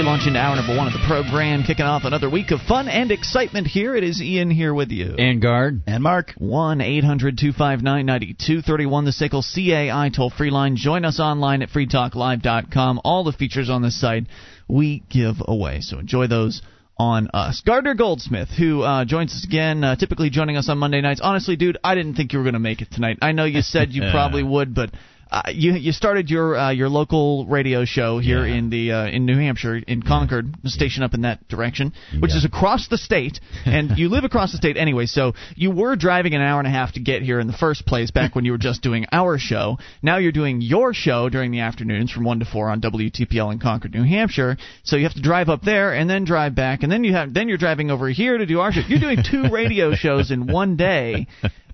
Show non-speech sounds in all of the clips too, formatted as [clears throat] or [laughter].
We launch into hour number one of the program, kicking off another week of fun and excitement here. It is Ian here with you. And Guard. And Mark. 1 800 259 9231, the SACL CAI toll free line. Join us online at freetalklive.com. All the features on the site we give away. So enjoy those on us. Gardner Goldsmith, who uh, joins us again, uh, typically joining us on Monday nights. Honestly, dude, I didn't think you were going to make it tonight. I know you said you [laughs] probably would, but uh, you you started your uh, your local radio show here Yeah. in the uh, in New Hampshire in Concord, station up in that direction, which Yeah. is across the state, and [laughs] you live across the state anyway. So you were driving an hour and a half to get here in the first place back when you were just doing our show. Now you're doing your show during the afternoons from one to four on WTPL in Concord, New Hampshire. So you have to drive up there and then drive back, and then you have then you're driving over here to do our show. You're doing two radio [laughs] shows in one day.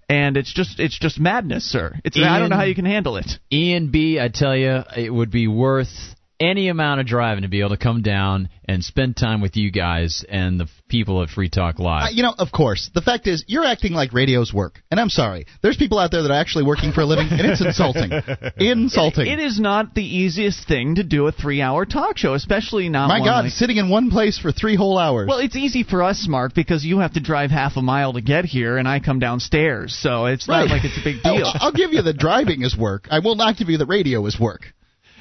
And it's just it's just madness, sir. It's I don't know how you can handle it. Ian B, I tell you, it would be worth any amount of driving to be able to come down and spend time with you guys and the people at Free Talk Uh, Live. you know, of course. The fact is, you're acting like radio's work. And I'm sorry. There's people out there that are actually working for a living, and it's insulting. [laughs] Insulting. It is not the easiest thing to do a three-hour talk show, especially not My one God, like- sitting in one place for three whole hours. Well, it's easy for us, Mark, because you have to drive half a mile to get here, and I come downstairs, so it's not like it's a big deal. I'll, I'll give you the [laughs] driving is work. I will not give you the radio is work.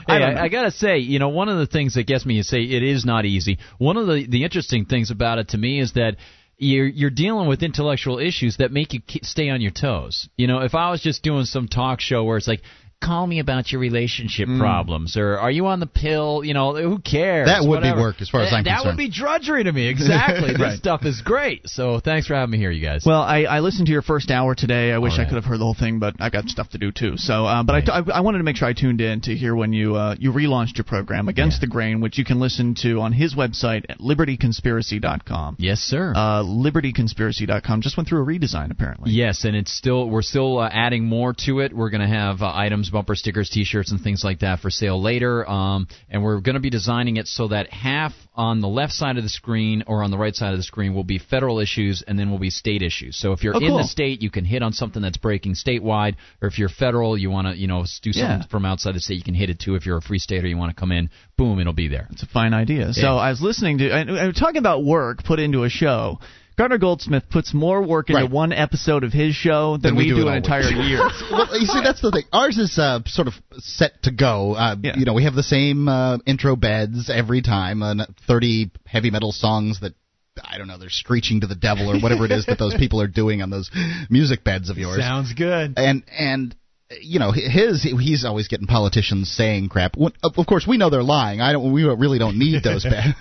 Don't. I, I gotta say, you know, one of the things that gets me is say it is not easy. One of the the interesting things about it to me is that you're you're dealing with intellectual issues that make you stay on your toes. You know, if I was just doing some talk show where it's like. Call me about your relationship Mm. problems, or are you on the pill? You know, who cares? That would be work as far as I'm that concerned. would be drudgery to me. Exactly. [laughs] This stuff is great. So thanks for having me here, you guys. Well, I, I listened to your first hour today. I wish All I could have heard the whole thing, but I got stuff to do too. So, uh, but I, I, I wanted to make sure I tuned in to hear when you uh, you relaunched your program Against the Grain, which you can listen to on his website at libertyconspiracy.com. yes, sir. Uh, libertyconspiracy.com just went through a redesign apparently. Yes, and it's still we're still uh, adding more to it. We're going to have uh, items, bumper stickers, T-shirts, and things like that for sale later. Um, and we're going to be designing it so that half on the left side of the screen or on the right side of the screen will be federal issues, and then will be state issues. So if you're Oh, in the state, you can hit on something that's breaking statewide, or if you're federal, you want to you know do something Yeah. from outside the state, you can hit it too. If you're a free stater, you want to come in, boom, it'll be there. It's a fine idea. So I was listening to and, and talking about work put into a show. Gardner Goldsmith puts more work into Right. one episode of his show than, Than we we, do an all entire year. [laughs] well, you see, that's the thing. Ours is uh, sort of set to go. Uh, Yeah. You know, we have the same uh, intro beds every time, and 30 heavy metal songs that. I don't know. They're screeching to the devil or whatever it is that those [laughs] people are doing on those music beds of yours. Sounds good. and and you know his he's always getting politicians saying crap. Of of course, we know they're lying. I don't. We really don't need those [laughs] bad,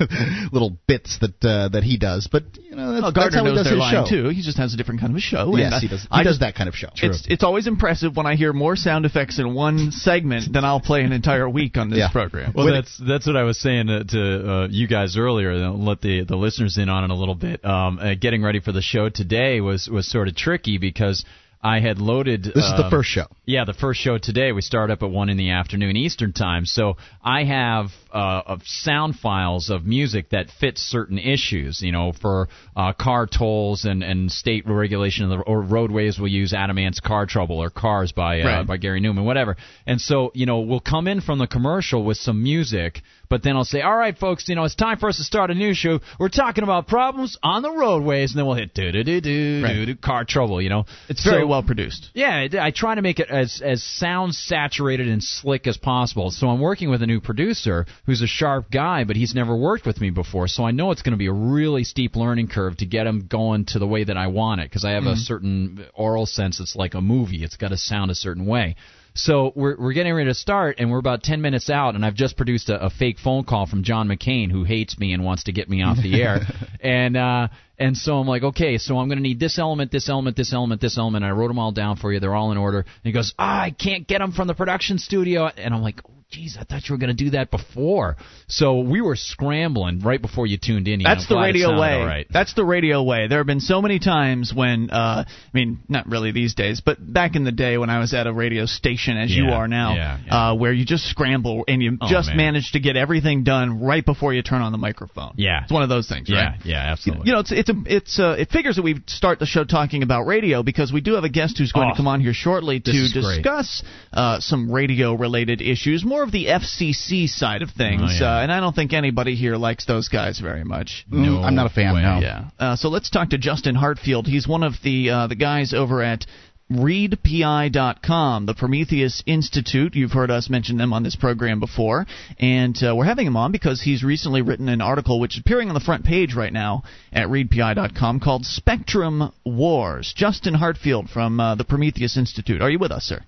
little bits that uh, that he does. But you know, that's, Well, that's Gardner how he knows does they're his lying show. too. He just has a different kind of a show. Yes, and, uh, he does. He I does just- that kind of show. It's it's always impressive when I hear more sound effects in one segment than I'll play an entire week on this Yeah. program. Well, When- that's that's what I was saying to, to uh, you guys earlier. I'll let the the listeners in on it a little bit. Um, uh, getting ready for the show today was was sort of tricky because I had loaded. This is the um, first show. Yeah, the first show today. We start up at one in the afternoon Eastern time. So I have uh, of sound files of music that fits certain issues. You know, for uh, car tolls and, and state regulation of the or roadways, we'll use Adam Ant's Car Trouble or Cars by uh, Right. by Gary Numan, whatever. And so you know, we'll come in from the commercial with some music. But then I'll say, all right, folks, you know, it's time for us to start a new show. We're talking about problems on the roadways, and then we'll hit do do do do do car trouble. You know, it's very So- well produced. yeah, I I try to make it as as sound saturated and slick as possible. So I'm working with a new producer who's a sharp guy, but he's never worked with me before. So I know it's going to be a really steep learning curve to get him going to the way that I want it because I have a certain aural sense. It's like a movie. It's got to sound a certain way. So we're we're getting ready to start, and we're about ten minutes out, and I've just produced a, a fake phone call from John McCain, who hates me and wants to get me off the air, [laughs] and uh, and so I'm like, okay, so I'm going to need this element, this element, this element, this element. I wrote them all down for you; they're all in order. And he goes, ah, I can't get them from the production studio, and I'm like, oh, geez, I thought you were going to do that before. So we were scrambling right before you tuned in. That's the radio way. right. That's the radio way. There have been so many times when, uh, I mean, not really these days, but back in the day when I was at a radio station, as you are now, yeah, yeah. Uh, where you just scramble and you Oh, just man. manage to get everything done right before you turn on the microphone. Yeah. it's one of those things, Yeah, right? yeah, absolutely. You know, it's it's a, it's uh, it figures that we start the show talking about radio because we do have a guest who's going Oh, to come on here shortly to this is great. discuss uh, some radio related issues, more of the FCC side of things, Oh, yeah. uh, and I don't think anybody here likes those guys very much. Mm, I'm not a fan. way. No. Yeah. Uh, so let's talk to Justin Hartfield. He's one of the uh, the guys over at readpi.com, the Prometheus Institute. You've heard us mention them on this program before, and uh, we're having him on because he's recently written an article which is appearing on the front page right now at readpi.com called Spectrum Wars. Justin Hartfield from uh, the Prometheus Institute. Are you with us, sir?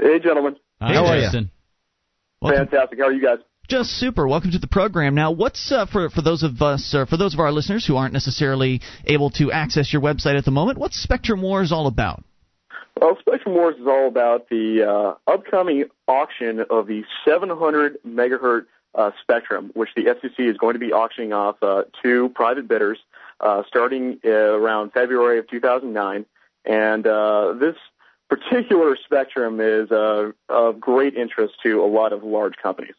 Hey, gentlemen. Hi, How are ya? Justin. Fantastic. How are you guys? Just super. Welcome to the program. Now, what's uh, for for those of us, uh, for those of our listeners who aren't necessarily able to access your website at the moment? What's Spectrum Wars all about? Well, Spectrum Wars is all about the uh, upcoming auction of the 700 megahertz uh, spectrum, which the FCC is going to be auctioning off uh, to private bidders uh, starting uh, around February of 2009. And uh, this particular spectrum is uh, of great interest to a lot of large companies.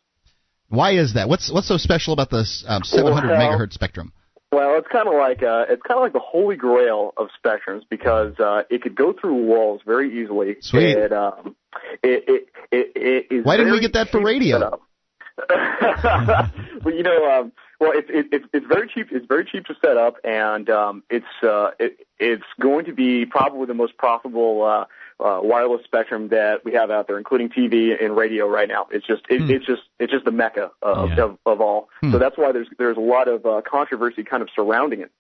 Why is that? What's what's so special about this um, 700 Well- megahertz spectrum? Well, it's kind of like uh, it's kind of like the holy grail of spectrums because uh, it could go through walls very easily. Sweet. It, um, it, it, it, it is Why didn't we get that for radio? [laughs] well, you know, um, well, it's it, it's it's very cheap. It's very cheap to set up, and um, it's uh, it, it's going to be probably the most profitable uh, uh, wireless spectrum that we have out there, including TV and radio right now. It's just it, it's just it's just the mecca of Yeah. of, of all. So that's why there's there's a lot of uh, controversy kind of surrounding it.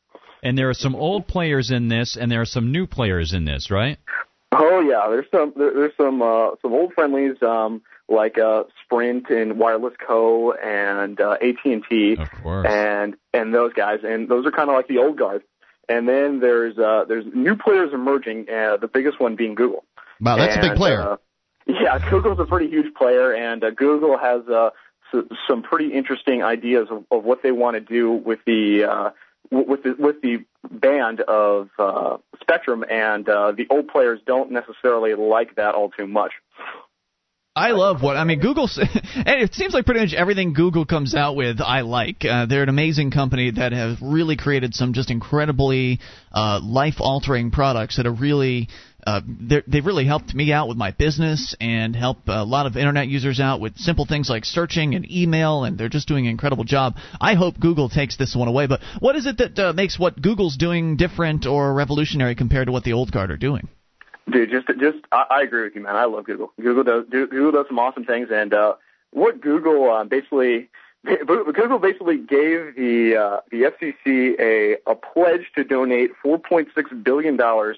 And there are some old players in this, and there are some new players in this, right? Oh yeah, there's some there, there's some uh, some old friendlies um, like uh, Sprint and Wireless Co. and uh, AT and T and and those guys, and those are kind of like the old guard. And then there's uh, there's new players emerging. Uh, the biggest one being Google. Wow, that's a big player. Uh, yeah, Google's a pretty huge player, and uh, Google has uh, s- some pretty interesting ideas of, of what they want to do with the uh, with the with the band of uh, Spectrum, and uh, the old players don't necessarily like that all too much. I love what I mean. Google, [laughs] and it seems like pretty much everything Google comes out with, I like. Uh, they're an amazing company that have really created some just incredibly uh, life-altering products that are really. Uh, they've really helped me out with my business and help a lot of internet users out with simple things like searching and email, and they're just doing an incredible job. I hope Google takes this one away. But what is it that uh, makes what Google's doing different or revolutionary compared to what the old guard are doing? Dude, just just I, I agree with you, man. I love Google. Google does do- Google does some awesome things, and uh, what Google uh, basically [laughs] Google basically gave the uh, the FCC a a pledge to donate 4.6 billion dollars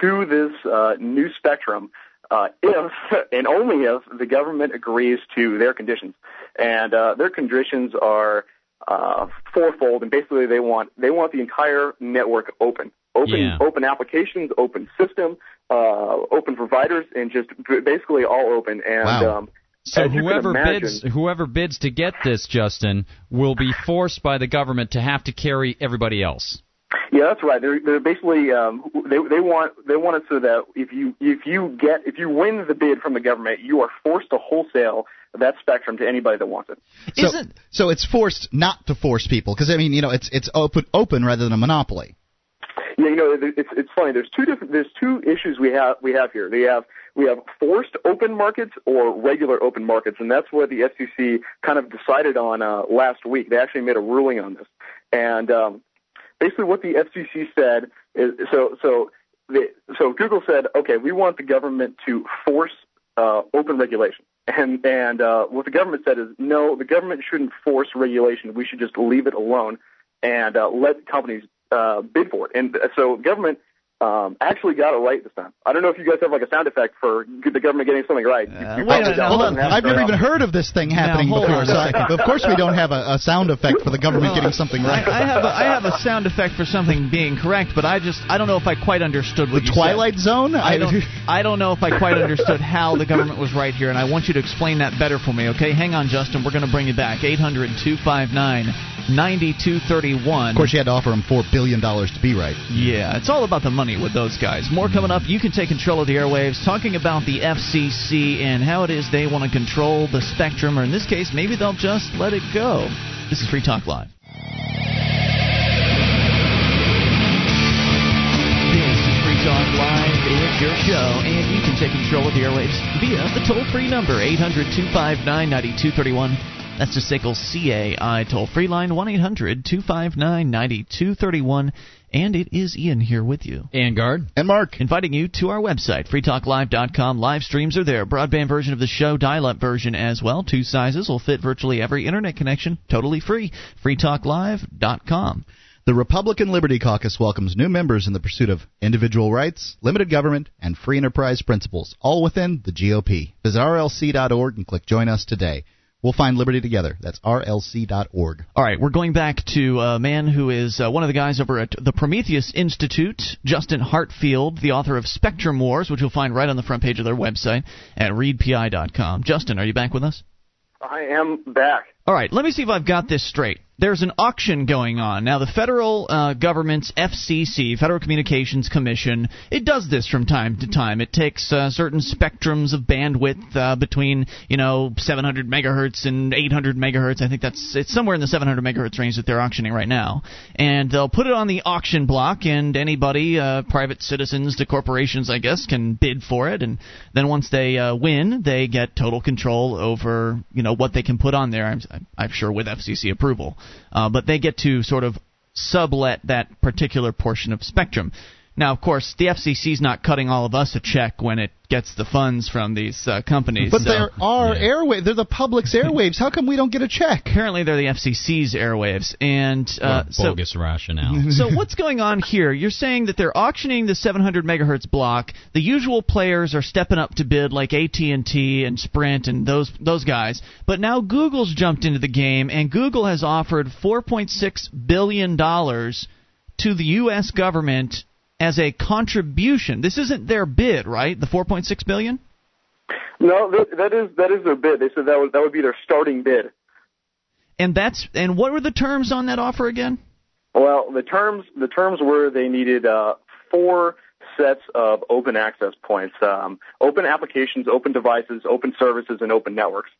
to this uh, new spectrum. Uh, if and only if the government agrees to their conditions, and uh, their conditions are uh, fourfold, and basically they want they want the entire network open, open, Yeah. open applications, open system, uh, open providers, and just basically all open. And Wow. um, So as you can whoever imagine- bids whoever bids to get this, Justin, will be forced by the government to have to carry everybody else. Yeah, that's right. They're they're basically um, they they want they want it so that if you if you get if you win the bid from the government, you are forced to wholesale that spectrum to anybody that wants it. So, Isn't so it's forced not to force people because I mean, you know, it's it's open open rather than a monopoly. Yeah, you know, it's it's funny. There's two different. There's two issues we have we have here. We have we have forced open markets or regular open markets, and that's what the FCC kind of decided on uh, last week. They actually made a ruling on this, and um, basically what the FCC said is so so. The, so Google said, okay, we want the government to force uh, open regulation, and and uh, what the government said is, no, the government shouldn't force regulation. We should just leave it alone and uh, let companies uh, bid for it. And uh, so government um, actually got it right this time. I don't know if you guys have like a sound effect for the government getting something right. Uh, You- you wait a probably minute, hold on. I've never even often. heard of this thing happening hold before. on So I, of course we don't have a, a sound effect for the government getting [laughs] something right. I have a, I have a sound effect for something being correct, but I just I don't know if I quite understood what the you said. Twilight Zone. I don't, I don't know if I quite understood how the government was right here, and I want you to explain that better for me, okay? Hang on, Justin. We're going to bring you back. 800 259 9231. Of course, you had to offer him four billion dollars to be right. Yeah, it's all about the money with those guys. More coming up. You can take control of the airwaves, talking about the FCC and how it is they want to control the spectrum, or in this case, maybe they'll just let it go. This is Free Talk Live. This is Free Talk Live is your show, and you can take control of the airwaves via the toll free number 800 259 9231. That's the SACL CAI toll free line 1 800 259 9231. And it is Ian here with you. And Guard. And Mark. Inviting you to our website, freetalklive.com. Live streams are there. Broadband version of the show, dial up version as well. Two sizes will fit virtually every internet connection. Totally free. freetalklive.com. The Republican Liberty Caucus welcomes new members in the pursuit of individual rights, limited government, and free enterprise principles, all within the GOP. Visit rlc.org and click Join Us today. We'll find liberty together. That's rlc.org. All right, we're going back to a man who is uh, one of the guys over at the Prometheus Institute, Justin Hartfield, the author of Spectrum Wars, which you'll find right on the front page of their website at readpi.com. Justin, are you back with us? I am back. All right, let me see if I've got this straight. There's an auction going on. Now, the federal uh, government's FCC, Federal Communications Commission, it does this from time to time. It takes uh, certain spectrums of bandwidth uh, between, you know, 700 megahertz and 800 megahertz. I think that's it's somewhere in the 700 megahertz range that they're auctioning right now. And they'll put it on the auction block, and anybody, uh, private citizens to corporations, I guess, can bid for it. And then once they uh, win, they get total control over, you know, what they can put on there. I'm, I'm sure with FCC approval. Uh, but they get to sort of sublet that particular portion of spectrum. Now, of course, the FCC is not cutting all of us a check when it gets the funds from these uh, companies. But so. there are Yeah. airwaves. They're the public's [laughs] airwaves. How come we don't get a check? Apparently, they're the FCC's airwaves, and uh, What a so bogus rationale. [laughs] so what's [laughs] going on here? You're saying that they're auctioning the 700 megahertz block. The usual players are stepping up to bid, like AT&T and Sprint and those those guys. But now Google's jumped into the game, and Google has offered 4.6 billion dollars to the U.S. government as a contribution. This isn't their bid, right? The 4.6 billion. No, that, that is that is their bid. They said that would that would be their starting bid. And that's and what were the terms on that offer again? Well, the terms the terms were they needed uh, four sets of open access points: um, open applications, open devices, open services, and open networks.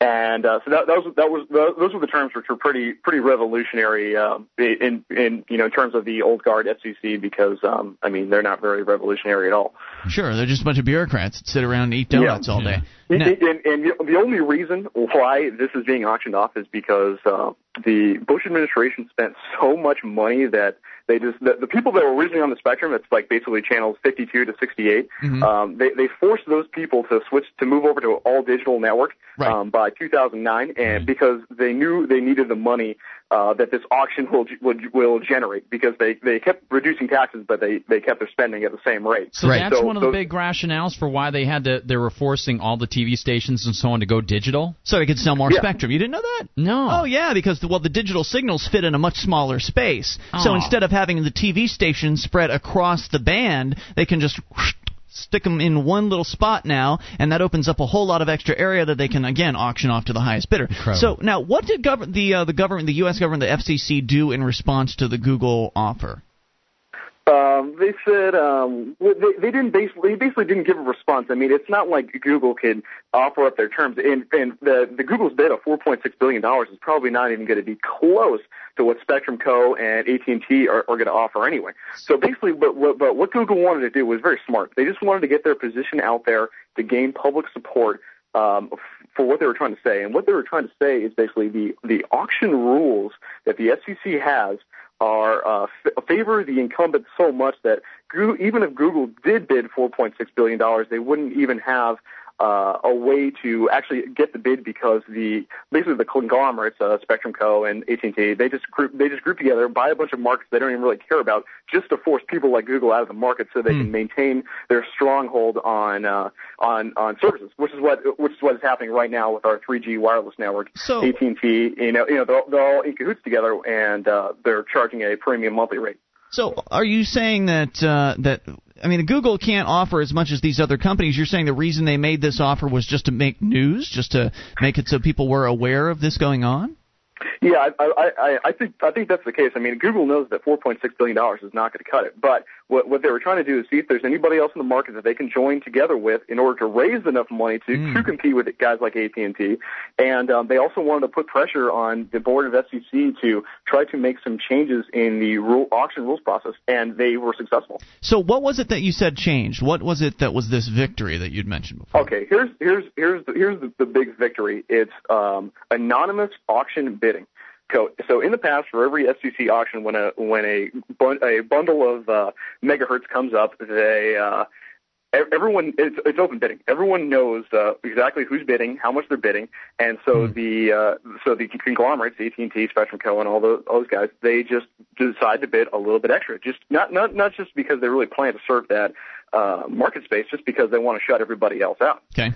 And uh, so that, that was that was those were the terms which were pretty pretty revolutionary um, in in you know in terms of the old guard FCC because um, I mean they're not very revolutionary at all. Sure, they're just a bunch of bureaucrats that sit around and eat donuts all day. And, Now- and, and the- the only reason why this is being auctioned off is because uh, the Bush administration spent so much money that they just the, the people that were originally on the spectrum, it's like basically channels 52 to 68. Mhm. Um, they they forced those people to switch to move over to all digital network Right. um, by 2009, and because they knew they needed the money uh, that this auction will will will generate because they they kept reducing taxes, but they they kept their spending at the same rate. So Right. that's So one of the those- big rationales for why they had to. They were forcing all the TV stations and so on to go digital. So they could sell more Yeah. spectrum. You didn't know that? No. Oh yeah, because the, well the digital signals fit in a much smaller space. So instead of having the TV stations spread across the band, they can just stick them in one little spot now, and that opens up a whole lot of extra area that they can again auction off to the highest bidder. Incredible. So now, what did gov- the uh, the government, the U.S. government, the FCC do in response to the Google offer? Um, they said um, they, they didn't basically they basically didn't give a response. I mean, it's not like Google can offer up their terms, and and the the Google's bid of 4.6 billion dollars is probably not even going to be close to what Spectrum Co. and AT and T are, are going to offer anyway. So basically, but what but what Google wanted to do was very smart. They just wanted to get their position out there to gain public support um, for what they were trying to say. And what they were trying to say is basically the, the auction rules that the FCC has are uh, f- favor the incumbent so much that Goo- even if Google did bid 4.6 billion dollars, they wouldn't even have uh, a way to actually get the bid because the basically the conglomerates, uh, Spectrum Co. and AT&T, they just group they just group together, buy a bunch of markets they don't even really care about, just to force people like Google out of the market so they Hmm. can maintain their stronghold on uh, on on services, which is what which is what is happening right now with our 3G wireless network. So- AT&T, you know, you know, they're, they're all in cahoots together, and uh, they're charging a premium monthly rate. So, are you saying that uh, that I mean, Google can't offer as much as these other companies? You're saying the reason they made this offer was just to make news, just to make it so people were aware of this going on? Yeah, I, I, I, I think I think that's the case. I mean, Google knows that 4.6 billion dollars is not going to cut it. But what what they were trying to do is see if there's anybody else in the market that they can join together with in order to raise enough money to Mm. to compete with guys like AT&T. And um, they also wanted to put pressure on the board of FCC to try to make some changes in the rule, auction rules process, and they were successful. So what was it that you said changed? What was it that was this victory that you'd mentioned before? Okay, here's here's here's the, here's the, the big victory. It's um, anonymous auction bidding. Co- So in the past, for every FCC auction, when a when a bun- a bundle of uh, megahertz comes up, they uh, ev- everyone it's, it's open bidding. Everyone knows uh, exactly who's bidding, how much they're bidding, and so the uh, so the conglomerates, AT&T, Spectrum Co, and all those, all those guys, they just decide to bid a little bit extra. Just not not not just because they really plan to serve that uh, market space, just because they want to shut everybody else out. Okay.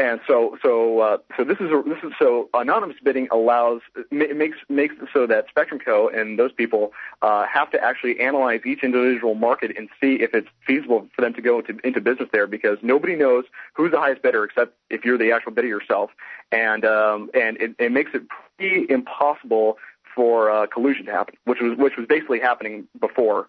And so, so, uh, so this is a, this is so anonymous bidding allows it makes makes it so that Spectrum Co. and those people uh, have to actually analyze each individual market and see if it's feasible for them to go into into business there because nobody knows who's the highest bidder except if you're the actual bidder yourself, and um, and it, it makes it pretty impossible for uh, collusion to happen, which was which was basically happening before.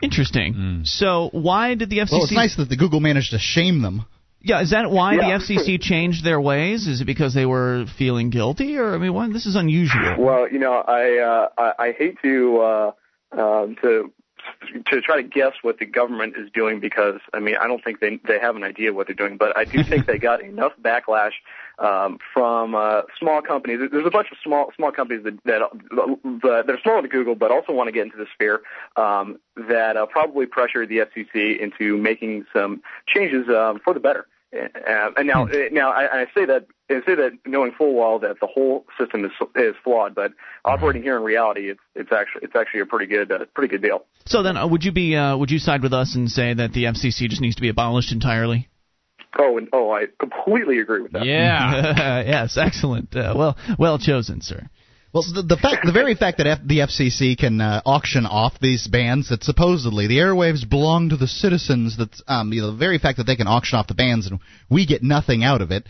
Interesting. So why did the FCC? Well, it's nice that the Google managed to shame them. Yeah, is that why Yeah. the FCC changed their ways? Is it because they were feeling guilty, or I mean, why, this is unusual? Well, you know, I uh, I, I hate to uh, um, to to try to guess what the government is doing because I mean I don't think they they have an idea what they're doing, but I do [laughs] think they got enough backlash um, from uh, small companies. There's a bunch of small small companies that that, that that are smaller than Google, but also want to get into the sphere um, that uh, probably pressured the FCC into making some changes um, for the better. Uh, and now, now I, I say that I say that knowing full well that the whole system is is flawed, but operating here in reality, it's it's actually it's actually a pretty good uh, pretty good deal. So then, uh, would you be uh, would you side with us and say that the FCC just needs to be abolished entirely? Oh, and oh, I completely agree with that. Yeah. [laughs] yes, excellent. Uh, well, well chosen, sir. Well, the, the fact, the very fact that F, the FCC can uh, auction off these bands that supposedly the airwaves belong to the citizens, that um, you know, the very fact that they can auction off the bands and we get nothing out of it,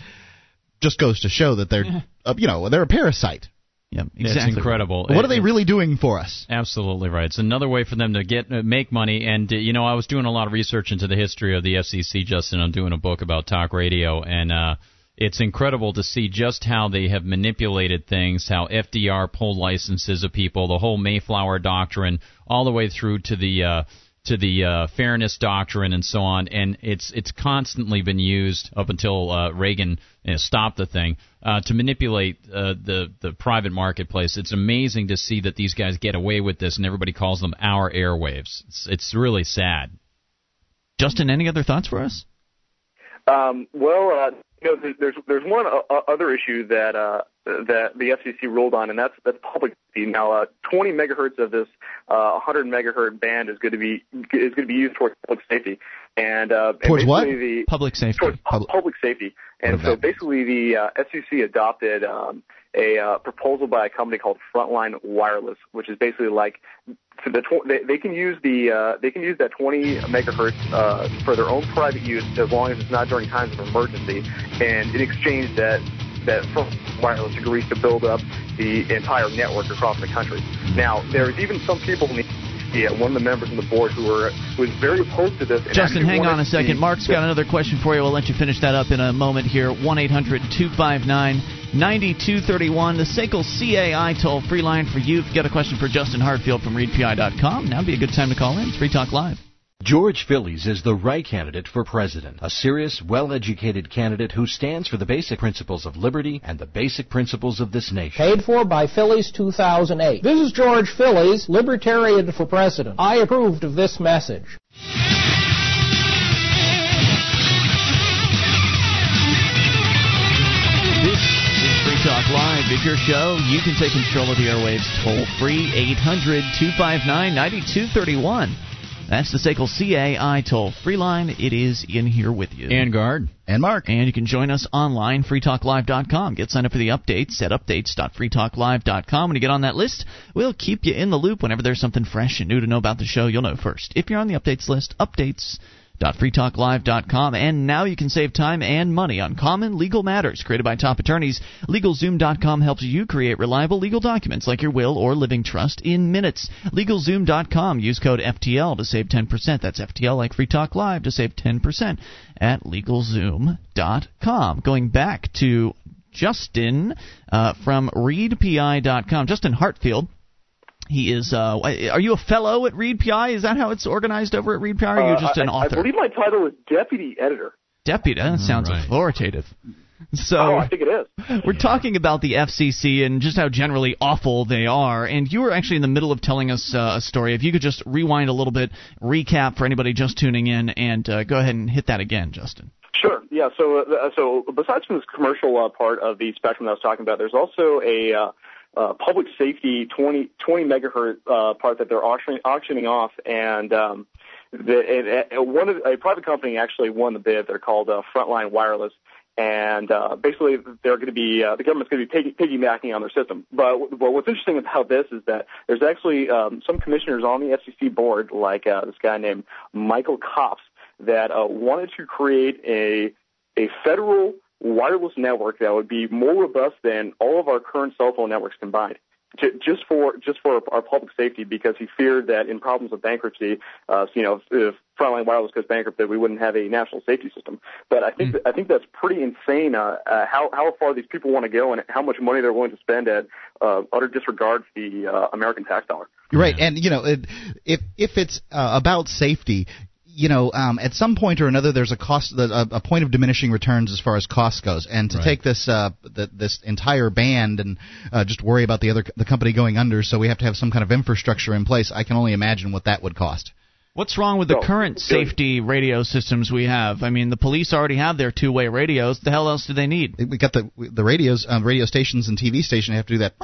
just goes to show that they're, [laughs] uh, you know, they're a parasite. Yep, It's incredible. What It- are they really doing for us? Absolutely right. It's another way for them to get uh, make money. And uh, you know, I was doing a lot of research into the history of the FCC, Justin. I'm doing a book about talk radio, and uh, it's incredible to see just how they have manipulated things. How FDR pulled licenses of people, the whole Mayflower doctrine, all the way through to the uh, to the uh, fairness doctrine and so on. And it's it's constantly been used up until uh, Reagan you know, stopped the thing uh, to manipulate uh, the the private marketplace. It's amazing to see that these guys get away with this, and everybody calls them our airwaves. It's, it's really sad. Justin, any other thoughts for us? Um, well, uh, you know, there's there's, one uh, other issue that uh, that the FCC ruled on, and that's that's public safety. Now, uh, 20 megahertz of this uh, 100 megahertz band is going to be is going to be used towards public safety, and uh, and Towards what? The, Public safety. towards pu- Public- safety. And so basically, the uh, FCC adopted um, a uh, proposal by a company called Frontline Wireless, which is basically like so the tw- they, they can use the uh, they can use that 20 megahertz uh, for their own private use as long as it's not during times of emergency. And in exchange, that that Frontline Wireless agrees to build up the entire network across the country. Now, there's even some people in the yeah, one of the members on the board who were who was very opposed to this. Justin, hang on a second. Mark's got another question for you. We'll let you finish that up in a moment here. 1 800 259 9231. The SACL CAI toll free line for you. If you've got a question for Justin Hartfield from readpi.com, now would be a good time to call in. It's Free Talk Live. George Phillies is the right candidate for president. A serious, well-educated candidate who stands for the basic principles of liberty and the basic principles of this nation. Paid for by Phillies 2008. This is George Phillies, Libertarian for President. I approved of this message. This is Free Talk Live. It's your show. You can take control of the airwaves toll free 800 259 9231. That's the SACL CAI toll free line. It is Ian here with you. And guard. And Mark. And you can join us online, freetalklive.com. Get signed up for the updates at updates.freetalklive.com. When you get on that list, we'll keep you in the loop whenever there's something fresh and new to know about the show. You'll know first. If you're on the updates list, updates freetalklive.com. And now you can save time and money on common legal matters created by top attorneys. LegalZoom.com helps you create reliable legal documents like your will or living trust in minutes. LegalZoom.com. Use code FTL to save 10%. That's FTL like Free Talk Live to save 10% at LegalZoom.com. Going back to Justin uh, from ReadPI.com. Justin Hartfield he is. Uh, are you a fellow at ReadPI? Is that how it's organized over at ReadPI? Or are you uh, just an I, author? I believe my title is deputy editor. Deputy. That sounds right. authoritative. So oh, I think it is. [laughs] We're talking about the FCC and just how generally awful they are. And you were actually in the middle of telling us uh, a story. If you could just rewind a little bit, recap for anybody just tuning in, and uh, go ahead and hit that again, Justin. Sure. Yeah. So, uh, so besides from this commercial uh, part of the spectrum that I was talking about, there's also a uh, public safety 20, 20 megahertz uh, part that they're auctioning, auctioning off, and um, the, one of a private company actually won the bid. They're called uh, Frontline Wireless, and uh, basically they're going to be uh, the government's going to be piggy, piggybacking on their system. But, but what's interesting about this is that there's actually um, some commissioners on the FCC board, like uh, this guy named Michael Copps, that uh, wanted to create a a federal wireless network that would be more robust than all of our current cell phone networks combined. Just for just for our public safety, because he feared that in problems of bankruptcy, uh, you know, if Frontline Wireless goes bankrupt, that we wouldn't have a national safety system. But I think mm. I think that's pretty insane. Uh, uh, how how far these people want to go and how much money they're willing to spend at uh, utter disregard for the uh, American tax dollar. Right, and you know, it, if if it's uh, about safety, you know, um, at some point or another, there's a cost, a, a point of diminishing returns as far as cost goes. And to right. take this uh, the, this entire band and uh, just worry about the other the company going under, so we have to have some kind of infrastructure in place. I can only imagine what that would cost. What's wrong with the current safety radio systems we have? I mean, the police already have their two-way radios. The hell else do they need? We got the the radios, um, radio stations and TV stations have to do that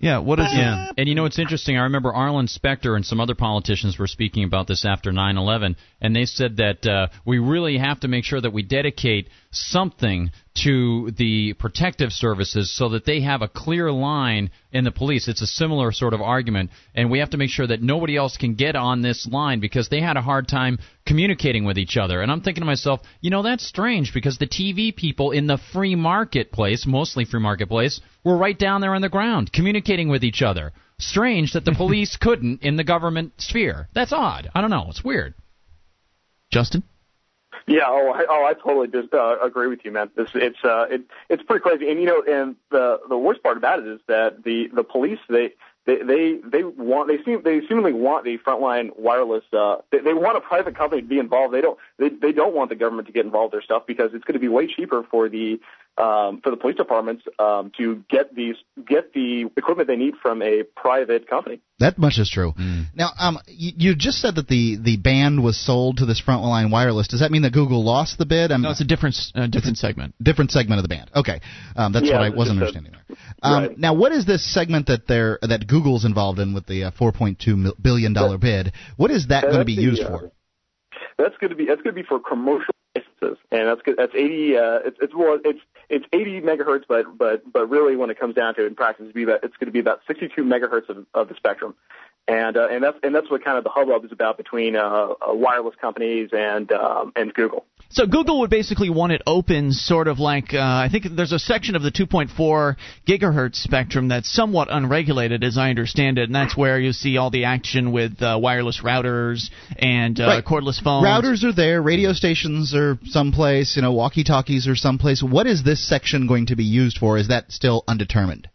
yeah, what is yeah? And you know what's interesting? I remember Arlen Specter and some other politicians were speaking about this after 9/11, and they said that uh, we really have to make sure that we dedicate something to the protective services so that they have a clear line in the police. It's a similar sort of argument, and we have to make sure that nobody else can get on this line because they had a hard time communicating with each other. And I'm thinking to myself, you know, that's strange because the TV people in the free marketplace, mostly free marketplace, were right down there on the ground communicating with each other. Strange that the [laughs] police couldn't in the government sphere. That's odd. I don't know. It's weird. Justin? Yeah, oh, I, oh, I totally just uh, agree with you, man. This, it's uh, it, it's pretty crazy, and you know, and the the worst part about it is that the the police they they they they want they seem they seemingly want the frontline wireless uh they, they want a private company to be involved they don't they they don't want the government to get involved in their stuff because it's going to be way cheaper for the um for the police departments um to get these get the equipment they need from a private company that much is true mm. now um you, you just said that the the band was sold to this frontline wireless does that mean that google lost the bid I'm, no it's a different uh, different segment different segment of the band okay um that's yeah, what i wasn't understanding a, there um right. now what is this segment that they're that Google's involved in with the uh, 4.2 billion dollar bid. What is that going to be used for? Uh, that's going to be that's going to be for commercial licenses, and that's. That's 80. Uh, it's it's well, it's it's 80 megahertz, but but but really, when it comes down to it in practice, it's, about, it's going to be about 62 megahertz of, of the spectrum and uh, and that's and that's what kind of the hubbub is about between uh, uh, wireless companies and um, and Google. So Google would basically want it open, sort of like uh, I think there's a section of the 2.4 gigahertz spectrum that's somewhat unregulated, as I understand it, and that's where you see all the action with uh, wireless routers and uh, right. cordless phones. Routers are there, radio stations are someplace, you know, walkie-talkies are someplace. What is this section going to be used for? Is that still undetermined?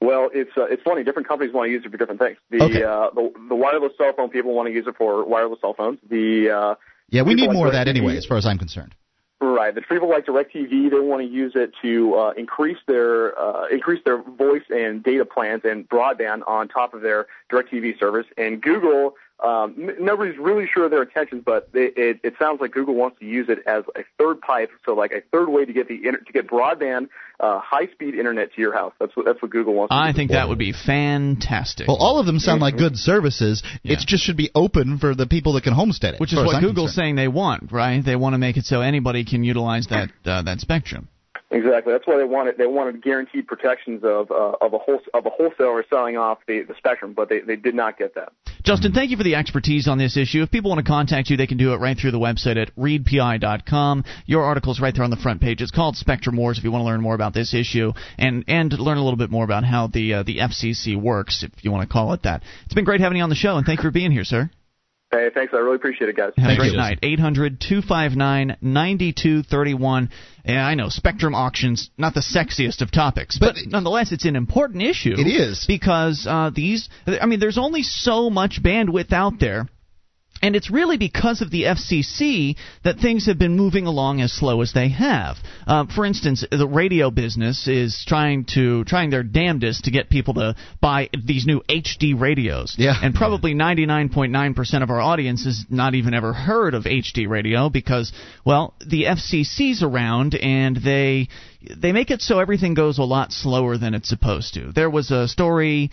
Well, it's uh, it's funny. Different companies want to use it for different things. The okay. uh, the, the wireless cell phone people want to use it for wireless cell phones. The uh, yeah, we need more of that anyway, as far as I'm concerned. Right. The people like DirecTV, they want to use it to uh, increase their uh, increase their voice and data plans and broadband on top of their DirecTV service. And Google um, nobody's really sure of their intentions, but it, it, it sounds like Google wants to use it as a third pipe, so like a third way to get the to get broadband, uh, high-speed internet to your house. That's what that's what Google wants. I think that would be fantastic. Well, all of them sound like good services. Yeah. It just should be open for the people that can homestead it. Which is what Google's saying they want, right? They want to make it so anybody can utilize that uh, that spectrum. Exactly. That's why they wanted they wanted guaranteed protections of uh, of a whole of a wholesaler selling off the, the spectrum, but they, they did not get that. Justin, thank you for the expertise on this issue. If people want to contact you, they can do it right through the website at readpi.com. Your article's right there on the front page. It's called Spectrum Wars. If you want to learn more about this issue and and learn a little bit more about how the uh, the FCC works, if you want to call it that. It's been great having you on the show, and thank you for being here, sir. Hey, thanks. I really appreciate it, guys. Have Thank a great you. night. 800 259 9231. Yeah, I know, Spectrum auctions, not the sexiest of topics, but, But- nonetheless, it's an important issue. It is. Because uh, these, I mean, there's only so much bandwidth out there. And it's really because of the FCC that things have been moving along as slow as they have. Uh, for instance, the radio business is trying to trying their damnedest to get people to buy these new HD radios. Yeah. And probably 99.9% of our audience has not even ever heard of HD radio because, well, the FCC's around and they they make it so everything goes a lot slower than it's supposed to. There was a story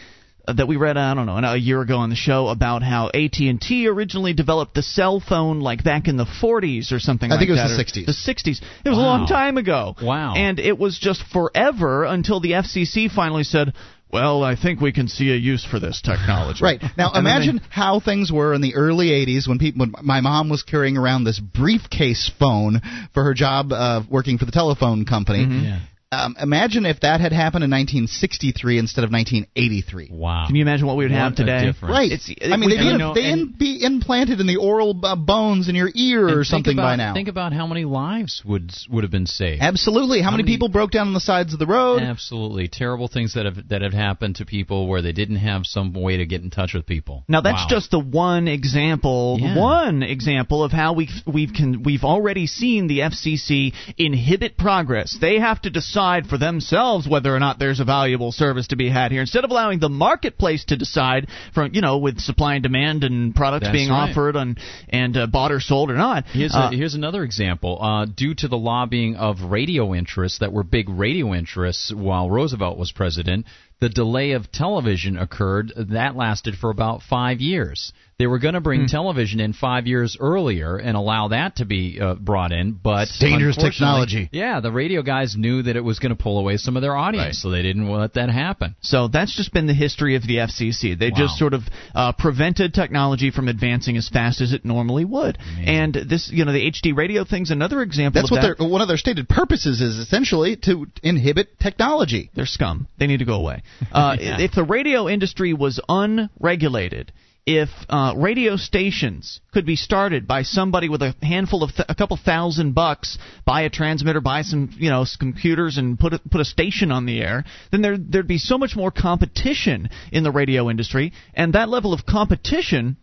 that we read I don't know a year ago on the show about how AT&T originally developed the cell phone like back in the 40s or something I like think it was that the 60s. the 60s it was a long time ago Wow. and it was just forever until the FCC finally said well I think we can see a use for this technology Right now, And then they- imagine how things were in the early '80s when people, when my mom was carrying around this briefcase phone for her job uh, working for the telephone company. Mm-hmm. Yeah. Um, imagine if that had happened in 1963 instead of 1983. Wow. Can you imagine what we would have What a today? Right. It's- I mean, they would you know, they and- in, be implanted in the oral uh, bones in your ear or something about, by now. Think about how many lives would would have been saved. Absolutely. How, many, many- people broke down on the sides of the road? Absolutely terrible things that have that have happened to people where they didn't have some way to get in touch with people. Now that's Wow. just the one example, Yeah. one example of how we've we've can we've already seen the FCC inhibit progress. They have to decide for themselves whether or not there's a valuable service to be had here, instead of allowing the marketplace to decide from you know with supply and demand and products That's being right. offered and and uh, bought or sold or not. Here's, Uh, a, here's another example. Uh, due to the lobbying of radio interests that were big radio interests while Roosevelt was president, the delay of television occurred. That lasted for about five years. They were going to bring Hmm. television in five years earlier and allow that to be uh, brought in, but Dangerous technology. Yeah, the radio guys knew that it was going to pull away some of their audience, Right. so they didn't let that happen. So that's just been the history of the FCC. They Wow. just sort of uh, prevented technology from advancing as fast as it normally would. And this, you know, the HD radio thing's another example. That's of what that. their one of their stated purposes is essentially to inhibit technology. They're scum. They need to go away. Uh, [laughs] Yeah. If the radio industry was unregulated, if uh, radio stations could be started by somebody with a handful of th- a couple thousand bucks, buy a transmitter, buy some you know s- computers, and put a, put a station on the air, then there there'd be so much more competition in the radio industry, and that level of competition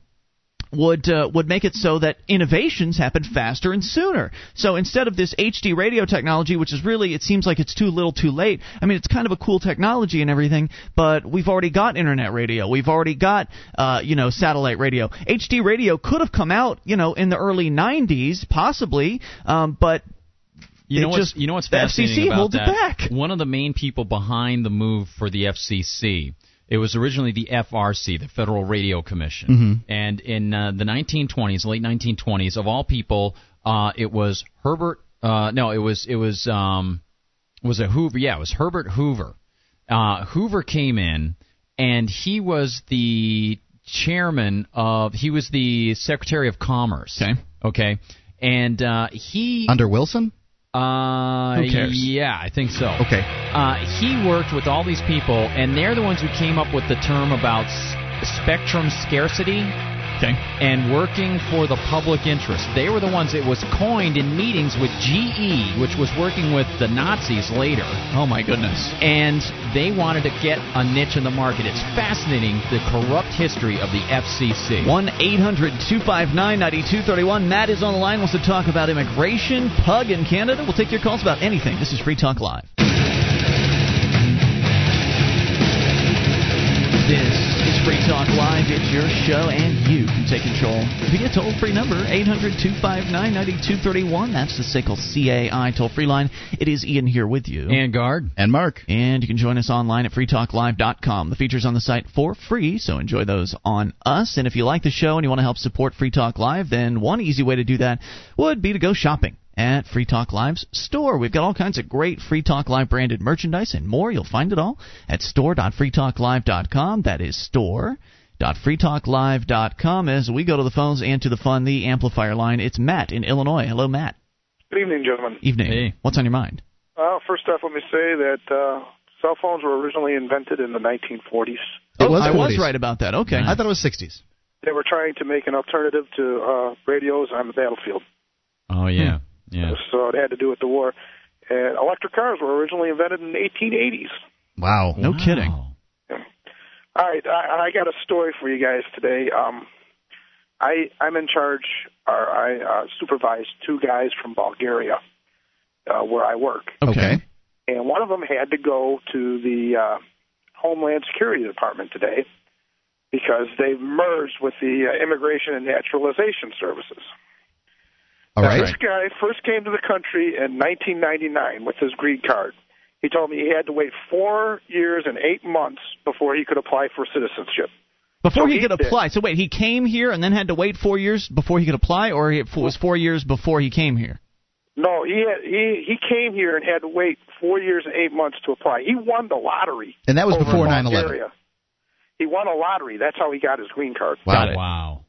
would uh, would make it so that innovations happen faster and sooner. So instead of this HD radio technology, which is really it seems like it's too little, too late. I mean, it's kind of a cool technology and everything, but we've already got internet radio. We've already got uh, you know satellite radio. HD radio could have come out you know in the early '90s, possibly, um, but You know just- you know what's the fascinating FCC about that? back. One of the main people behind the move for the FCC. It was originally the FRC, the Federal Radio Commission, Mm-hmm. and in uh, the 1920s, late 1920s, of all people, uh, it was Herbert. Uh, no, it was it was um, was it Hoover? Yeah, it was Herbert Hoover. Uh, Hoover came in, and he was the chairman of. He was the Secretary of Commerce. Okay. Okay. And uh, he Under Wilson? Uh, Who cares? Yeah, I think so. Okay. Uh, he worked with all these people, and they're the ones who came up with the term about s- spectrum scarcity okay. and working for the public interest. They were the ones that was coined in meetings with GE, which was working with the Nazis later, Oh my goodness. and they wanted to get a niche in the market. It's fascinating the corrupt history of the FCC. 1 800 259 9231. Matt is on the line, wants to talk about immigration, pug in Canada. We'll take your calls about anything. This is Free Talk Live. This is Free Talk Live. It's your show, and you can take control via toll free number 800 259 9231. That's the SICKLE CAI toll free line. It is Ian here with you. And guard. And Mark. And you can join us online at freetalklive.com. The features on the site for free, so enjoy those on us. And if you like the show and you want to help support Free Talk Live, then one easy way to do that would be to go shopping at Free Talk Live's store. We've got all kinds of great Free Talk Live branded merchandise and more. You'll find it all at store.freetalklive.com. That is store www.freetalklive.com as we go to the phones and to the fun, the amplifier line. It's Matt in Illinois. Hello, Matt. Good evening, gentlemen. Evening. Hey. What's on your mind? well first off, let me say that uh, cell phones were originally invented in the 1940s. It oh, was I was right about that. Okay. I thought it was 60s. They were trying to make an alternative to uh, radios on the battlefield, Oh yeah, yeah. so it had to do with the war. And electric cars were originally invented in the 1880s. Wow. No kidding. All right, I, I got a story for you guys today. Um, I I'm in charge, or I uh, supervise two guys from Bulgaria, uh, where I work, Okay. and one of them had to go to the uh, Homeland Security Department today because they've merged with the uh, Immigration and Naturalization Services. All Now, right. This guy first came to the country in 1999 with his green card. He told me he had to wait four years and eight months before he could apply for citizenship. Before So he he could did. apply. So wait, he came here and then had to wait four years before he could apply, or it was four years before he came here? No, he had, he he came here and had to wait four years and eight months to apply. He won the lottery. And that was before in 9/11. He won a lottery. That's how he got his green card. Wow. Wow.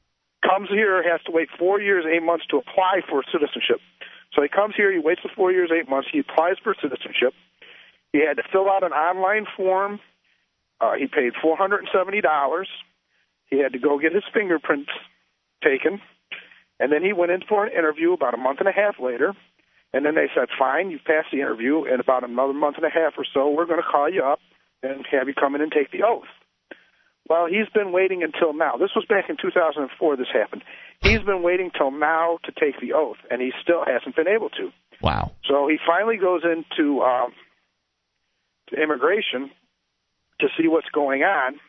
Comes here, has to wait four years, eight months to apply for citizenship. So he comes here, he waits the four years, eight months, he applies for citizenship. He had to fill out an online form. Uh, he paid four hundred and seventy dollars. He had to go get his fingerprints taken, and then he went in for an interview about a month and a half later. And then they said, "Fine, you've passed the interview. In about another month and a half or so, we're going to call you up and have you come in and take the oath." Well, he's been waiting until now. This was back in 2004. This happened. He's been waiting till now to take the oath, and he still hasn't been able to. Wow. So he finally goes into um, to immigration to see what's going on.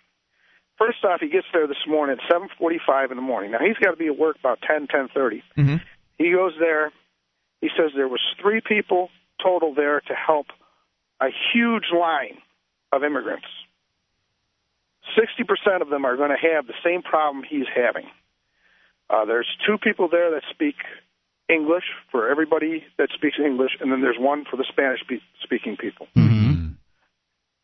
First off, he gets there this morning at 7:45 in the morning. Now he's got to be at work about 10, 10:30. hmm He goes there. He says there was three people total there to help a huge line of immigrants. 60% of them are going to have the same problem he's having. Uh, there's two people there that speak English for everybody that speaks English, and then there's one for the Spanish pe- speaking people. Mm-hmm.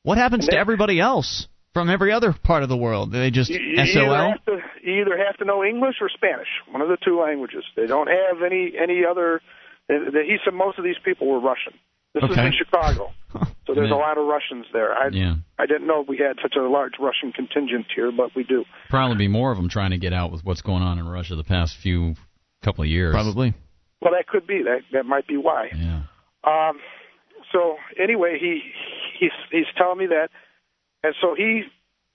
What happens And to then- everybody else from every other part of the world? Do they just You, you either SOL? have to you either have to know English or Spanish, one of the two languages. They don't have any any other. the- the- He said most of these people were Russian. This is Okay. in Chicago, [laughs] so there's a lot of Russians there. I Yeah. I didn't know we had such a large Russian contingent here, but we do. Probably be more of them trying to get out with what's going on in Russia the past few couple of years. Probably. Well, that could be that. That might be why. Yeah. Um, so anyway, he he's he's telling me that, and so he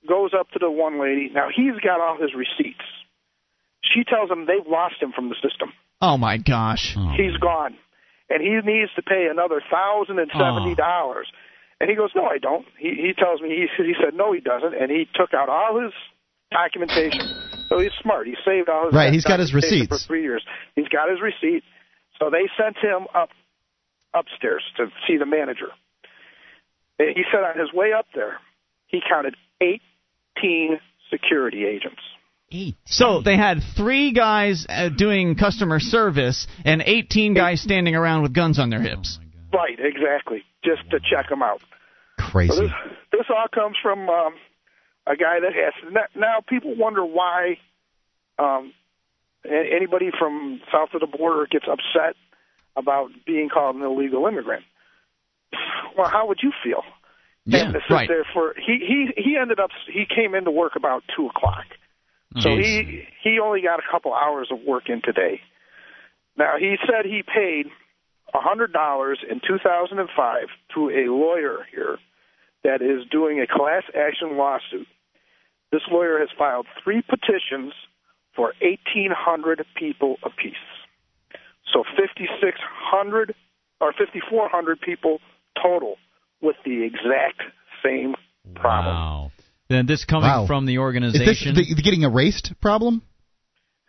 goes up to the one lady. Now he's got all his receipts. She tells him they've lost him from the system. Oh my gosh. Oh, He's gone, and he needs to pay another thousand and seventy ah. dollars. And he goes, "No, I don't." He he tells me he he said, "No, he doesn't," and he took out all his documentation. So he's smart. He saved all his Right, he's got his receipts. for three years. He's got his receipt. So they sent him up upstairs to see the manager. And he said on his way up there, he counted eighteen security agents. So they had three guys uh, doing customer service and 18 guys standing around with guns on their hips. Right, exactly, just to check them out. So Crazy. this, this all comes from um, a guy that has. Now, people wonder why um, anybody from south of the border gets upset about being called an illegal immigrant. Well, how would you feel? Yeah, Having to sit right. there for he he he ended up he came into work about two o'clock, so he he only got a couple hours of work in today. Now he said he paid a hundred dollars in 2005 to a lawyer here that is doing a class action lawsuit. This lawyer has filed three petitions for 1,800 people apiece. So 5,600 or 5,400 people total with the exact same problem. Wow. Then this coming Wow. from the Is this organization. the, the getting erased problem?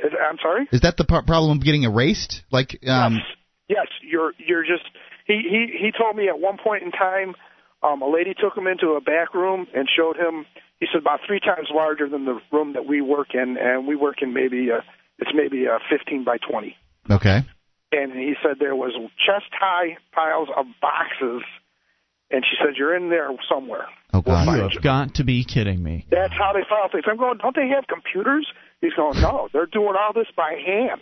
Is- I'm sorry. Is that the pro- problem of getting erased? Like, um, yes, yes, you're you're just. He he he told me at one point in time, um, a lady took him into a back room and showed him. He said about three times larger than the room that we work in, and we work in maybe a, it's maybe a 15 by 20. okay. And he said there was chest high piles of boxes, and she said you're in there somewhere. Oh, God. You have got to be kidding me. That's how they file things. I'm going, don't they have computers? He's going, no, they're doing all this by hand.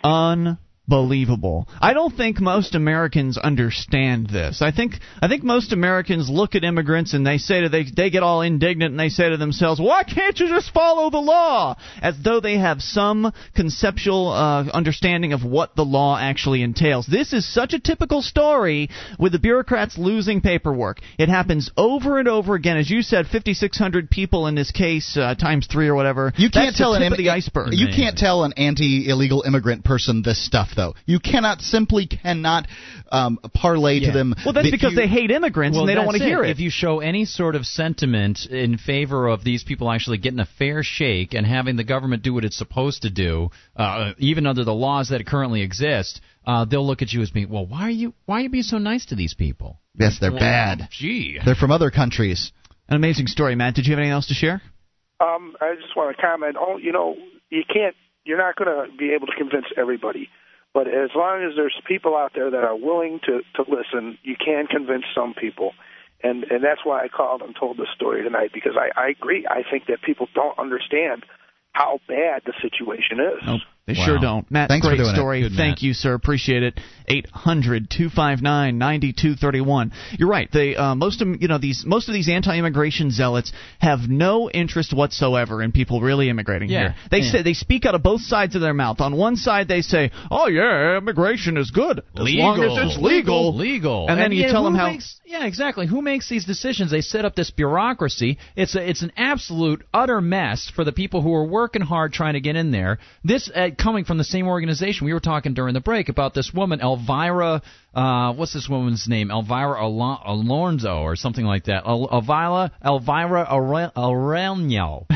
Unbelievable. I don't think most Americans understand this. I think I think most Americans look at immigrants and they say to they they get all indignant and they say to themselves, "Why can't you just follow the law?" As though they have some conceptual uh, understanding of what the law actually entails. This is such a typical story with the bureaucrats losing paperwork. It happens over and over again. As you said, 5,600 people in this case uh, times three or whatever. You can't tell an tip im- of the iceberg. You can't tell an anti-illegal immigrant person this stuff, though. You cannot simply cannot um, parlay to them. Well, that's that because you- they hate immigrants Well, and they don't want to hear it. If you show any sort of sentiment in favor of these people actually getting a fair shake and having the government do what it's supposed to do, uh, even under the laws that currently exist, uh, they'll look at you as being, well, why are you why are you being so nice to these people? Yes, they're Well, bad. Gee. They're from other countries. An amazing story, Matt. Did you have anything else to share? Um, I just want to comment. Oh, you know, you can't. You're not going to be able to convince everybody, but as long as there's people out there that are willing to to listen, you can convince some people, and and that's why I called and told this story tonight because I I agree. I think that people don't understand how bad the situation is. Nope. They Wow. sure don't. Matt, Thanks for great doing story. Thank Matt. you, sir. Appreciate it. 800-259-9231. You're right. They uh, most of you know these most of these anti-immigration zealots have no interest whatsoever in people really immigrating Yeah. here. They Yeah. say they speak out of both sides of their mouth. On one side they say, "Oh yeah, immigration is good as long as it's legal." legal, And then you yeah, tell them how- Makes, yeah, exactly. Who makes these decisions? They set up this bureaucracy. It's a, it's an absolute utter mess for the people who are working hard trying to get in there. This uh, coming from the same organization. We were talking during the break about this woman, Elvira. Uh, what's this woman's name? Elvira Alonzo or something like that. El- Elvira Elvira Aure- Aurelio. [laughs]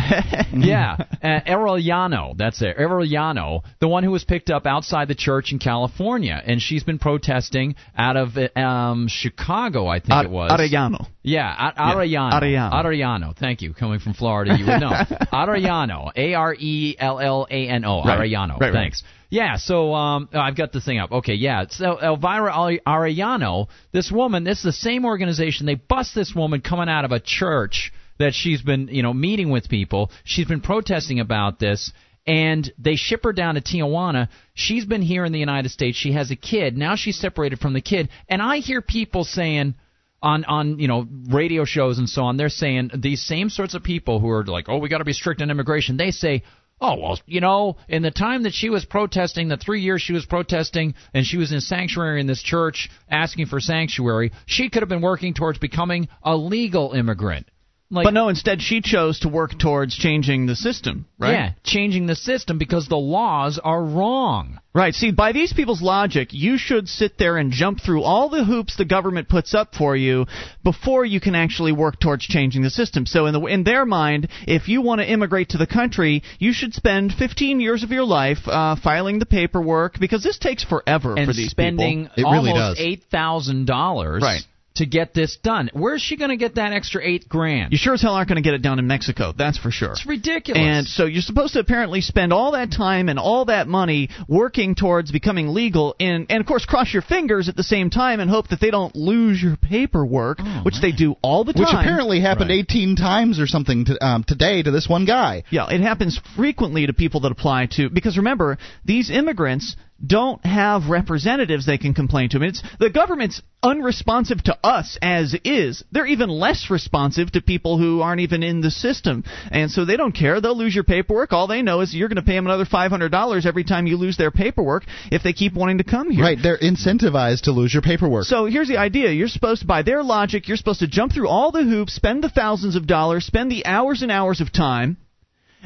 yeah, uh, Arellano. That's it. Arellano, the one who was picked up outside the church in California, and she's been protesting out of um, Chicago, I think Ar- it was. Arellano. Yeah, Ar- Arellano. Arellano. Arellano. Thank you. Coming from Florida, you would know. [laughs] Arellano. A R E L L A N O. Right. Arellano. Right, right. Thanks. Yeah, so um, oh, I've got the thing up. Okay, yeah. So Elvira Are- Arellano, this woman, this is the same organization. They bust this woman coming out of a church that she's been, you know, meeting with people. She's been protesting about this. And they ship her down to Tijuana. She's been here in the United States. She has a kid. Now she's separated from the kid. And I hear people saying, on on you know radio shows and so on they're saying these same sorts of people who are like oh we got to be strict on immigration they say oh well you know in the time that she was protesting the 3 years she was protesting and she was in sanctuary in this church asking for sanctuary she could have been working towards becoming a legal immigrant like But no, instead she chose to work towards changing the system, right? yeah changing the system because the laws are wrong Right. See, by these people's logic, you should sit there and jump through all the hoops the government puts up for you before you can actually work towards changing the system. So, in the in their mind, if you want to immigrate to the country, you should spend 15 years of your life uh, filing the paperwork because this takes forever and for these people. Really almost thousand dollars Right. To get this done. Where's she going to get that extra eight grand? You sure as hell aren't going to get it done in Mexico. That's for sure. it's ridiculous. And so you're supposed to apparently spend all that time and all that money working towards becoming legal in and of course cross your fingers at the same time and hope that they don't lose your paperwork, which they do all the time. Which apparently happened Right. 18 times or something to, um, today to this one guy. Yeah, it happens frequently to people that apply to because remember, these immigrants don't have representatives they can complain to. I mean, it's, the government's unresponsive to us as is. They're even less responsive to people who aren't even in the system. And so they don't care. They'll lose your paperwork. All they know is you're going to pay them another $500 every time you lose their paperwork if they keep wanting to come here. Right, they're incentivized to lose your paperwork. So here's the idea. You're supposed to, by their logic, you're supposed to jump through all the hoops, spend the thousands of dollars, spend the hours and hours of time,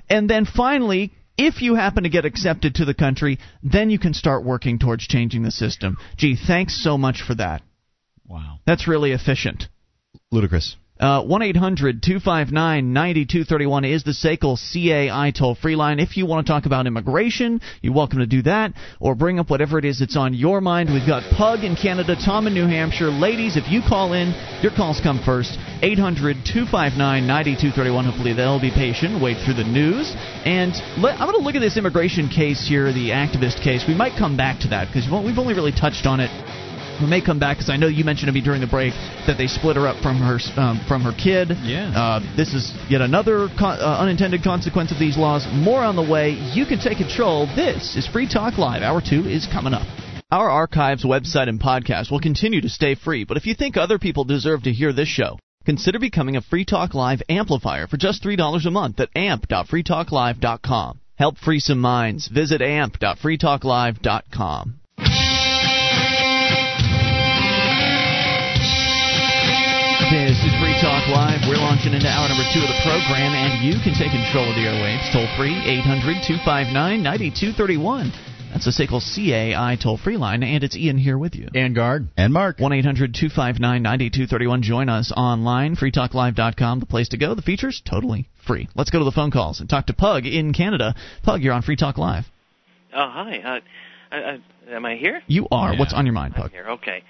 and then finally, if you happen to get accepted to the country, then you can start working towards changing the system. Gee, thanks so much for that. wow. That's really efficient. Ludicrous. Uh, 1 800 259 9231 is the SACL CAI toll free line. If you want to talk about immigration, you're welcome to do that, or bring up whatever it is that's on your mind. We've got Pug in Canada, Tom in New Hampshire. Ladies, if you call in, your calls come first. 800 259 9231. Hopefully, they'll be patient, wait through the news. And let, I'm going to look at this immigration case here, the activist case. We might come back to that because we've only really touched on it We may come back because I know you mentioned to me during the break that they split her up from her um, from her kid. Yeah. Uh, this is yet another con- uh, unintended consequence of these laws. More on the way. You can take control. This is Free Talk Live. Hour two is coming up. Our archives, website, and podcast will continue to stay free. But if you think other people deserve to hear this show, consider becoming a Free Talk Live amplifier for just three dollars a month at amp.freetalklive.com. Help free some minds. Visit amp.freetalklive.com. Free Talk Live. We're launching into hour number two of the program, and you can take control of the airwaves. Toll free, 800 259 9231. That's the SACL CAI toll free line, and it's Ian here with you. And guard. And Mark. 1 800 259 9231. Join us online, freetalklive.com, the place to go. The features totally free. Let's go to the phone calls and talk to Pug in Canada. Pug, you're on Free Talk Live. Oh, hi. Uh, I, I, am I here? You are. Yeah. What's on your mind, I'm Pug? here. Okay.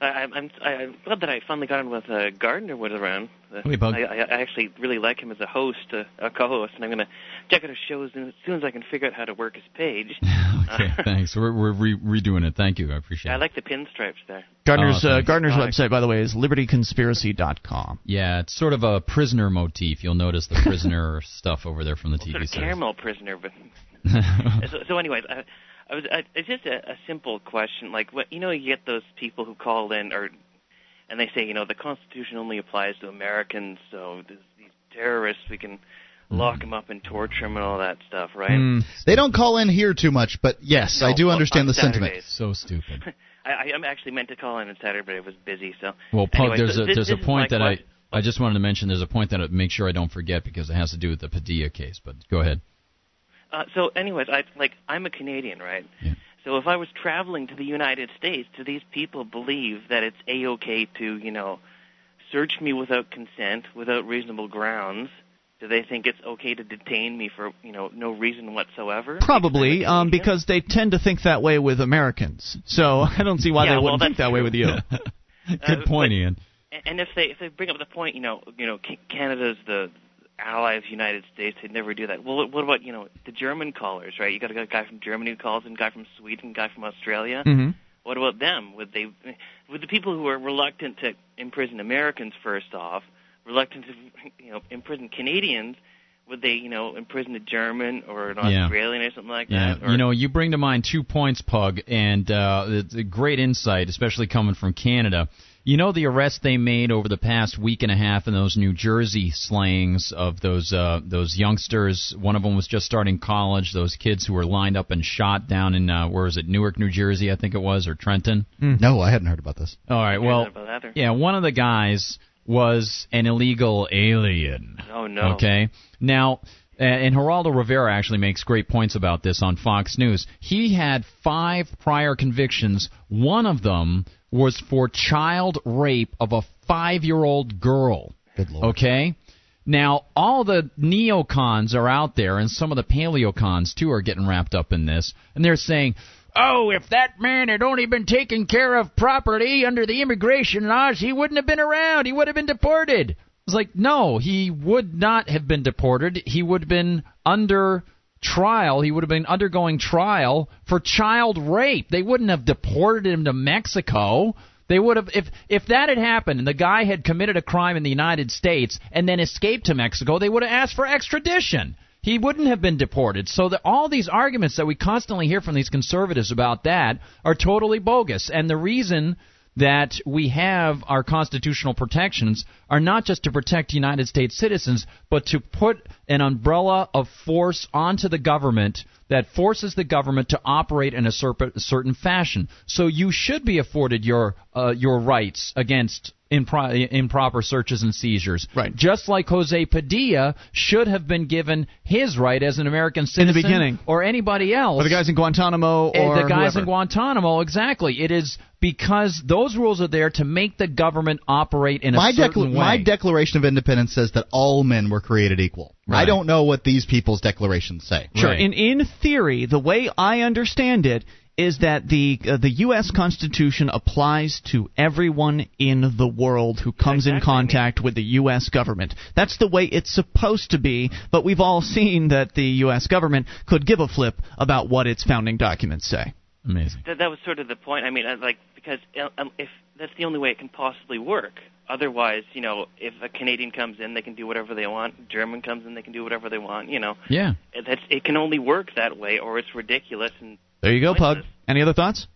I, I'm I'm I'm glad that I finally got in with uh, Gardner was around. Uh, Hey, Pug. I, I I actually really like him as a host, uh, a co-host, and I'm going to check out his shows as soon as I can figure out how to work his page. [laughs] okay, thanks. We're, we're re- redoing it. Thank you. I appreciate I it. I like the pinstripes there. Gardner's, Oh, uh. Gardner's Bye. website, by the way, is libertyconspiracy.com. Yeah, it's sort of a prisoner motif. You'll notice the [laughs] prisoner stuff over there from the TV Sort of series. caramel prisoner, but [laughs] so, so anyways, I, I was I, it's just a, a simple question. Like what you know, you get those people who call in or and they say, you know, the Constitution only applies to Americans, so this, these terrorists we can lock them up and torture them and all that stuff, right? Mm, They don't call in here too much, but yes, I do well, understand on the sentiment. Saturdays. so stupid. [laughs] I, I am actually meant to call in on Saturday, but I was busy. So Well, Pug, Anyway, there's so a this- there's a this is point my that I. I just wanted to mention. There's a point that I make sure I don't forget because it has to do with the Padilla case. But go ahead. Uh, so, anyways, I like I'm a Canadian, right? Yeah. So if I was traveling to the United States, do these people believe that it's a okay to, you know, search me without consent, without reasonable grounds? Do they think it's okay to detain me for, you know, no reason whatsoever? Probably, Because um, because they tend to think that way with Americans. So [laughs] I don't see why Yeah, they wouldn't think that's that way with you. [laughs] Good Uh, point, but- Ian. And- And if they if they bring up the point, you know, you know, Canada's the ally of the United States, they'd never do that. Well, what- about you know the German callers, right? You got a guy from Germany who calls in, a guy from Sweden, a guy from Australia. hmm What about them? Would they, would the people who are reluctant to imprison Americans first off, reluctant to, you know, imprison Canadians, would they, you know, imprison a German or an Yeah. Australian or something like Yeah, that? Or, you know, you bring to mind two points, Pug, and uh, it's a great insight, especially coming from Canada. You know the arrest they made over the past week and a half in those New Jersey slayings of those uh, those youngsters. One of them was just starting college. Those kids who were lined up and shot down in uh, where was it, Newark, New Jersey, I think it was, or Trenton. No, I hadn't heard about this. All right, well, about that or- yeah, one of the guys was an illegal alien. Oh no. Okay. Now, uh, and Geraldo Rivera actually makes great points about this on Fox News. He had five prior convictions. One of them was for child rape of a five-year-old girl. Good lord. Okay. Now, all the neocons are out there, and some of the paleocons too are getting wrapped up in this, and they're saying, "Oh, if that man had only been taken care of properly under the immigration laws, he wouldn't have been around. He would have been deported." It's like, no, he would not have been deported. He would have been under trial. He would have been undergoing trial for child rape. They wouldn't have deported him to Mexico. They would have if if that had happened and the guy had committed a crime in the United States and then escaped to Mexico, they would have asked for extradition. He wouldn't have been deported. So that all these arguments that we constantly hear from these conservatives about that are totally bogus. And the reason that we have our constitutional protections are not just to protect United States citizens, but to put an umbrella of force onto the government that forces the government to operate in a certain fashion. So you should be afforded your uh, your rights against impro- improper searches and seizures. Right. Just like Jose Padilla should have been given his right as an American citizen in the beginning. or anybody else. Or the guys in Guantanamo Eh, or the guys whoever. in Guantanamo, exactly. It is because those rules are there to make the government operate in a My, certain decla- way. my Declaration of Independence says that all men were created equal. I don't know what these people's declarations say. Sure. Right. In in theory, the way I understand it is that the uh, the U.S. Constitution applies to everyone in the world who comes in contact with the U.S. government. That's the way it's supposed to be. But we've all seen that the U.S. government could give a flip about what its founding documents say. Amazing. That, that was sort of the point. I mean, like because uh, um, if that's the only way it can possibly work. Otherwise, you know, if a Canadian comes in, they can do whatever they want. German comes in, they can do whatever they want. You know, Yeah. It- that's it can only work that way, or it's ridiculous. And There you go, Pug. Any other thoughts?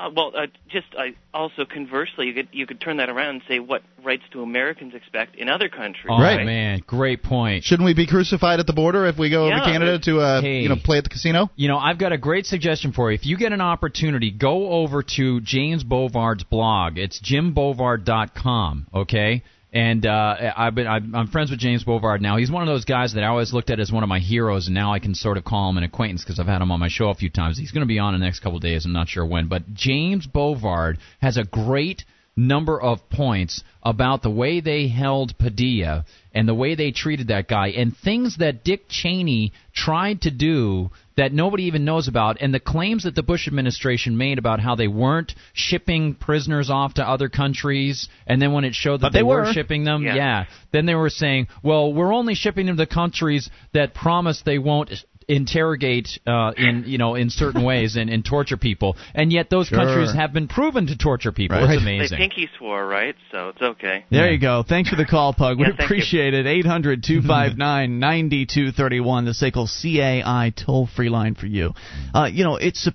Uh, well, uh, just uh, also conversely, you could you could turn that around and say what rights do Americans expect in other countries? Oh Right. man, great point. Shouldn't we be crucified at the border if we go over Yeah, to Canada to uh, Hey. you know play at the casino? You know, I've got a great suggestion for you. If you get an opportunity, go over to James Bovard's blog. It's jimbovard.com, okay? And uh, I've been I'm, friends with James Bovard now. He's one of those guys that I always looked at as one of my heroes, and now I can sort of call him an acquaintance because I've had him on my show a few times. He's going to be on in the next couple of days. I'm not sure when, but James Bovard has a great number of points about the way they held Padilla and the way they treated that guy and things that Dick Cheney tried to do that nobody even knows about and the claims that the Bush administration made about how they weren't shipping prisoners off to other countries and then when it showed that But they were. were. shipping them Yeah. yeah then they were saying well we're only shipping them to countries that promise they won't interrogate uh, in you know in certain [laughs] ways and, and torture people and yet those Sure. countries have been proven to torture people Right. it's They amazing pinky swore, right? So it's okay. There Yeah. you go. Thanks for the call, Pug. We Yeah, thank you. appreciate it. 800 259 9231, the SACL CAI toll free line for you. Uh, you know, it's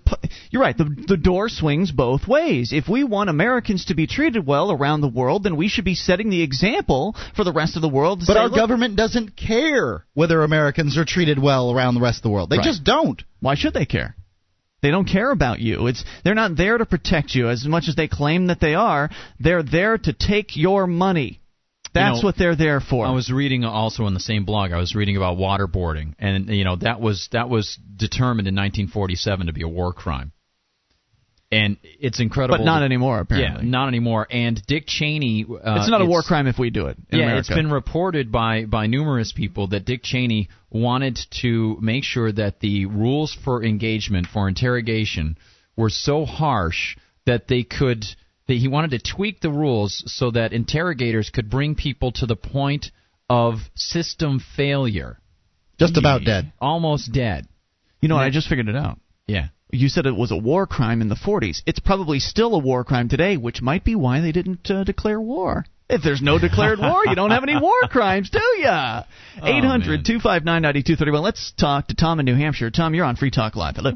you're right. The, the door swings both ways. If we want Americans to be treated well around the world, then we should be setting the example for the rest of the world. To But say, our government doesn't care whether Americans are treated well around the rest of the world. They Right. just don't. Why should they care? They don't care about you. It's they're not there to protect you as much as they claim that they are. They're there to take your money. That's know, what they're there for. I was reading also in the same blog. I was reading about waterboarding, and you know that was that was determined in 1947 to be a war crime, and it's incredible. but not that- anymore, Yeah, apparently. not anymore. And Dick Cheney. Uh, it's not a war crime if we do it. In yeah, America. it's been reported by by numerous people that Dick Cheney wanted to make sure that the rules for engagement for interrogation were so harsh that they could that he wanted to tweak the rules so that interrogators could bring people to the point of system failure, Just about dead. almost dead. You know, what, I just figured it out. Yeah. You said it was a war crime in the 40s. It's probably still a war crime today, which might be why they didn't uh, declare war. If there's no declared war, you don't have any war [laughs] crimes, do ya? Oh, 800 259 9231. Let's talk to Tom in New Hampshire. Tom, you're on Free Talk Live. Hello.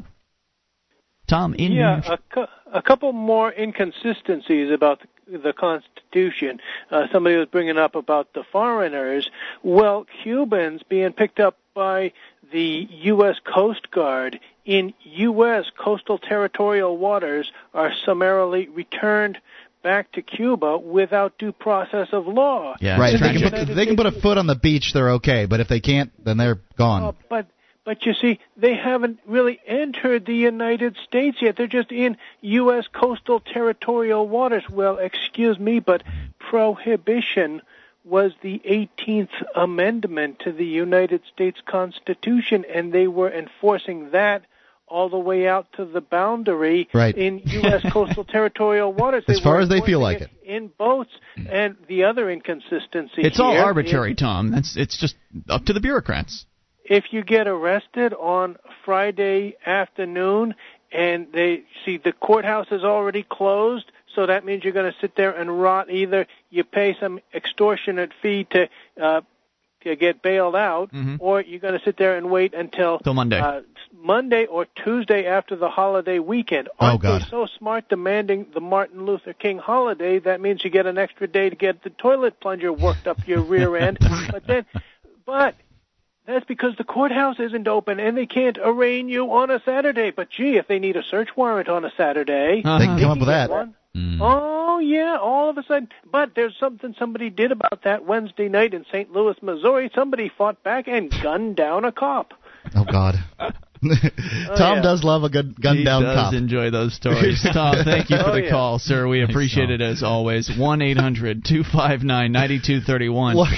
Tom in New yeah, Hampshire. a, cou- a couple more inconsistencies about the, the Constitution. Uh, somebody was bringing up about the foreigners. Well, Cubans being picked up by the U.S. Coast Guard in U.S. coastal territorial waters are summarily returned back to Cuba without due process of law. Yeah, right. they can, put, they can put a foot on the beach, they're okay. But if they can't, then they're gone. Uh, but but you see, they haven't really entered the United States yet. They're just in U.S. coastal territorial waters. Well, excuse me, but prohibition was the 18th Amendment to the United States Constitution, and they were enforcing that all the way out to the boundary Right. in U.S. [laughs] coastal territorial waters. As They far as they feel like it. in boats. And the other inconsistency It's all arbitrary, is- Tom. It's, it's just up to the bureaucrats. if you get arrested on Friday afternoon and they see the courthouse is already closed, so that means you're going to sit there and rot. Either you pay some extortionate fee to uh, to get bailed out, Mhm. or you're going to sit there and wait until Till Monday. uh, Monday or Tuesday after the holiday weekend. Oh, Aren't God. they so smart demanding the Martin Luther King holiday? That means you get an extra day to get the toilet plunger worked up your rear [laughs] end. But then, but that's because the courthouse isn't open and they can't arraign you on a Saturday. But gee, if they need a search warrant on a Saturday, Uh-huh. They can come up with that. one. Mm. Oh Oh, yeah, all of a sudden. But there's something somebody did about that Wednesday night in St. Louis, Missouri. Somebody fought back and gunned down a cop. Oh God. [laughs] Oh, [laughs] Tom yeah. does love a good gun he down does cop. enjoy those [laughs] stories. Tom, thank you for Oh, the yeah. call, sir. We appreciate Tom. it as always. 1 eight hundred two five nine ninety two thirty one. Look,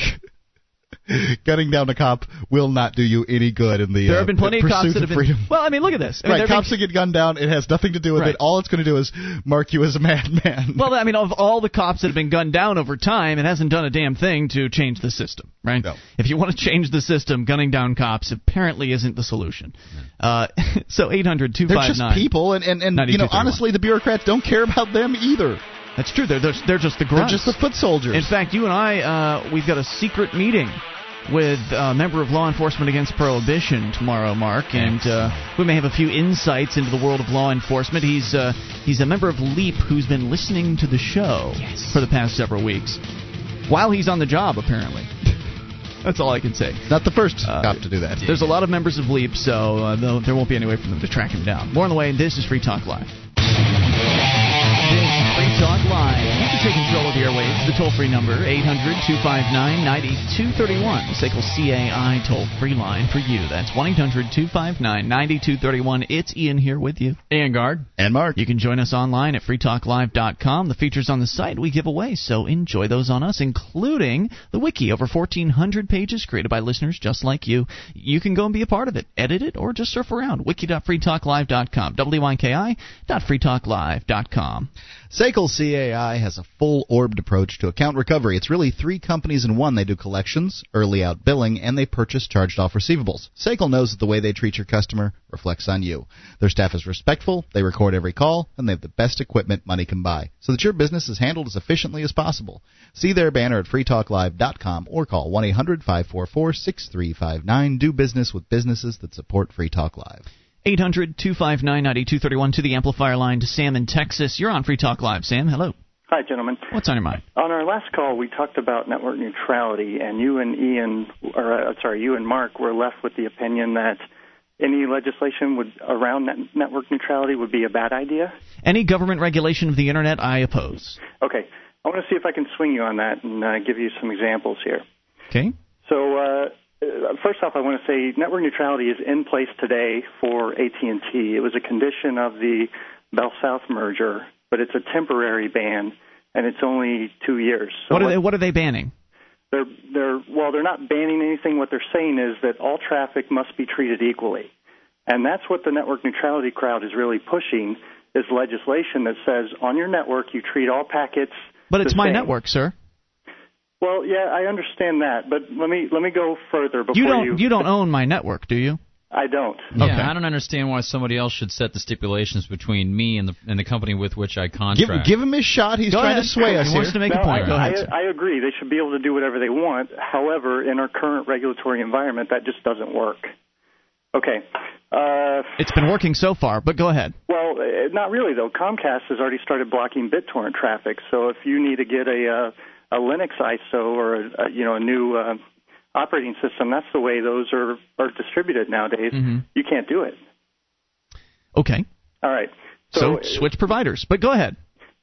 [laughs] Gunning down a cop will not do you any good in the There uh, have been plenty of cops that have been. freedom. [laughs] Well, I mean, look at this. I mean, right, cops that get gunned down, it has nothing to do with Right. it. All it's going to do is mark you as a [laughs] madman. Well, I mean, of all the cops that have been gunned down over time, it hasn't done a damn thing to change the system, right? No. If you want to change the system, gunning down cops apparently isn't the solution. Uh, so 800 They're just people, and, and, and you know, honestly, the bureaucrats don't care about them either. That's true. They're, they're, they're just the They're just the foot soldiers. In fact, you and I, uh, we've got a secret meeting with a member of Law Enforcement Against Prohibition tomorrow, Mark, and uh, we may have a few insights into the world of law enforcement. He's uh, he's a member of Leap who's been listening to the show for the past several weeks while he's on the job, apparently. That's all I can say. Not the first Uh, cop to do that. There's a lot of members of Leap, so uh, there won't be any way for them to track him down. More on the way. This is Free Talk Live. This is Free Talk Live. You can take control of the airwaves. The toll-free number, 800-259-9231. The SACL CAI toll-free line for you. That's 1-800-259-9231. It's Ian here with you. And guard. And Mark. You can join us online at freetalklive.com. The features on the site we give away, so enjoy those on us, including the wiki, over 1,400 pages created by listeners just like you. You can go and be a part of it, edit it, or just surf around. wiki.freetalklive.com, wyki.freetalklive.com. SACL CAI has a full orbed approach to account recovery. It's really three companies in one. They do collections, early out billing, and they purchase charged off receivables. SACL knows that the way they treat your customer reflects on you. Their staff is respectful, they record every call, and they have the best equipment money can buy, so that your business is handled as efficiently as possible. See their banner at freetalklive.com or call 1 800 544 6359. Do business with businesses that support Free Talk Live. 800 259 9231 to the amplifier line to Sam in Texas. You're on Free Talk Live. Sam, hello. Hi, gentlemen. What's on your mind? On our last call, we talked about network neutrality, and you and Ian, or uh, sorry, you and Mark were left with the opinion that any legislation would around net- network neutrality would be a bad idea. Any government regulation of the Internet, I oppose. Okay, I want to see if I can swing you on that and uh, give you some examples here. Okay? So, uh, uh, Uh, first off, I want to say network neutrality is in place today for AT&T. It was a condition of the Bell South merger, but it's a temporary ban, and it's only two years. So what, are they, what are they banning? they're they're well they're not banning anything what they're saying is that all traffic must be treated equally and that's what the network neutrality crowd is really pushing is legislation that says on your network you treat all packets But it's my same. network, sir. Well yeah i understand that but let me let me go further before You don't you you don't own my network, do you? i don't Yeah, Okay. I don't understand why somebody else should set the stipulations between me and the and the company with which I contract. give him his shot. He's Go trying ahead. to sway us He here. wants to make No, a point. I, Go ahead. I. I agree. They should be able to do whatever they want. However, in our current regulatory environment, that just doesn't work. Okay. Uh, It's been working so far, but go ahead. Well, uh, not really though. Comcast has already started blocking BitTorrent traffic. So if you need to get a uh, a Linux ISO or a, a you know a new uh, operating system, that's the way those are are distributed nowadays. Mhm. You can't do it. Okay. All right. So, uh, switch providers. But go ahead.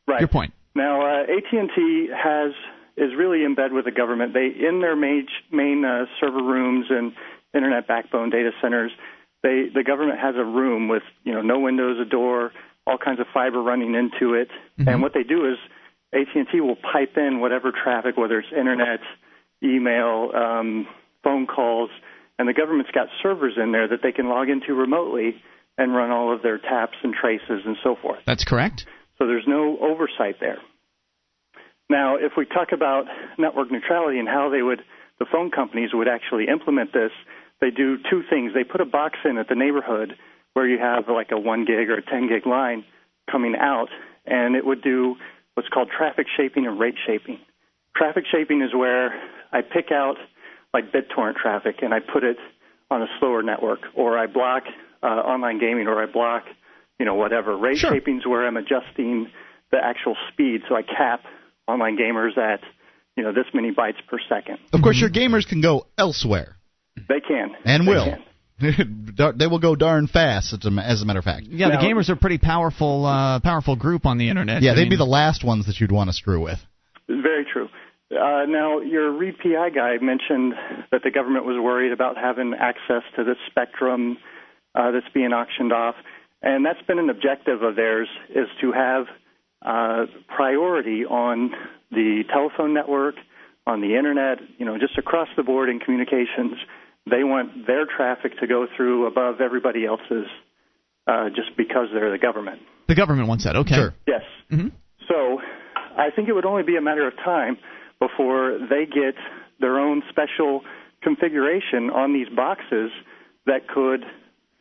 right. Your point. Now, uh, AT&T has is really in bed with the government. They in their main main uh, server rooms and internet backbone data centers. They the government has a room with you know no windows, a door, all kinds of fiber running into it. And what they do is AT&T will pipe in whatever traffic, whether it's internet, email, um, phone calls, and the government's got servers in there that they can log into remotely and run all of their taps and traces and so forth. That's correct. So there's no oversight there. Now, if we talk about network neutrality and how they would, the phone companies would actually implement this, they do two things. They put a box in at the neighborhood where you have like a 1 gig or a 10 gig line coming out, and it would do what's called traffic shaping and rate shaping. Traffic shaping is where I pick out like BitTorrent traffic and I put it on a slower network, or I block uh, online gaming, or I block, you know, whatever. Rate Sure. shaping is where I'm adjusting the actual speed, so I cap online gamers at, you know, this many bytes per second. Of course, your gamers can go elsewhere They can and They will. can. Dar- [laughs] they will go darn fast, as a, as a matter of fact. Yeah, Now- the gamers are a pretty powerful, uh, powerful group on the internet. Yeah, I they'd mean, be the last ones that you'd want to screw with. Very true. Uh, now, your ReadPI guy mentioned that the government was worried about having access to the spectrum uh, that's being auctioned off, and that's been an objective of theirs is to have uh, priority on the telephone network, on the internet, you know, just across the board in communications. They want their traffic to go through above everybody else's uh, just because they're the government. The government wants that. Okay. Sure. Yes. Mm-hmm. So I think it would only be a matter of time before they get their own special configuration on these boxes that could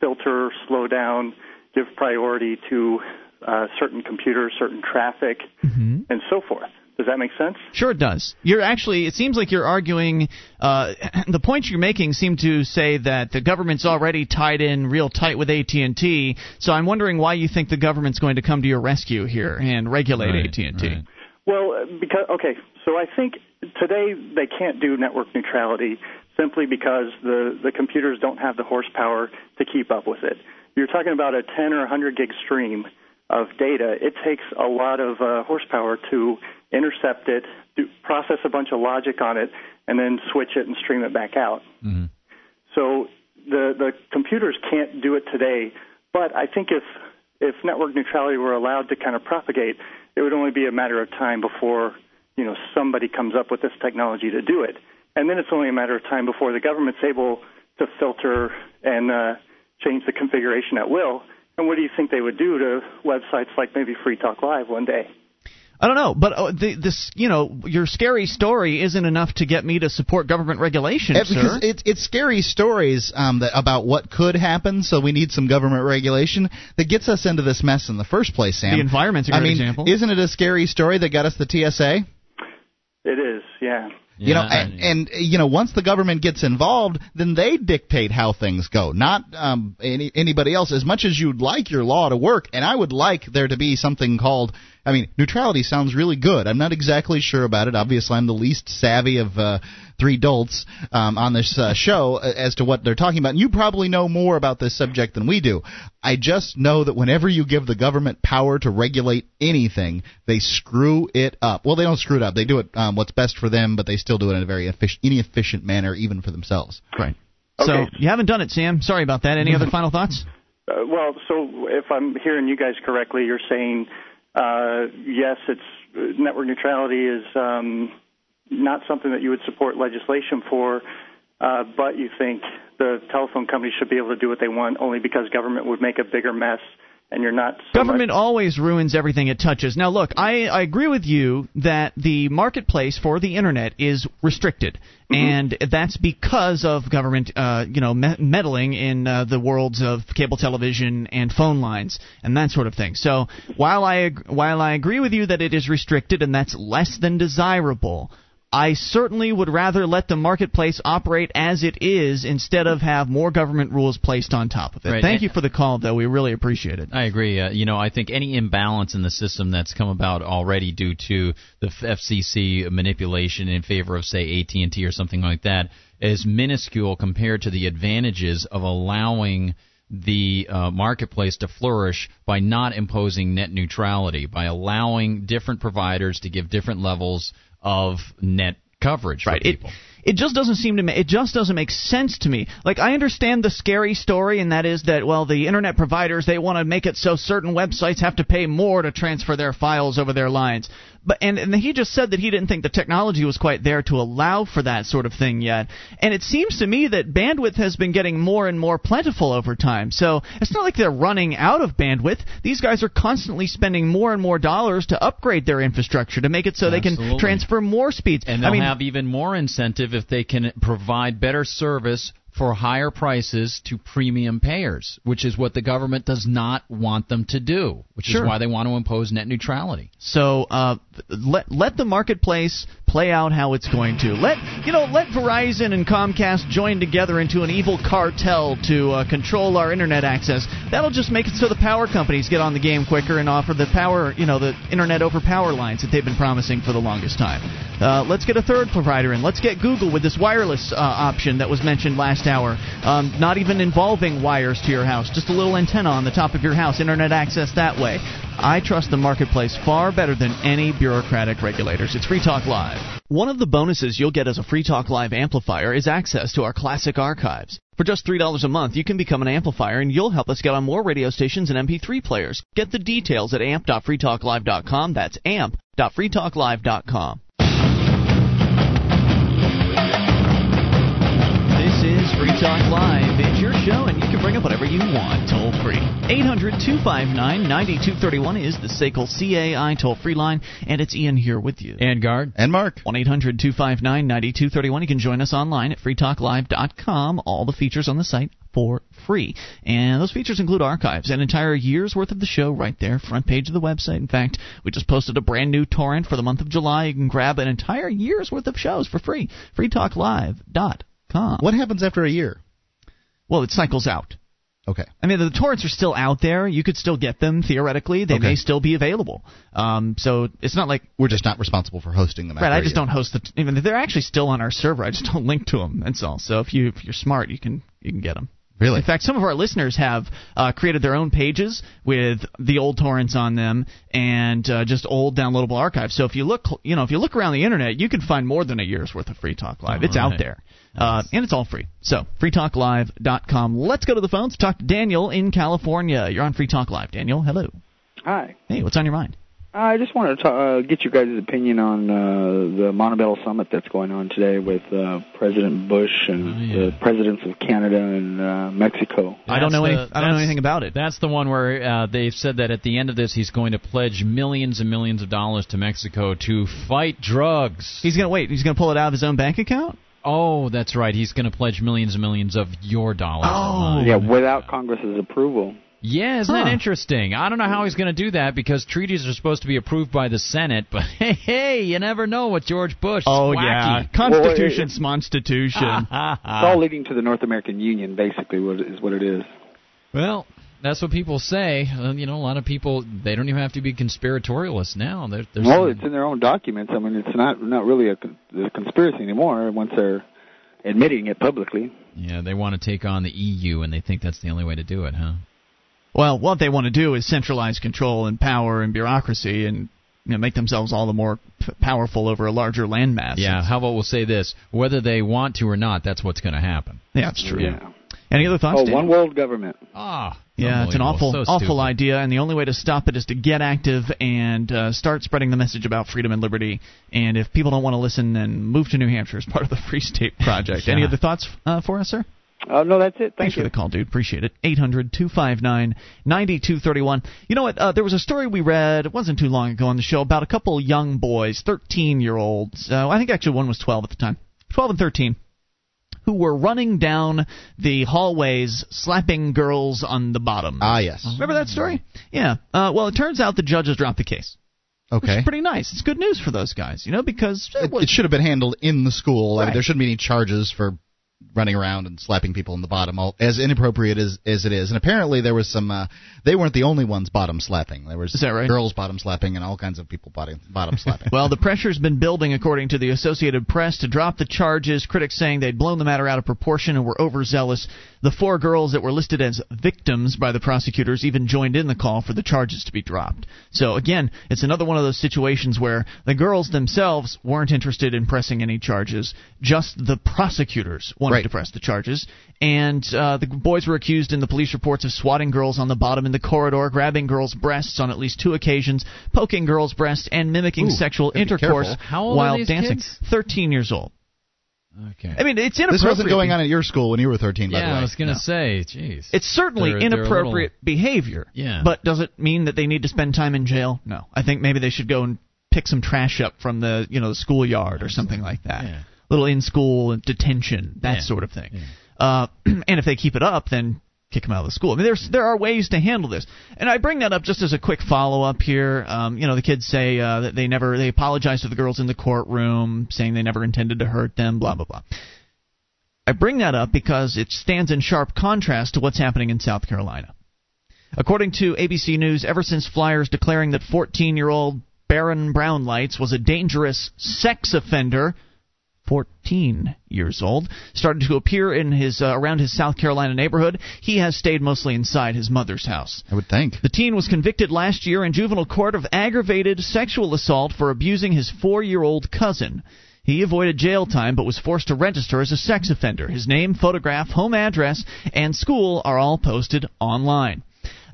filter, slow down, give priority to uh, certain computers, certain traffic, mm-hmm. and so forth. Does that make sense? Sure, it does. You're actually. It seems like you're arguing. Uh, [clears throat] the points you're making seem to say that the government's already tied in real tight with AT and T. So I'm wondering why you think the government's going to come to your rescue here and regulate Right, AT and T. right. Well, uh, because okay, so I think today they can't do network neutrality simply because the the computers don't have the horsepower to keep up with it. You're talking about a 10 or 100 gig stream of data. It takes a lot of uh, horsepower to intercept it, do, process a bunch of logic on it, and then switch it and stream it back out. Mm-hmm. So the the computers can't do it today. But I think if if network neutrality were allowed to kind of propagate, it would only be a matter of time before you know somebody comes up with this technology to do it, and then it's only a matter of time before the government's able to filter and uh, change the configuration at will. And what do you think they would do to websites like maybe Free Talk Live one day? I don't know, but uh, the, this, you know, your scary story isn't enough to get me to support government regulation, Yeah, sir. because it's it's scary stories um, that about what could happen. So we need some government regulation that gets us into this mess in the first place. Sam, The environment's a I great mean, example. isn't it a scary story that got us the TSA? It is, yeah. You know, and, and you know, once the government gets involved, then they dictate how things go, not um, any, anybody else. As much as you'd like your law to work, and I would like there to be something called. I mean, neutrality sounds really good. I'm not exactly sure about it. Obviously, I'm the least savvy of uh, three dolts um, on this uh, show uh, as to what they're talking about. And you probably know more about this subject than we do. I just know that whenever you give the government power to regulate anything, they screw it up. Well, they don't screw it up. They do it um, what's best for them, but they still do it in a very effic- inefficient manner, even for themselves. right. So you haven't done it, Sam. Sorry about that. Any other final thoughts? Uh, well, so if I'm hearing you guys correctly, you're saying uh, yes, it's uh, network neutrality is um, not something that you would support legislation for, uh, but you think the telephone companies should be able to do what they want only because government would make a bigger mess, and you're not. So Government much- always ruins everything it touches. Now, look, I, I agree with you that the marketplace for the internet is restricted, and that's because of government, uh, you know, me- meddling in uh, the worlds of cable television and phone lines and that sort of thing. So, while I ag- while I agree with you that it is restricted and that's less than desirable. I certainly would rather let the marketplace operate as it is instead of have more government rules placed on top of it. Right. Thank you for the call, though. We really appreciate it. I agree. Uh, you know, I think any imbalance in the system that's come about already due to the FCC manipulation in favor of, say, AT and T or something like that, is minuscule compared to the advantages of allowing the uh, marketplace to flourish by not imposing net neutrality, by allowing different providers to give different levels of net coverage for right. It, people. it just doesn't seem to ma- it just doesn't make sense to me. Like I understand the scary story, and that is that well, the internet providers they want to make it so certain websites have to pay more to transfer their files over their lines. But and, and he just said that he didn't think the technology was quite there to allow for that sort of thing yet. And it seems to me that bandwidth has been getting more and more plentiful over time. So it's not like they're running out of bandwidth. These guys are constantly spending more and more dollars to upgrade their infrastructure to make it so they can transfer more speeds. And they'll I mean, have even more incentive if they can provide better service for higher prices to premium payers, which is what the government does not want them to do, which Sure. is why they want to impose net neutrality. So uh, let let the marketplace play out how it's going to. Let you know let Verizon and Comcast join together into an evil cartel to uh, control our internet access. That'll just make it so the power companies get on the game quicker and offer the power you know the internet over power lines that they've been promising for the longest time. Uh, let's get a third provider in. Let's get Google with this wireless uh, option that was mentioned last hour. Um, not even involving wires to your house, just a little antenna on the top of your house, internet access that way. I trust the marketplace far better than any bureaucratic regulators. It's Free Talk Live. One of the bonuses you'll get as a Free Talk Live amplifier is access to our classic archives. For just $3 a month, you can become an amplifier and you'll help us get on more radio stations and MP3 players. Get the details at amp.freetalklive.com. That's amp.freetalklive.com. Free Talk Live. It's your show, and you can bring up whatever you want toll free. 800 259 9231 is the SACL CAI toll free line, and it's Ian here with you. And Guard. And Mark. 1 800 259 9231. You can join us online at freetalklive.com. All the features on the site for free. And those features include archives, an entire year's worth of the show right there, front page of the website. In fact, we just posted a brand new torrent for the month of July. You can grab an entire year's worth of shows for free. freetalklive.com. What happens after a year? Well, it cycles out. Okay. I mean, the torrents are still out there. You could still get them theoretically. They Okay. may still be available. Um, so it's not like We're just not responsible for hosting them. right. I just don't host the. Even they're actually still on our server. I just don't link to them. That's all. So if you if you're smart, you can you can get them. Really? In fact, some of our listeners have uh, created their own pages with the old torrents on them and uh, just old downloadable archives. So if you look, you know, if you look around the internet, you can find more than a year's worth of Free Talk Live. it's out Alright. there, uh, and it's all free. So freetalklive.com. Let's go to the phones. Talk to Daniel in California. You're on Free Talk Live. Daniel, hello. Hi. Hey, what's on your mind? I just wanted to ta- uh, get your guys' opinion on uh, the Montebello summit that's going on today with uh, President Bush and Oh, yeah. the presidents of Canada and uh, Mexico. I don't know That's any, I don't know anything about it. That's the one where uh, they've said that at the end of this, he's going to pledge millions and millions of dollars to Mexico to fight drugs. He's gonna wait. He's gonna pull it out of his own bank account. Oh, that's right. He's going to pledge millions and millions of your dollars. Oh. Yeah, without Congress's approval. Yeah, isn't Huh. that interesting? I don't know how he's going to do that because treaties are supposed to be approved by the Senate, but [laughs] hey, hey, you never know what George Bush. Oh It's yeah, [laughs] wacky. Constitution, Constitution. [laughs] It's all leading to the North American Union, basically, what is what it is. well, that's what people say. Uh, you know, a lot of people they don't even have to be conspiratorialists now. They're, they're Well, saying- it's in their own documents. I mean, it's not not really a, a conspiracy anymore once they're admitting it publicly. yeah, they want to take on the EU, and they think that's the only way to do it, huh? Well, what they want to do is centralize control and power and bureaucracy and you know, make themselves all the more p- powerful over a larger landmass. Yeah. How about we'll say this: whether they want to or not, that's what's going to happen. yeah, that's true. Yeah. Any other thoughts? Oh, Dan? one world government. Ah, Yeah, it's an awful. So awful idea, and the only way to stop it is to get active and uh, start spreading the message about freedom and liberty. And if people don't want to listen, then move to New Hampshire as part of the Free State Project. [laughs] Any other thoughts uh, for us, sir? Oh no, that's it. Thank Thanks you. for the call, dude. Appreciate it. 800 259 9231. You know what? Uh, there was a story we read, it wasn't too long ago on the show, about a couple young boys, 13 year olds. Uh, I think actually one was 12 at the time. 12 and 13. Who were running down the hallways, slapping girls on the bottom. Ah, yes. Remember that story? Yeah. Uh, well, it turns out the judges dropped the case. Which Okay. is pretty nice. It's good news for those guys, you know, because It, it should have been handled in the school. I mean, there shouldn't be any charges for running around and slapping people in the bottom, all, as inappropriate as as it is. And apparently, there was some. Uh, they weren't the only ones bottom slapping. There was right? girls bottom slapping and all kinds of people bottom bottom slapping. [laughs] Well, the pressure's been building, according to the Associated Press, to drop the charges. Critics saying they'd blown the matter out of proportion and were overzealous. The four girls that were listed as victims by the prosecutors even joined in the call for the charges to be dropped. So, again, it's another one of those situations where the girls themselves weren't interested in pressing any charges, just the prosecutors wanted Right. to press the charges. And uh, the boys were accused in the police reports of swatting girls on the bottom in the corridor, grabbing girls' breasts on at least two occasions, poking girls' breasts, and mimicking Ooh, sexual intercourse. How old are while these dancing. kids? 13 years old. Okay. I mean, it's inappropriate. this wasn't going on at your school when you were 13, by the way. yeah, I was going to No. say, jeez. It's certainly They're- they're a inappropriate behavior. Yeah. But does it mean that they need to spend time in jail? No. I think maybe they should go and pick some trash up from the you know the schoolyard or something like that. Yeah. Little in school detention, that Yeah. sort of thing. Uh, [clears throat] and if they keep it up, then kick them out of the school. I mean, there's there are ways to handle this, and I bring that up just as a quick follow up here. Um, you know, the kids say uh, that they never they apologize to the girls in the courtroom, saying they never intended to hurt them. Blah blah blah. I bring that up because it stands in sharp contrast to what's happening in South Carolina. According to ABC News, ever since flyers declaring that 14 year old Baron Brownlights was a dangerous sex offender, 14 years old, started to appear in his uh, around his South Carolina neighborhood, he has stayed mostly inside his mother's house. I would think. The teen was convicted last year in juvenile court of aggravated sexual assault for abusing his four year old cousin. He avoided jail time but was forced to register as a sex offender. His name, photograph, home address, and school are all posted online.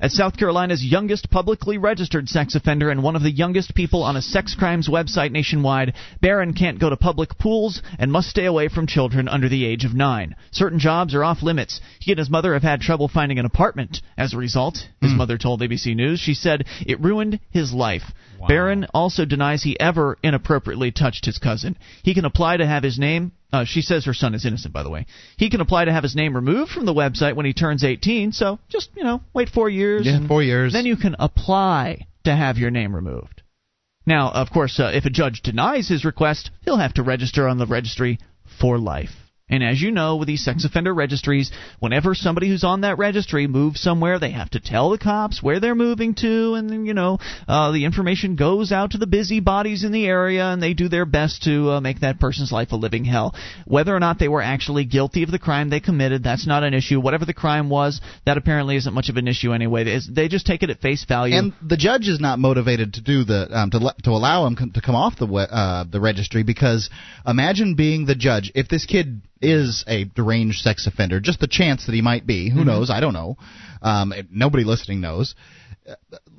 As South Carolina's youngest publicly registered sex offender and one of the youngest people on a sex crimes website nationwide, Barron can't go to public pools and must stay away from children under the age of nine. Certain jobs are off limits. He and his mother have had trouble finding an apartment as a result, his hmm. mother told ABC News. She said it ruined his life. Barron also denies he ever inappropriately touched his cousin. He can apply to have his name. Uh, she says her son is innocent, by the way. He can apply to have his name removed from the website when he turns 18. So just you know, wait four years. Yeah, four years. Then you can apply to have your name removed. Now, of course, uh, if a judge denies his request, he'll have to register on the registry for life. And as you know, with these sex offender registries, whenever somebody who's on that registry moves somewhere, they have to tell the cops where they're moving to, and you know, uh, the information goes out to the busybodies in the area, and they do their best to uh, make that person's life a living hell. Whether or not they were actually guilty of the crime they committed, that's not an issue. Whatever the crime was, that apparently isn't much of an issue anyway. They- just take it at face value. And the judge is not motivated to do the um, to to allow him to come off the uh, the registry because imagine being the judge if this kid is a deranged sex offender, just the chance that he might be. Who Mhm. knows? I don't know. Um, nobody listening knows.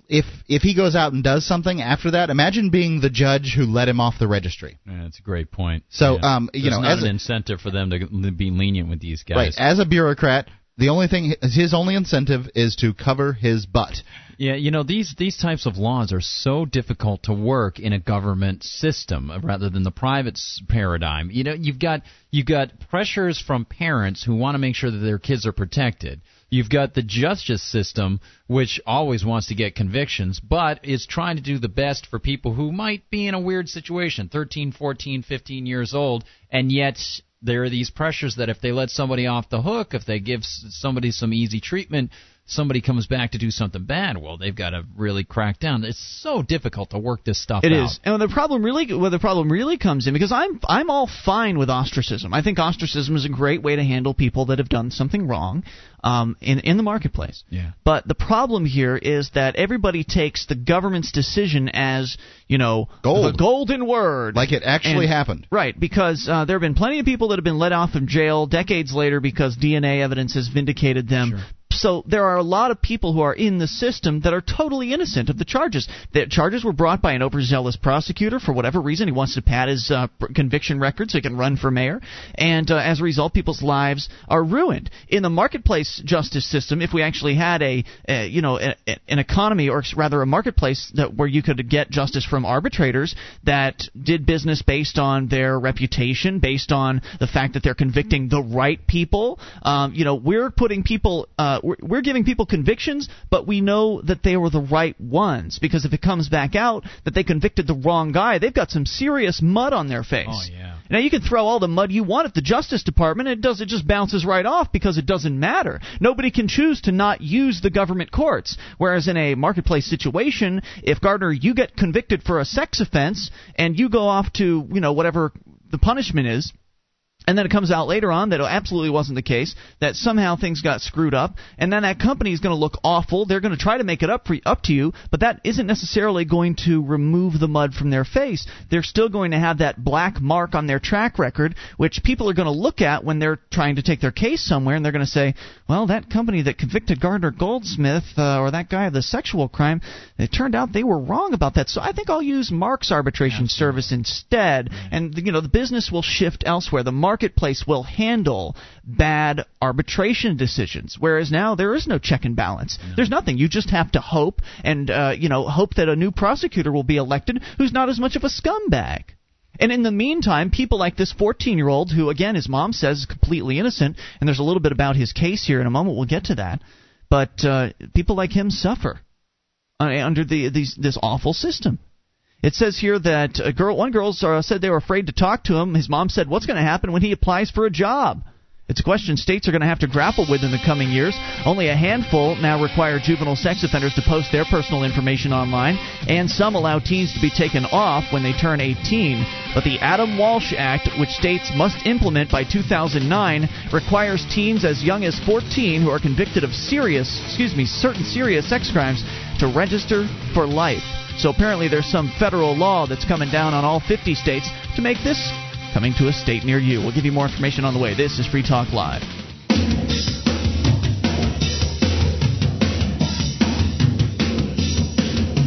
If if he goes out and does something after that, imagine being the judge who let him off the registry. Yeah, that's a great point. So, Yeah. um, you know, as an a- incentive for them to be lenient with these guys. Right. As a bureaucrat, the only thing his only incentive is to cover his butt. Yeah, you know these these types of laws are so difficult to work in a government system rather than the private paradigm. You know, you've got you've got pressures from parents who want to make sure that their kids are protected. You've got the justice system which always wants to get convictions but is trying to do the best for people who might be in a weird situation, 13, 14, 15 years old, and yet there are these pressures that if they let somebody off the hook, if they give somebody some easy treatment, somebody comes back to do something bad. Well, they've got to really crack down. It's so difficult to work this stuff It out. is, and the problem really, where the problem really comes in, because I'm I'm all fine with ostracism. I think ostracism is a great way to handle people that have done something wrong, um, in in the marketplace. Yeah. But the problem here is that everybody takes the government's decision as you know Gold. the golden word, Like it actually And- happened. Right, because uh, there have been plenty of people that have been let off from jail decades later because DNA evidence has vindicated them. So there are a lot of people who are in the system that are totally innocent of the charges. The charges were brought by an overzealous prosecutor for whatever reason. He wants to pad his uh, conviction record so he can run for mayor, and uh, as a result, people's lives are ruined. In the marketplace justice system, if we actually had a, a you know a, a- an economy or rather a marketplace that where you could get justice from arbitrators that did business based on their reputation, based on the fact that they're convicting the right people. Um, you know, we're putting people, uh, we're, we're giving people convictions, but we know that they were the right ones because if it comes back out that they convicted the wrong guy, they've got some serious mud on their face. Oh yeah. Now you can throw all the mud you want at the Justice Department, and it does it just bounces right off because it doesn't matter. Nobody can choose to not use the government courts. Whereas in a marketplace situation, if Gardner you get convicted for a sex offense and you go off to you know whatever the punishment is. And then it comes out later on that it absolutely wasn't the case, that somehow things got screwed up, and then that company is going to look awful. They're going to try to make it up for, up to you, but that isn't necessarily going to remove the mud from their face. They're still going to have that black mark on their track record, which people are going to look at when they're trying to take their case somewhere, and they're going to say, well, that company that convicted Gardner Goldsmith uh, or that guy of the sexual crime, it turned out they were wrong about that. So I think I'll use Mark's arbitration service instead, and you know the business will shift elsewhere. The marketplace will handle bad arbitration decisions, whereas now there is no check and balance. There's nothing. You just have to hope and uh, you know hope that a new prosecutor will be elected who's not as much of a scumbag. And in the meantime, people like this 14 year old, who, again, his mom says is completely innocent, and there's a little bit about his case here in a moment, we'll get to that. But uh, people like him suffer uh, under the, these, this awful system. It says here that a girl, one girl uh, said they were afraid to talk to him. His mom said, "What's going to happen when he applies for a job?" It's a question states are going to have to grapple with in the coming years. Only a handful now require juvenile sex offenders to post their personal information online, and some allow teens to be taken off when they turn 18. But the Adam Walsh Act, which states must implement by 2009, requires teens as young as 14 who are convicted of serious, excuse me, certain serious sex crimes to register for life. So apparently there's some federal law that's coming down on all 50 states to make this coming to a state near you. We'll give you more information on the way. This is Free Talk Live.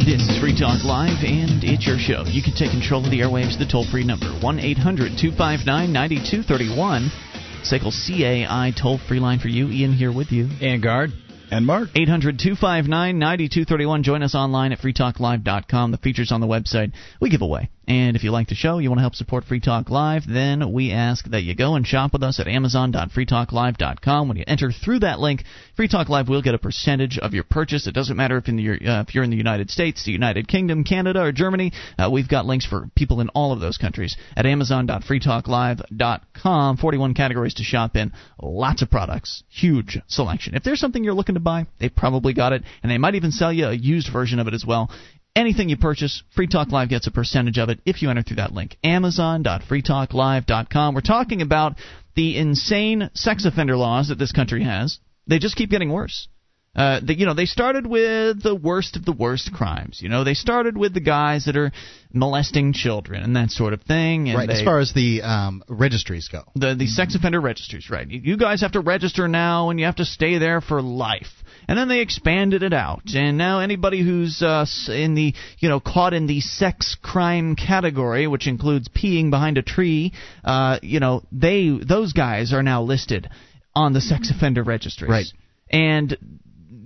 This is Free Talk Live, and it's your show. You can take control of the airwaves, the toll free number 1 800 259 9231. SACL CAI toll free line for you. Ian here with you. And guard. And Mark. 800 259 9231. Join us online at freetalklive.com. The features on the website we give away. And if you like the show, you want to help support Free Talk Live, then we ask that you go and shop with us at amazon.freetalklive.com. When you enter through that link, Free Talk Live will get a percentage of your purchase. It doesn't matter if, in the, uh, if you're in the United States, the United Kingdom, Canada, or Germany. Uh, we've got links for people in all of those countries at amazon.freetalklive.com. 41 categories to shop in. Lots of products. Huge selection. If there's something you're looking to buy, they probably got it, and they might even sell you a used version of it as well. Anything you purchase, Free Talk Live gets a percentage of it if you enter through that link. Amazon.freetalklive.com. We're talking about the insane sex offender laws that this country has. They just keep getting worse. Uh, the, you know, they started with the worst of the worst crimes. You know, they started with the guys that are molesting children and that sort of thing. And right. They, as far as the um, registries go, the the sex offender registries, right? You guys have to register now, and you have to stay there for life. And then they expanded it out, and now anybody who's uh, in the you know caught in the sex crime category, which includes peeing behind a tree, uh, you know, they those guys are now listed on the sex offender registries. Right. And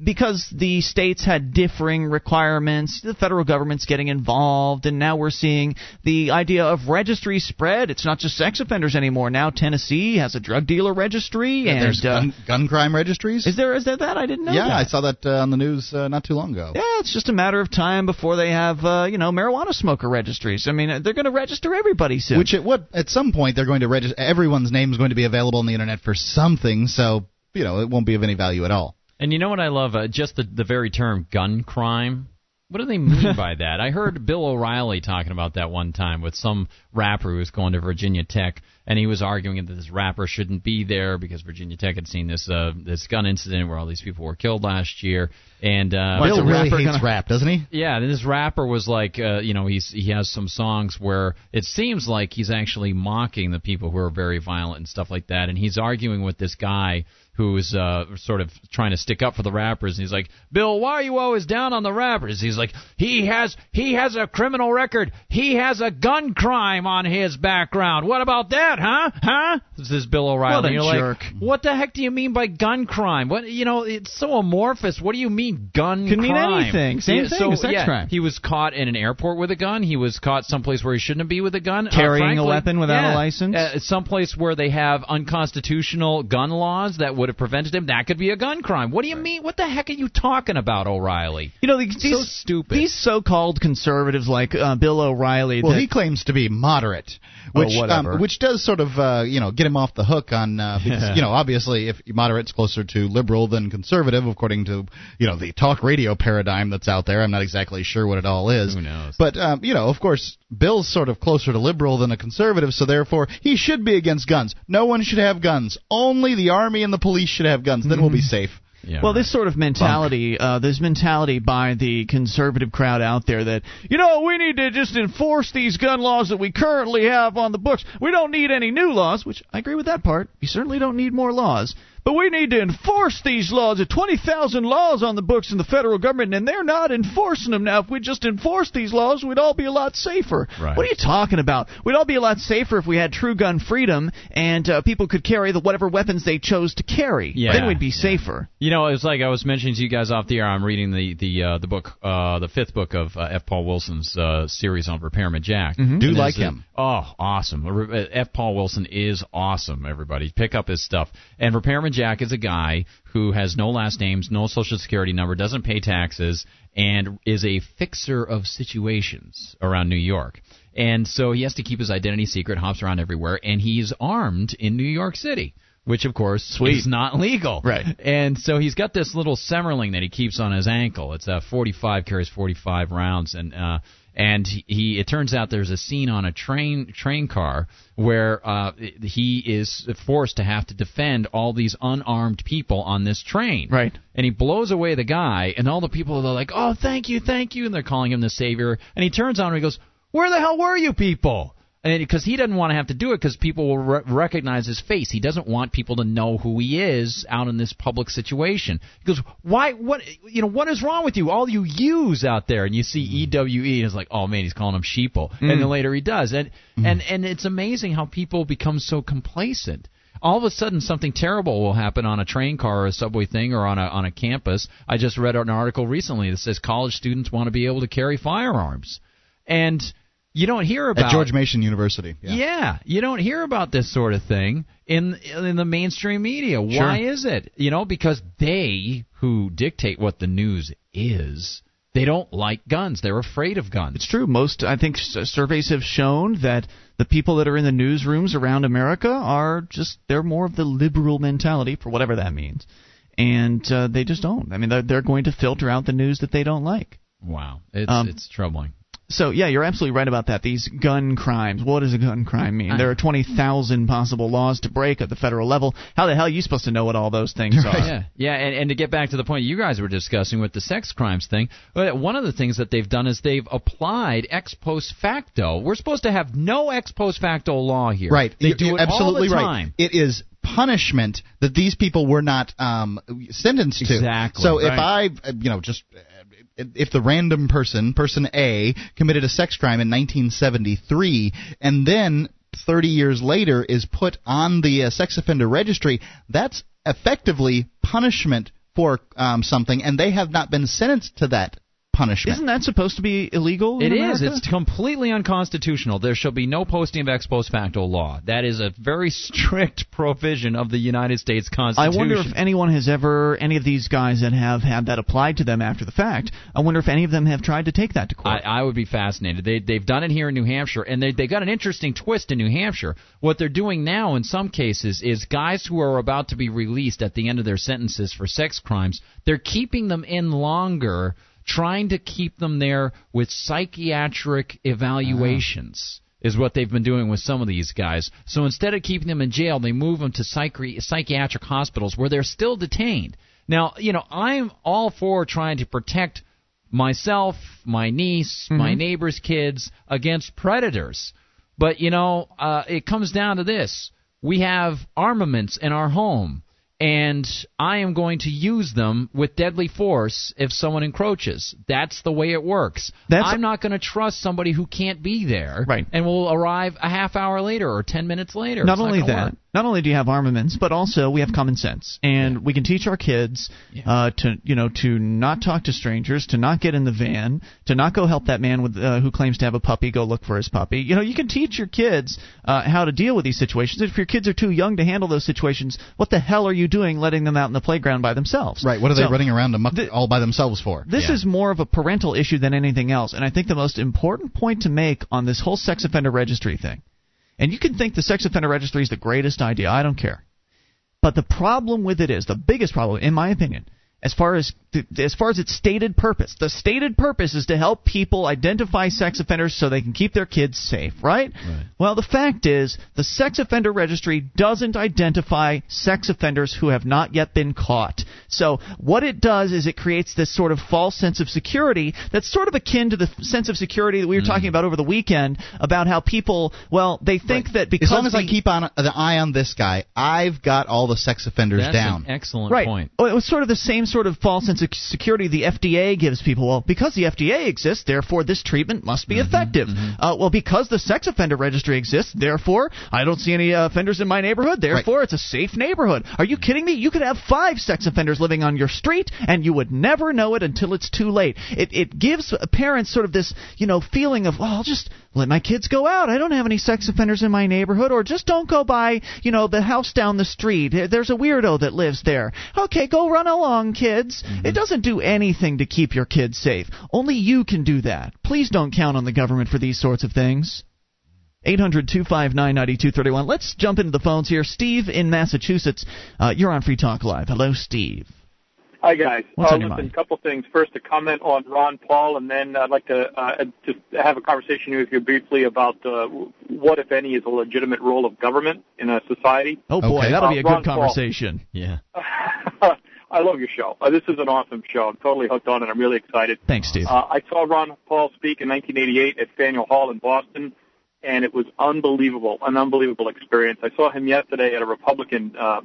because the states had differing requirements, the federal government's getting involved, and now we're seeing the idea of registry spread. It's not just sex offenders anymore. Now Tennessee has a drug dealer registry, yeah, and there's uh, gun, gun, crime registries. Is there? Is there that? I didn't know. Yeah, that. I saw that uh, on the news uh, not too long ago. Yeah, it's just a matter of time before they have uh, you know marijuana smoker registries. I mean, they're going to register everybody soon. Which at what at some point they're going to register. Everyone's name is going to be available on the internet for something, so you know it won't be of any value at all. And you know what I love? Uh, just the, the very term gun crime. What do they mean [laughs] by that? I heard Bill O'Reilly talking about that one time with some rapper who was going to Virginia Tech, and he was arguing that this rapper shouldn't be there because Virginia Tech had seen this uh, this gun incident where all these people were killed last year. And uh, Bill really hates gonna... rap, doesn't he? Yeah, and this rapper was like, uh, you know, he's he has some songs where it seems like he's actually mocking the people who are very violent and stuff like that, and he's arguing with this guy who's uh, sort of trying to stick up for the rappers, and he's like, "Bill, why are you always down on the rappers?" He's like, "He has he has a criminal record. He has a gun crime on his background. What about that, huh? Huh?" This is Bill O'Reilly. What a You're jerk. like, "What the heck do you mean by gun crime? What you know? It's so amorphous. What do you mean gun Can crime? mean anything. Same Yeah, thing so, as sex yeah, crime. He was caught in an airport with a gun. He was caught someplace where he shouldn't be with a gun. Uh, Carrying a weapon without a license? Uh, someplace where they have unconstitutional gun laws that would have prevented him. That could be a gun crime. What do you mean? What the heck are you talking about, O'Reilly? You know, these, so stupid. These so-called conservatives like uh, Bill O'Reilly. Well, that, he claims to be moderate, which um, which does sort of uh, you know get him off the hook on uh, [laughs] because you know obviously if moderate's closer to liberal than conservative according to you know the talk radio paradigm that's out there. I'm not exactly sure what it all is. Who knows? But um, you know, of course, Bill's sort of closer to liberal than a conservative, so therefore he should be against guns. No one should have guns. Only the army and the police should have guns. Then we'll be [laughs] safe. Yeah, well, right. this sort of mentality, uh, this mentality by the conservative crowd out there that you know we need to just enforce these gun laws that we currently have on the books. We don't need any new laws, which I agree with that part. You certainly don't need more laws. But we need to enforce these laws. There are 20,000 laws on the books in the federal government, and they're not enforcing them. Now, if we just enforce these laws, we'd all be a lot safer. Right. What are you talking about? We'd all be a lot safer if we had true gun freedom and uh, people could carry the whatever weapons they chose to carry. Yeah. Then we'd be safer. You know, it's like I was mentioning to you guys off the air. I'm reading the the uh, the book, uh, the fifth book of uh, F. Paul Wilson's uh, series on Repairman Jack. Do And like there's a- him. Oh, awesome! Uh, F. Paul Wilson is awesome. Everybody, pick up his stuff. And Repairman Jack is a guy who has no last names, no social security number, doesn't pay taxes, and is a fixer of situations around New York. And so he has to keep his identity secret, hops around everywhere, and he's armed in New York City. Which of course Sweet. is not legal, Right. and so he's got this little Semmerling that he keeps on his ankle. It's a 45 carries 45 rounds, and uh, and he, he it turns out there's a scene on a train train car where uh, he is forced to have to defend all these unarmed people on this train. Right. And he blows away the guy, and all the people are like, "Oh, thank you, thank you," and they're calling him the savior. And he turns on him and he goes, "Where the hell were you people?" And because he doesn't want to have to do it because people will re- recognize his face. He doesn't want people to know who he is out in this public situation. He goes, "Why? What? You know, what is wrong with you? All you use out there." And you see EWE, and it's like, "Oh man, he's calling him sheeple." Mm. And then later he does, and and and it's amazing how people become so complacent. All of a sudden, something terrible will happen on a train car or a subway thing or on a on a campus. I just read an article recently that says college students want to be able to carry firearms, and you don't hear about At George Mason University. Yeah. yeah. you don't hear about this sort of thing in in the mainstream media. Why is it? You know, because they who dictate what the news is, they don't like guns. They're afraid of guns. It's true. Most, I think, surveys have shown that the people that are in the newsrooms around America are just they're more of the liberal mentality for whatever that means, and uh, they just don't. I mean, they're, they're going to filter out the news that they don't like. Wow, it's Um, it's troubling. So yeah, you're absolutely right about that. These gun crimes. What does a gun crime mean? There are twenty thousand possible laws to break at the federal level. How the hell are you supposed to know what all those things are? Yeah, yeah, and, and to get back to the point you guys were discussing with the sex crimes thing, one of the things that they've done is they've applied ex post facto. We're supposed to have no ex post facto law here. Right. They You're- do it absolutely all the right. It is punishment that these people were not um, sentenced to. Exactly, So if right. I, uh, you know, just if the random person, person A, committed a sex crime in 1973, and then 30 years later is put on the uh, sex offender registry, that's effectively punishment for um, something, and they have not been sentenced to that punishment. Isn't that supposed to be illegal? In is. America? It's It's completely unconstitutional. There shall be no posting of ex post facto law. That is a very strict provision of the United States Constitution. I wonder if anyone has ever, any of these guys that have had that applied to them after the fact, I wonder if any of them have tried to take that to court. I, I would be fascinated. They they've done it here in New Hampshire, and they they got an interesting twist in New Hampshire. What they're doing now, in some cases, is guys who are about to be released at the end of their sentences for sex crimes, they're keeping them in longer, trying to keep them there with psychiatric evaluations. Is what they've been doing with some of these guys. So instead of keeping them in jail, they move them to psychi- psychiatric hospitals where they're still detained. Now, you know, I'm all for trying to protect myself, my niece, my Mhm. neighbor's kids against predators. But you know, uh, it comes down to this: we have armaments in our home, and I am going to use them with deadly force if someone encroaches. That's the way it works. That's- I'm not going to trust somebody who can't be there, Right. And will arrive a half hour later or ten minutes later. Not It's only gonna that, work. not only do you have armaments, but also we have common sense, and we can teach our kids uh, to you know to not talk to strangers, to not get in the van, to not go help that man with uh, who claims to have a puppy go look for his puppy. You know, you can teach your kids uh, how to deal with these situations. If your kids are too young to handle those situations, what the hell are you doing letting them out in the playground by themselves? Right. What are they running around amok all by themselves for? This is more of a parental issue than anything else, and I think the most important point to make on this whole sex offender registry thing. And you can think the sex offender registry is the greatest idea. I don't care. But the problem with it is the biggest problem, in my opinion, as far as as far as its stated purpose. The stated purpose is to help people identify sex offenders so they can keep their kids safe, right? Well, the fact is the sex offender registry doesn't identify sex offenders who have not yet been caught. So what it does is it creates this sort of false sense of security that's sort of akin to the sense of security that we were mm-hmm. talking about over the weekend about how people, well, they think that because as long as I the- keep on the eye on this guy, I've got all the sex offenders That's down. an excellent right. point. Oh, it was sort of the same sort of false sense of security the FDA gives people. Well, because the FDA exists, therefore this treatment must be effective. Uh, well, because the sex offender registry exists, therefore I don't see any uh, offenders in my neighborhood. Therefore, it's a safe neighborhood. Are you kidding me? You could have five sex offenders living on your street, and you would never know it until it's too late. It it gives parents sort of this you know feeling of, well, I'll just let my kids go out. I don't have any sex offenders in my neighborhood, or just don't go by, you know, the house down the street. There's a weirdo that lives there. Okay, go run along, kids. It doesn't do anything to keep your kids safe. Only you can do that. Please don't count on the government for these sorts of things. 800 259 9231. Let's jump into the phones here. Steve in Massachusetts, uh, you're on Free Talk Live. Hello, Steve. Hi guys. What's uh, on your listen, mind? a couple things. First, a comment on Ron Paul, and then I'd like to uh, just have a conversation with you briefly about uh, what, if any, is a legitimate role of government in a society. Oh boy, that'll be a Uh, good Ron Paul. conversation. [laughs] [laughs] Yeah. [laughs] I love your show. Uh, this is an awesome show. I'm totally hooked on it. I'm really excited. Thanks, Steve. Uh, I saw Ron Paul speak in 1988 at Faneuil Hall in Boston, and it was unbelievable, an unbelievable experience. I saw him yesterday at a Republican uh,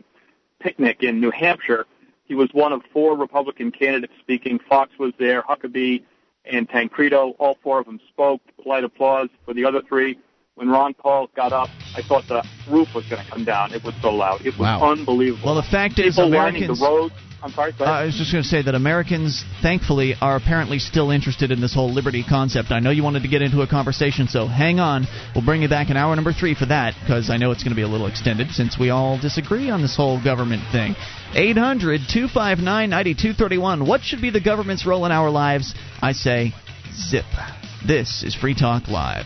picnic in New Hampshire. He was one of four Republican candidates speaking. Fox was there, Huckabee, and Tancredo. All four of them spoke. Polite applause for the other three. When Ron Paul got up, I thought the roof was going to come down. It was so loud. It was Wow. unbelievable. Well, the fact is, People lining Americans. the roads. I'm sorry. Uh. I was just going to say that Americans, thankfully, are apparently still interested in this whole liberty concept. I know you wanted to get into a conversation, so hang on. We'll bring you back in hour number three for that, because I know it's going to be a little extended since we all disagree on this whole government thing. 800 259 9231. What should be the government's role in our lives? I say, zip. This is Free Talk Live.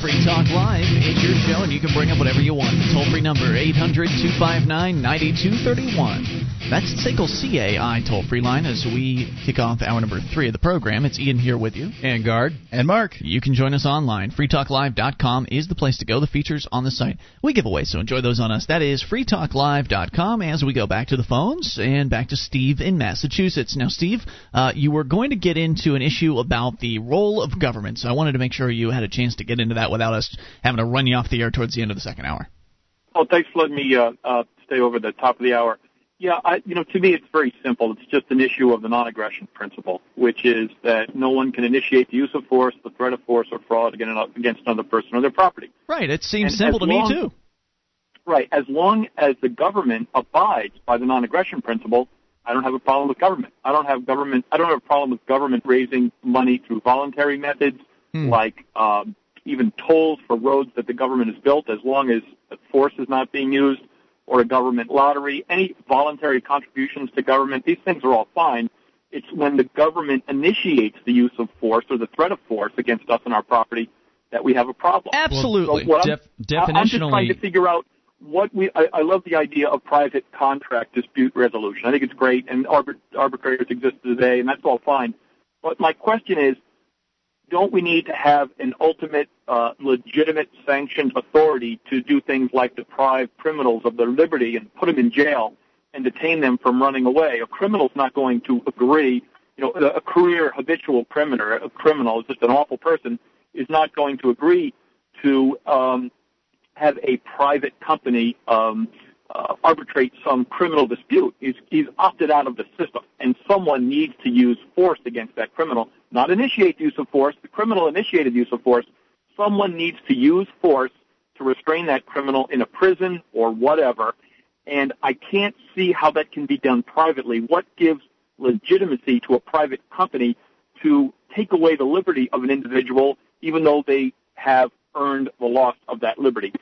Free Talk Live. It's your show, and you can bring up whatever you want. The toll free number, 800 259 9231. That's SACL CAI toll free line as we kick off hour number three of the program. It's Ian here with you. And Guard. And Mark. You can join us online. FreeTalkLive.com is the place to go. The features on the site. We give away, so enjoy those on us. That is FreeTalkLive.com as we go back to the phones and back to Steve in Massachusetts. Now, Steve, uh, you were going to get into an issue about the role of government, so I wanted to make sure you had a chance to get into that without us having to run you off the air towards the end of the second hour. Oh, thanks for letting me uh, uh, stay over the top of the hour. Yeah, I, you know, to me it's very simple. It's just an issue of the non-aggression principle, which is that no one can initiate the use of force, the threat of force, or fraud against another person or their property. Right. It seems And simple to long- me, too. Right. As long as the government abides by the non-aggression principle, I don't have a problem with government. I don't have government. I don't have a problem with government raising money through voluntary methods, like um, even tolls for roads that the government has built, as long as force is not being used, or a government lottery. Any voluntary contributions to government, these things are all fine. It's when the government initiates the use of force or the threat of force against us and our property that we have a problem. Absolutely. So what I'm- I'm just trying to figure out what we. I, I love the idea of private contract dispute resolution. I think it's great, and arbit- arbitrators exist today, and that's all fine. But my question is, don't we need to have an ultimate, uh, legitimate, sanctioned authority to do things like deprive criminals of their liberty and put them in jail and detain them from running away? A criminal's not going to agree. You know, a career habitual criminal, a criminal, just an awful person, is not going to agree to um, have a private company um, uh, arbitrate some criminal dispute. He's, he's opted out of the system, and someone needs to use force against that criminal, not initiate the use of force. The criminal initiated use of force. Someone needs to use force to restrain that criminal in a prison or whatever. And I can't see how that can be done privately. What gives legitimacy to a private company to take away the liberty of an individual, even though they have earned the loss of that liberty?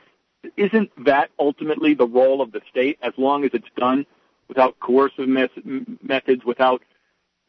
Isn't that ultimately the role of the state, as long as it's done without coercive methods, without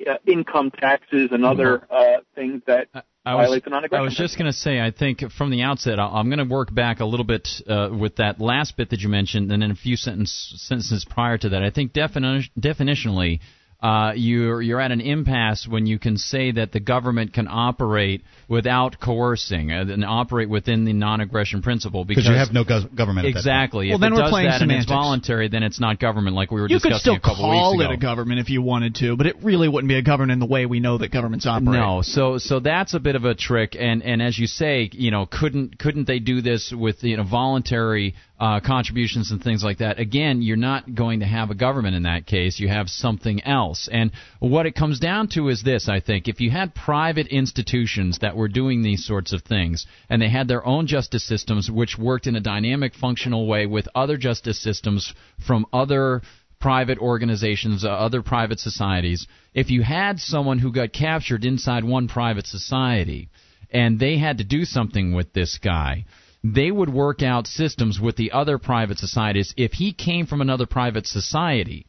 uh, income taxes and other uh, things that I was, violate the non-aggression I was just going to say, I think from the outset, I- I'm going to work back a little bit uh, with that last bit that you mentioned, and then a few sentence, sentences prior to that. I think defini- definitionally, uh, you're you're at an impasse when you can say that the government can operate without coercing uh, and operate within the non-aggression principle because Because you have no gov- government. at that exactly. Well, if then it we're does playing that and it's voluntary, then it's not government, like we were You discussing could still a couple call weeks it ago. a government if you wanted to, but it really wouldn't be a government in the way we know that governments operate. No, so so that's a bit of a trick, and and as you say, you know, couldn't couldn't they do this with you know voluntary uh, contributions and things like that? Again, you're not going to have a government in that case. You have something else, and what it comes down to is this: I think if you had private institutions that were doing these sorts of things, and they had their own justice systems which worked in a dynamic, functional way with other justice systems from other private organizations, uh, other private societies, if you had someone who got captured inside one private society and they had to do something with this guy, they would work out systems with the other private societies. If he came from another private society,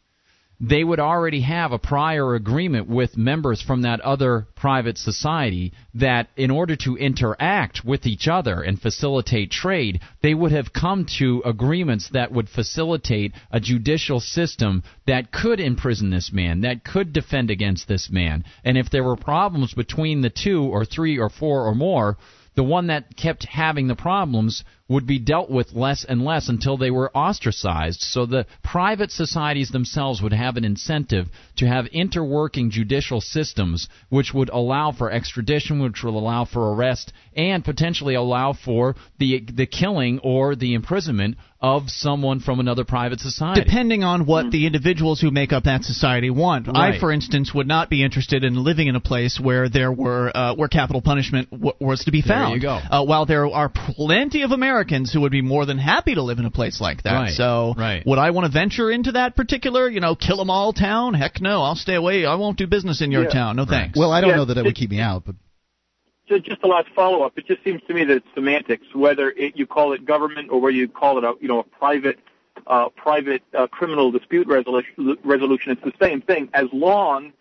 they would already have a prior agreement with members from that other private society that in order to interact with each other and facilitate trade, they would have come to agreements that would facilitate a judicial system that could imprison this man, that could defend against this man. And if there were problems between the two or three or four or more, the one that kept having the problems would be dealt with less and less until they were ostracized. So the private societies themselves would have an incentive to have interworking judicial systems which would allow for extradition, which would allow for arrest, and potentially allow for the the killing or the imprisonment of someone from another private society. Depending on what the individuals who make up that society want. Right. I, for instance, would not be interested in living in a place where there were uh, where capital punishment w- was to be found. There found. you go. Uh, while there are plenty of Americans who would be more than happy to live in a place like that. Right, So, right. would I want to venture into that particular, you know, kill 'em all town? Heck no, I'll stay away. I won't do business in your Yeah. town. No thanks. Well, I don't Yeah, know that it would keep me out, but Ju- Just a last follow up. It just seems to me that it's semantics, whether it, you call it government or whether you call it a you know a private uh, private uh, criminal dispute resolution. Resolution. It's the same thing as long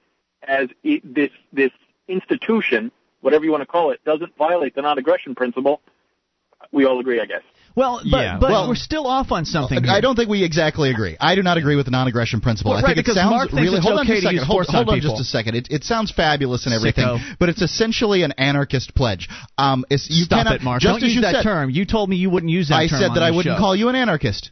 as it, this this institution, whatever you want to call it, doesn't violate the non-aggression principle. We all agree, I guess. Well, but, Yeah, but well- we're still off on something. I don't think we exactly agree. I do not agree with the non-aggression principle. Well, I right, think it because sounds Mark really. hold on okay just a to use second. Hold, force on hold on just a second. It, it sounds fabulous and everything, Sicko. but it's essentially an anarchist pledge. Um, it's, you Stop cannot, it, Mark. Just Don't as use you that said, term. You told me you wouldn't use that I term said on that I wouldn't show. call you an anarchist.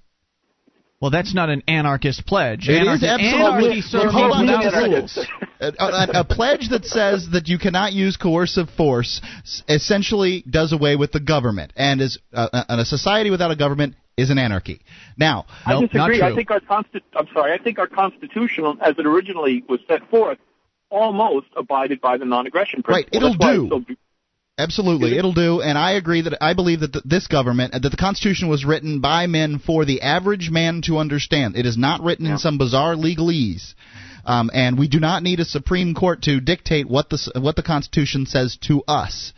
Well, that's not an anarchist pledge. It is Anarchy, absolutely- anarchy serves Hold on a second. a, a, a pledge that says that you cannot use coercive force essentially does away with the government, and is uh, uh, a society without a government is an anarchy. Now, I disagree. I think our consti- I'm sorry. I think our constitution, as it originally was set forth, almost abided by the non-aggression principle. Right, it'll That's do. It's so be- Absolutely, it'll do, and I agree that I believe that th- this government, that the Constitution was written by men for the average man to understand. It is not written in some bizarre legalese, um, and we do not need a Supreme Court to dictate what the what the Constitution says to us.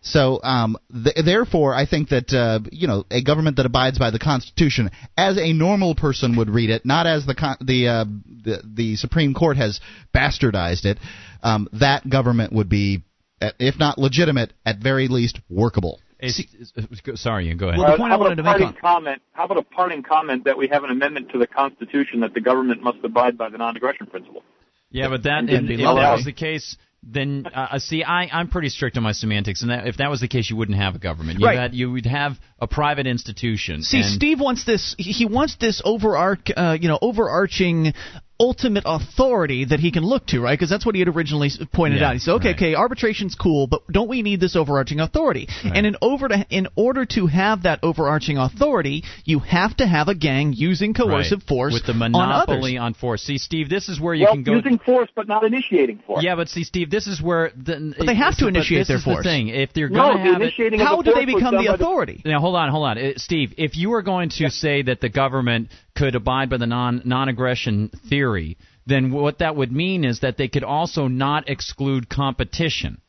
So, um, th- therefore, I think that uh, you know a government that abides by the Constitution, as a normal person would read it, not as the con- the, uh, the the Supreme Court has bastardized it, um, that government would be, if not legitimate, at very least workable. It's- it's- sorry, you go ahead. Uh, how about a parting comment? How about a parting comment that we have an amendment to the Constitution that the government must abide by the non-aggression principle? Yeah, but that if, be if that was the case, then uh, see, I I'm pretty strict on my semantics, and that, if that was the case, you wouldn't have a government. You Right. had, you would have a private institution. See, and Steve wants this. He he wants this overarch, uh, you know, overarching ultimate authority that he can look to, right? Because that's what he had originally pointed Yeah, out. He said, "Okay, right. okay, arbitration's cool, but don't we need this overarching authority?" And in over to in order to have that overarching authority, you have to have a gang using coercive Right. force with the monopoly others. on, force. See, Steve, this is where you well, can go. using force but not initiating force. Yeah, but see, Steve, this is where the, But they have to but initiate this their is force. The thing, if they're No, going to the have it, initiating How do they become the by authority? Now, hold on, hold on, uh, Steve. If you were going to say that the government could abide by the non non-aggression theory, then what that would mean is that they could also not exclude competition,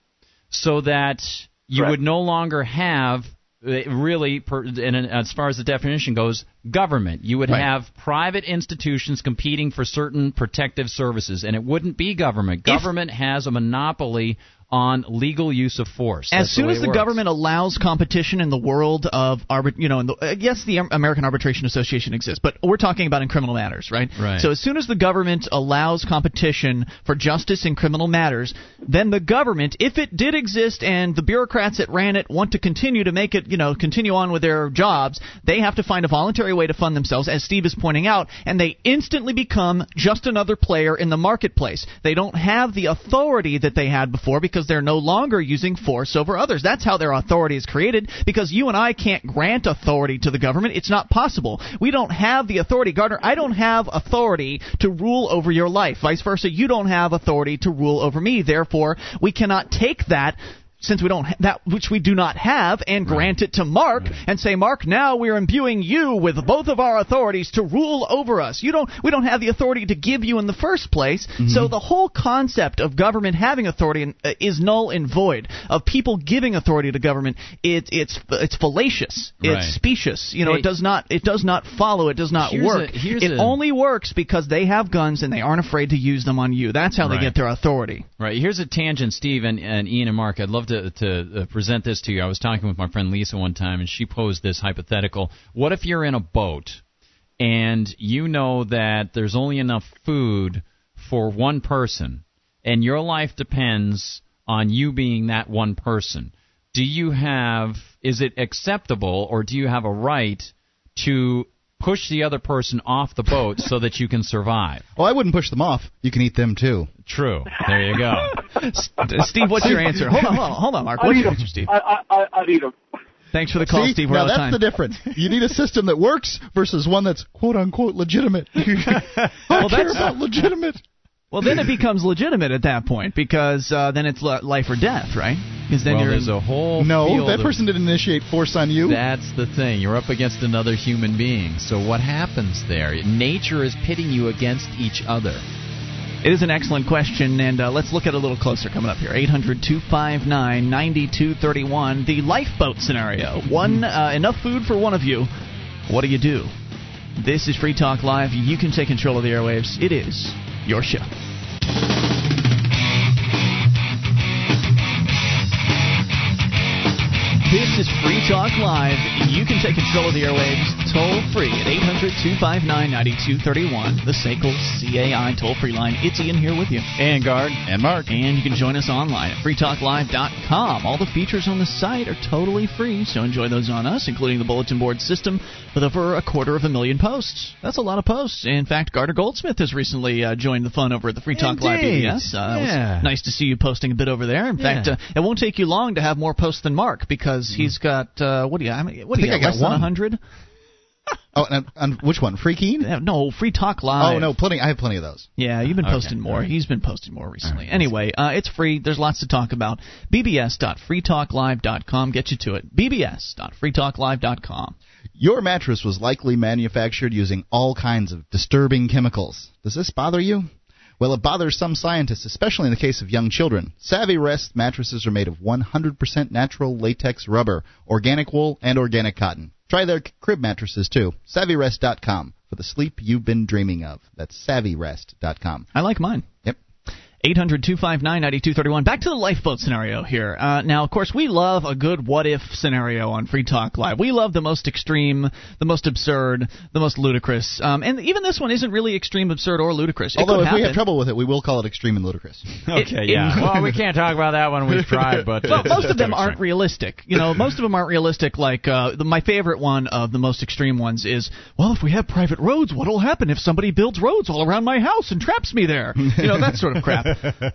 so that you Correct. would no longer have uh, really, per, and as far as the definition goes, government. You would Right. have private institutions competing for certain protective services, and it wouldn't be government. If- Government has a monopoly on legal use of force. As That's soon way as the works. government allows competition in the world of arbit, you know, in the, uh, yes, the American Arbitration Association exists, but we're talking about in criminal matters, right? Right. So as soon as the government allows competition for justice in criminal matters, then the government, if it did exist and the bureaucrats that ran it want to continue to make it, you know, continue on with their jobs, they have to find a voluntary way to fund themselves, as Steve is pointing out, and they instantly become just another player in the marketplace. They don't have the authority that they had before because they're no longer using force over others. That's how their authority is created because you and I can't grant authority to the government. It's not possible. We don't have the authority. Gardner, I don't have authority to rule over your life. Vice versa, you don't have authority to rule over me. Therefore, we cannot take that since we don't ha- that which we do not have and grant it to Mark and say Mark now we are imbuing you with both of our authorities to rule over us. You don't we don't have the authority to give you in the first place. Mm-hmm. So the whole concept of government having authority uh, is null and void. Of people giving authority to government it, it's it's fallacious. Right. It's specious. You know Hey. it does not it does not follow. It does not Here's work. a- here's it a- only works because they have guns and they aren't afraid to use them on you. That's how they get their authority. Right. Here's a tangent, Steve and, and Ian and Mark. I'd love to, to uh, present this to you. I was talking with my friend Lisa one time, and she posed this hypothetical. What if you're in a boat and you know that there's only enough food for one person, and your life depends on you being that one person? Do you have, is it acceptable, or do you have a right to push the other person off the boat so that you can survive? Well, I wouldn't push them off. You can eat them too. True. There you go. [laughs] Steve, what's your answer? Hold on, hold on, hold on, Mark. I'd What's eat your 'em. answer, Steve? I, I, I, I'd eat them. Thanks for the call, See? Steve. We're now out of that's time. the difference. You need a system that works versus one that's quote unquote legitimate. [laughs] I Well, care that's- about legitimate. Well, then it [laughs] becomes legitimate at that point because uh, then it's li- life or death, right? Because then well, you're there's a whole No, field that of- person didn't initiate force on you. That's the thing. You're up against another human being. So what happens there? Nature is pitting you against each other. It is an excellent question, and uh, let's look at it a little closer coming up here. 800 259 9231. The lifeboat scenario. One, uh, enough food for one of you. What do you do? This is Free Talk Live. You can take control of the airwaves. It is your show. This is Free Talk Live. You can take control of the airwaves toll free at 800 259 9231. The SACL CAI toll free line. It's Ian here with you. And guard. And Mark. And you can join us online at freetalklive.com. All the features on the site are totally free, so enjoy those on us, including the bulletin board system with over a quarter of a million posts. That's a lot of posts. In fact, Gardner Goldsmith has recently uh, joined the fun over at the Free Talk Live Indeed. BBS. Uh, Yeah. nice to see you posting a bit over there. In fact, uh, it won't take you long to have more posts than Mark because he's got uh, what do you? I mean, what I do you think got? I got Less than one. hundred? [laughs] Oh, and, and which one? Free Keen? No, Free Talk Live. Oh no, plenty. I have plenty of those. Yeah, you've been Okay, posting more. right. He's been posting more recently. Anyway, uh, it's free. There's lots to talk about. bbs.freetalklive.com. Get you to it. bbs.freetalklive.com. Your mattress was likely manufactured using all kinds of disturbing chemicals. Does this bother you? Well, it bothers some scientists, especially in the case of young children. Savvy Rest mattresses are made of 100% natural latex rubber, organic wool, and organic cotton. Try their crib mattresses too. SavvyRest.com for the sleep you've been dreaming of. That's SavvyRest.com. I like mine. Yep. 800 259 9231. Back to the lifeboat scenario here. Uh, now, of course, we love a good what if scenario on Free Talk Live. We love the most extreme, the most absurd, the most ludicrous. Um, and even this one isn't really extreme, absurd, or ludicrous. It Although could if we have trouble with it, we will call it extreme and ludicrous. [laughs] Okay, it- yeah. well, we can't talk about that one. We've [laughs] tried, but well, most of them aren't realistic. You know, most of them aren't realistic. Like uh, the, my favorite one of the most extreme ones is, well, if we have private roads, what'll happen if somebody builds roads all around my house and traps me there? You know, that sort of crap.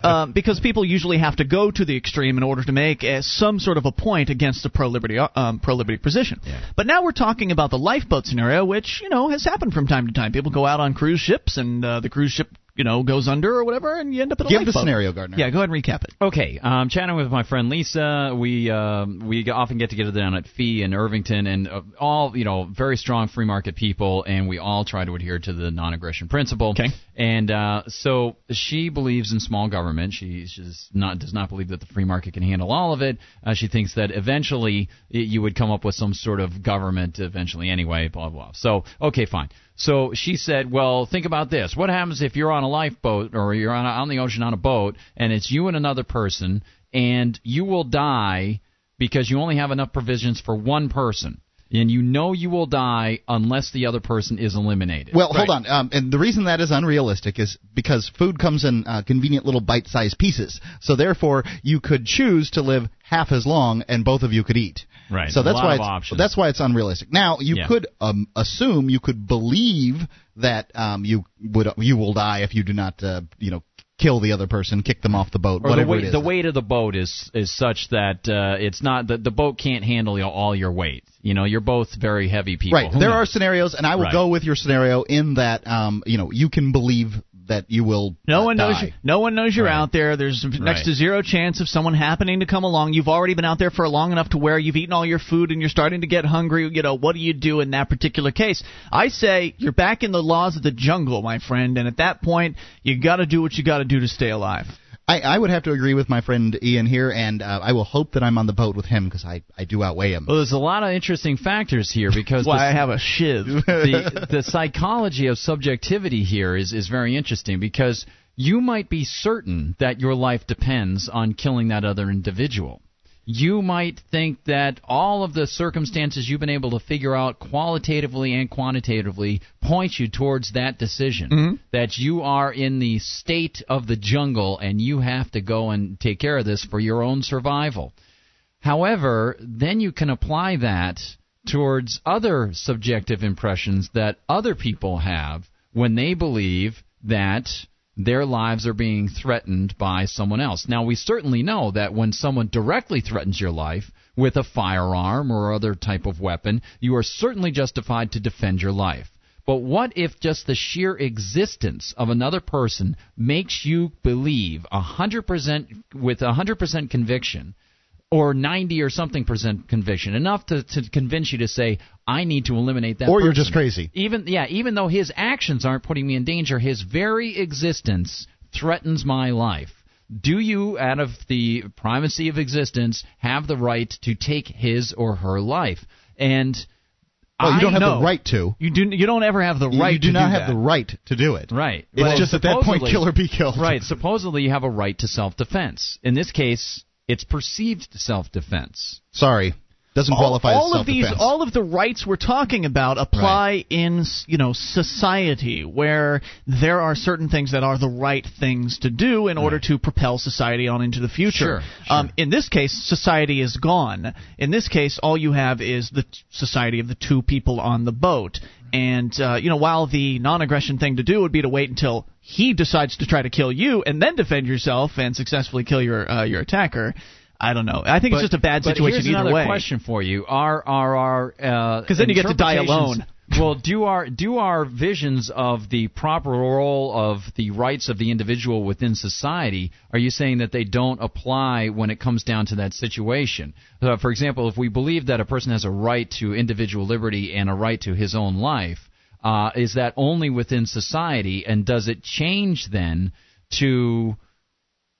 Um, [laughs] because people usually have to go to the extreme in order to make uh, some sort of a point against a pro liberty um, pro liberty position. But now we're talking about the lifeboat scenario, which you know has happened from time to time. People go out on cruise ships, and uh, the cruise ship you know goes under or whatever, and you end up in a Give the lifeboat. scenario, Gardner. Yeah, go ahead and recap it. Okay, um, chatting with my friend Lisa, we um, we often get together down at Fee in Irvington, and uh, all you know, very strong free market people, and we all try to adhere to the non-aggression principle. Okay. And uh, so she believes in small government. She she's not does not believe that the free market can handle all of it. Uh, she thinks that eventually y- you would come up with some sort of government eventually anyway. Blah blah. So okay, fine. So she said, "Well, think about this. What happens if you're on a lifeboat or you're on a, on the ocean on a boat, and it's you and another person, and you will die because you only have enough provisions for one person, and you know you will die unless the other person is eliminated." Well, hold on. Um, and the reason that is unrealistic is because food comes in uh, convenient little bite-sized pieces. So therefore, you could choose to live half as long, and both of you could eat. Right. So A that's lot why of it's, options. that's why it's unrealistic. Now you Yeah. could um, assume, you could believe that um, you would you will die if you do not, uh, you know, kill the other person, kick them off the boat, or the weight, it is. the weight of the boat is is such that uh, it's not the the boat can't handle you know, all your weight. You know, you're both very heavy people. Right. Who There knows? are scenarios, and I will Right. go with your scenario in that um, you know you can believe that you will. No uh, one knows. die. You, no one knows you're Right. out there. There's next Right. to zero chance of someone happening to come along. You've already been out there for long enough to where you've eaten all your food and you're starting to get hungry. You know what do you do in that particular case? I say you're back in the laws of the jungle, my friend, and at that point you got to do what you got to do to stay alive. I, I would have to agree with my friend Ian here, and uh, I will hope that I'm on the boat with him because I, I do outweigh him. Well, there's a lot of interesting factors here because That's why the- I have a shiv. [laughs] the the psychology of subjectivity here is is very interesting because you might be certain that your life depends on killing that other individual. You might think that all of the circumstances you've been able to figure out qualitatively and quantitatively point you towards that decision. Mm-hmm. That you are in the state of the jungle and you have to go and take care of this for your own survival. However, then you can apply that towards other subjective impressions that other people have when they believe that their lives are being threatened by someone else. Now, we certainly know that when someone directly threatens your life with a firearm or other type of weapon, you are certainly justified to defend your life. But what if just the sheer existence of another person makes you believe a 100% with a 100% conviction or 90 or something percent conviction enough to, to convince you to say I need to eliminate that Or you're just crazy. Even yeah, even though his actions aren't putting me in danger, his very existence threatens my life. Do you, out of the primacy of existence, have the right to take his or her life? And Well, you don't have the right to. You do. You don't ever have the right. You do to not do have the right to do it. Right. It's Well, just at that point, kill or be killed. Right. Supposedly, you have a right to self-defense. In this case, it's perceived self-defense. Sorry, doesn't qualify all, as of these all of the rights we're talking about apply in you know society where there are certain things that are the right things to do in order to propel society on into the future. Sure, Um, in this case society is gone. In this case all you have is the t- society of the two people on the boat and uh, you know while the non-aggression thing to do would be to wait until he decides to try to kill you and then defend yourself and successfully kill your uh, your attacker I don't know. I think it's just a bad situation but here's either another way. question for you: Are are our because 'Cause then you get to die alone. Well, do our do our visions of the proper role of the rights of the individual within society? Are you saying that they don't apply when it comes down to that situation? Uh, for example, if we believe that a person has a right to individual liberty and a right to his own life, uh, is that only within society, and does it change then to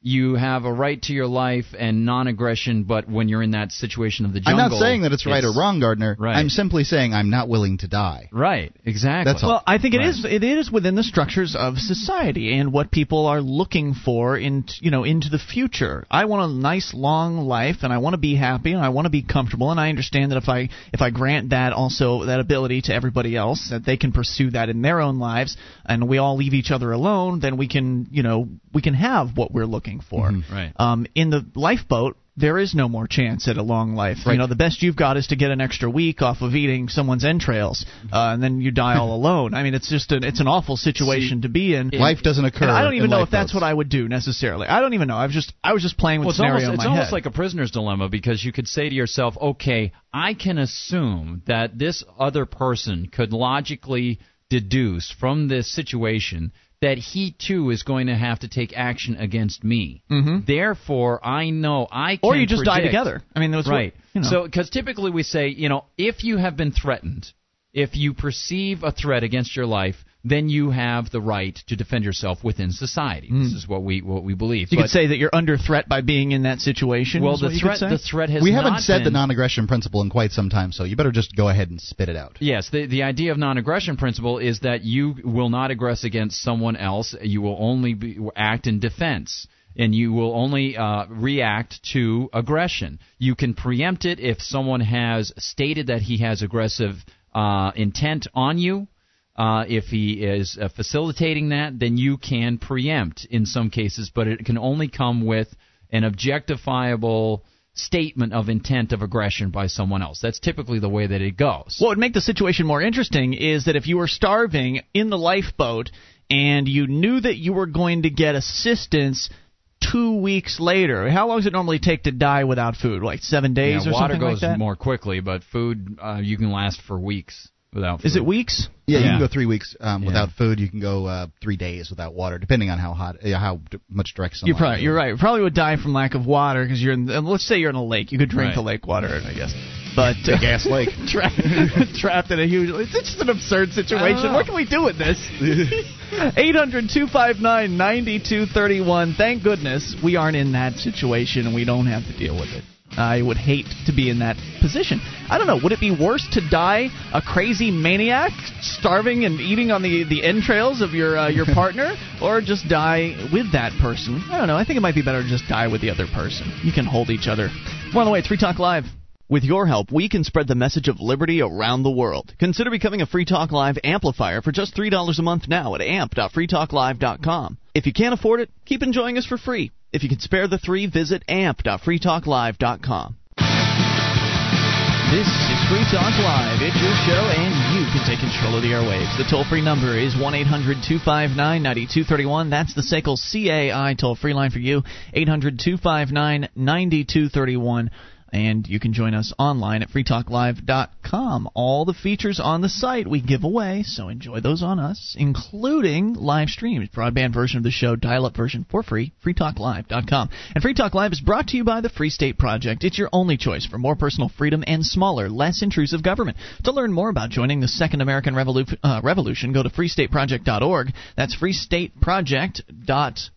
you have a right to your life and non-aggression, but when you're in that situation of the jungle, I'm not saying that it's right or wrong, Gardner. Right. I'm simply saying I'm not willing to die. Right, exactly. That's all. Well, I think it Right. is it is within the structures of society and what people are looking for in you know into the future. I want a nice long life and I want to be happy and I want to be comfortable and I understand that if I if I grant that also that ability to everybody else that they can pursue that in their own lives and we all leave each other alone, then we can you know we can have what we're looking for. Right. Um, in the lifeboat, there is no more chance at a long life. Right. You know, the best you've got is to get an extra week off of eating someone's entrails, uh, and then you die all [laughs] alone. I mean, it's just an it's an awful situation to be in. Life doesn't occur. And I don't even in know if that's what I would do necessarily. I don't even know. I was just I was just playing with well, it's scenario almost, in it's my almost head. like a prisoner's dilemma because you could say to yourself, okay, I can assume that this other person could logically deduce from this situation that he too is going to have to take action against me. Mm-hmm. Therefore, I know I can or you just die together. I mean, that's what- right. you know. So, because typically we say, you know, if you have been threatened, if you perceive a threat against your life, then you have the right to defend yourself within society. This is what we what we believe. you But- could say that you're under threat by being in that situation. well, the what you could threat the threat has We haven't said the non-aggression principle in quite some time, so you better just go ahead and spit it out. Yes, the the idea of non-aggression principle is that you will not aggress against someone else. You will only be, act in defense, and you will only uh, react to aggression. You can preempt it if someone has stated that he has aggressive uh, intent on you. Uh, if he is uh, facilitating that, then you can preempt in some cases, but it can only come with an objectifiable statement of intent of aggression by someone else. That's typically the way that it goes. What would make the situation more interesting is that if you were starving in the lifeboat and you knew that you were going to get assistance two weeks later, how long does it normally take to die without food? Like seven days yeah, or something like that? Water goes more quickly, but food uh, you can last for weeks without. Food. Is it weeks? Yeah, you Yeah. can go three weeks um, Yeah. without food. You can go uh, three days without water, depending on how hot, uh, how d- much direct sunlight. You're probably you're right. Probably would die from lack of water because you're in. and Let's say you're in a lake. You could drink Right. the lake water, I guess. [laughs] But uh, gas lake. [laughs] tra- [laughs] trapped in a huge. It's just an absurd situation. What can we do with this? 800 259 9231. Thank goodness we aren't in that situation and we don't have to deal with it. I would hate to be in that position. I don't know. Would it be worse to die a crazy maniac, starving and eating on the, the entrails of your uh, your [laughs] partner, or just die with that person? I don't know. I think it might be better to just die with the other person. You can hold each other. On the way. It's Free Talk Live. With your help, we can spread the message of liberty around the world. Consider becoming a Free Talk Live amplifier for just $3 a month now at amp.freetalklive.com. If you can't afford it, keep enjoying us for free. If you can spare the three, visit amp.freetalklive.com. This is Free Talk Live. It's your show, and you can take control of the airwaves. The toll free number is 1 800 259 9231. That's the SACL CAI toll free line for you, 800 259 9231. And you can join us online at freetalklive.com. All the features on the site we give away, so enjoy those on us, including live streams, broadband version of the show, dial up version for free, freetalklive.com. And Free Talk Live is brought to you by the Free State Project. It's your only choice for more personal freedom and smaller, less intrusive government. To learn more about joining the Second American Revolu- uh, Revolution, go to freestateproject.org. That's freestateproject.org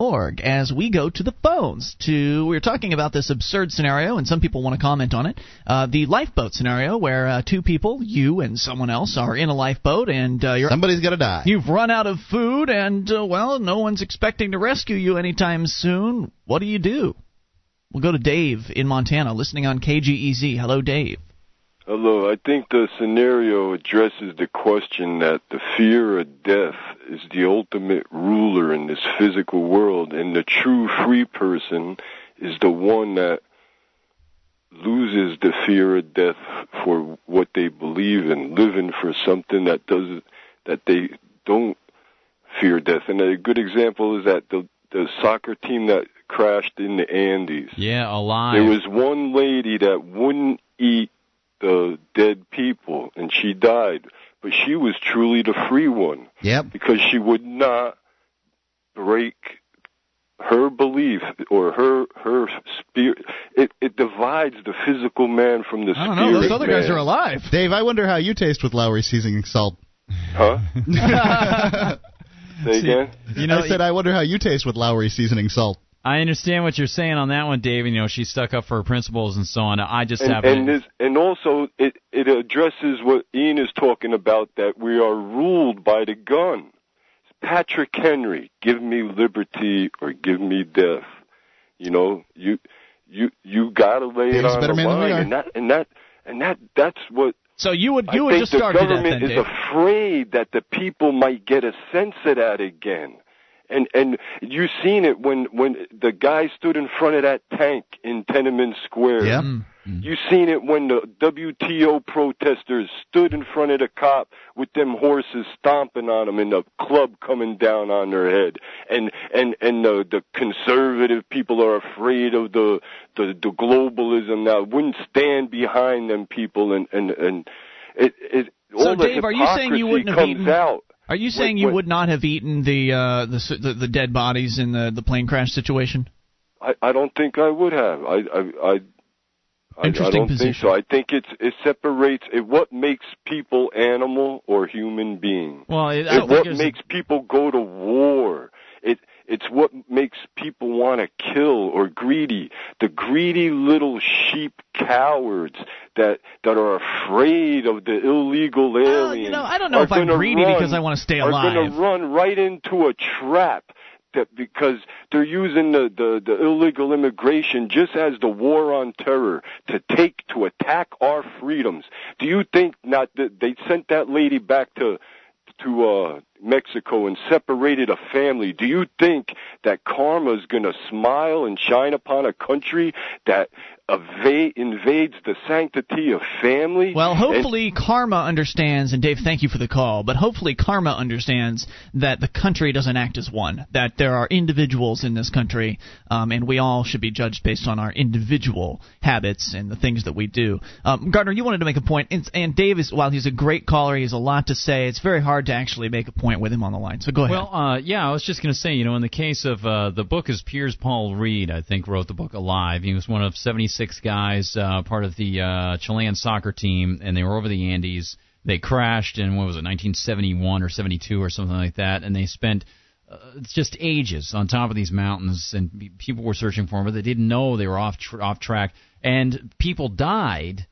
org as we go to the phones to we are talking about this absurd scenario and some people want to comment on it. Uh, the lifeboat scenario where uh, two people you and someone else are in a lifeboat and uh, you're Somebody's got to die. you've run out of food and uh, well no one's expecting to rescue you anytime soon. What do you do? We'll go to dave in montana listening on kgez hello dave. Hello. I think the scenario addresses the question that the fear of death is the ultimate ruler in this physical world, and the true free person is the one that loses the fear of death for what they believe in, living for something that does that they don't fear death. And a good example is that the the soccer team that crashed in the Andes. Yeah, alive. There was one lady that wouldn't eat the dead people, and she died. But she was truly the free one. Yep. Because she would not break her belief or her her spirit. It it divides the physical man from the i don't spirit know those other guys are alive Dave, I wonder how you taste with Lawry's seasoning salt. Huh? [laughs] Say again. You know, I said I wonder how you taste with Lawry's seasoning salt. I understand what you're saying on that one, Dave. You know, she stuck up for her principles and so on. I just and, have and this and also it it addresses what Ian is talking about that we are ruled by the gun. Patrick Henry, give me liberty or give me death. You know, you you you gotta lay it Dave's a on the man than we line, and that and that and that that's what so you would I you would think just the starve to death government then is dave afraid that the people might get a sense of that again. And and you seen it when when the guy stood in front of that tank in Tiananmen Square. Yep. Mm-hmm. You seen it when the WTO protesters stood in front of the cop with them horses stomping on them and the club coming down on their head. And and and the the conservative people are afraid of the the, the globalism now. Wouldn't stand behind them people and and and it it So, all the Dave, are you saying you hypocrisy wouldn't have eaten- out. Are you saying you when- would not have eaten the uh, the, the the dead bodies in the the plane crash situation? I, I don't think I would have. I I I, I, I don't think so. I think it's it separates it what makes people animal or human being. Well, it, It's what makes people go to war. It it's what makes people want to kill or greedy. The greedy little sheep cowards that that are afraid of the illegal aliens. you know, I don't know if I'm greedy run- because I wanna stay alive. Are going to run right into a trap that because they're using the, the, the illegal immigration just as the war on terror to take to attack our freedoms. Do you think not that they sent that lady back to to uh Mexico and separated a family? Do you think that karma is going to smile and shine upon a country that eva- invades the sanctity of family. Well, and- hopefully karma understands, and Dave, thank you for the call, but hopefully karma understands that the country doesn't act as one, that there are individuals in this country, um, and we all should be judged based on our individual habits and the things that we do. Um, Gardner, you wanted to make a point, and, and Dave is, while he's a great caller, he has a lot to say. It's very hard to actually make a point with him on the line. So go ahead. Well, uh, yeah, I was just going to say, you know, in the case of uh, the book is Piers Paul Read, I think wrote the book Alive. He was one of 76 guys, uh, part of the uh, Chilean soccer team, and they were over the Andes. They crashed in what was it, 1971 or 72 or something like that, and they spent uh, just ages on top of these mountains, and people were searching for them, but they didn't know they were off tr- off track, and people died.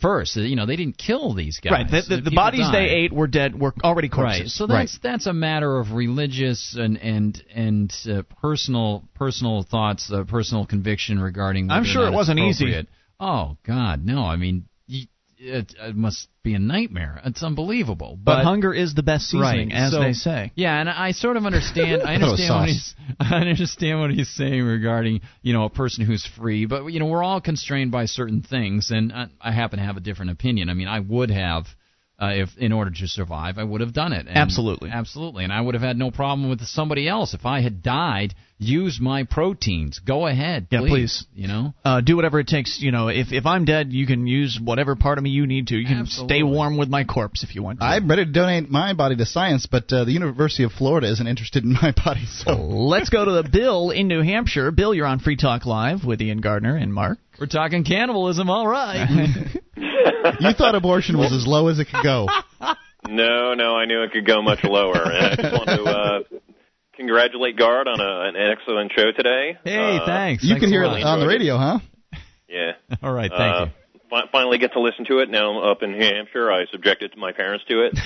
First, you know, they didn't kill these guys. right, the, the, the bodies died. they ate were dead, were already corpses. Right. So that's that's a matter of religious and and and uh, personal personal thoughts, uh, personal conviction regarding. I'm sure it wasn't easy. Oh God, no! I mean, it, it must be a nightmare. It's unbelievable. But, But, hunger is the best seasoning, right, as so- they say. Yeah, and I sort of understand. [laughs] I I thought it was understand what he's. [laughs] I understand what he's saying regarding you know a person who's free, but you know we're all constrained by certain things, and I, I happen to have a different opinion. I mean, I would have. Uh, if in order to survive, I would have done it. And- Absolutely. absolutely, and I would have had no problem with somebody else if I had died. Use my proteins. Go ahead, Yeah, please. please. You know, Uh, do whatever it takes. You know, if if I'm dead, you can use whatever part of me you need to. You can Absolutely. stay warm with my corpse if you want to. I'm ready to donate my body to science, but uh, the University of Florida isn't interested in [laughs] my body. So Let's go to the Bill in New Hampshire. Bill, you're on Free Talk Live with Ian Gardner and Mark. We're talking cannibalism. All right. [laughs] you thought abortion was as low as it could go. [laughs] No, no, I knew it could go much lower. And I just want to uh, congratulate Guard on a, an excellent show today. hey, Uh, thanks. You Thanks can hear it on the radio, huh? Yeah. [laughs] All right, thank Uh, you. fi- finally get to listen to it now I'm up in New Hampshire. I subjected my parents to it.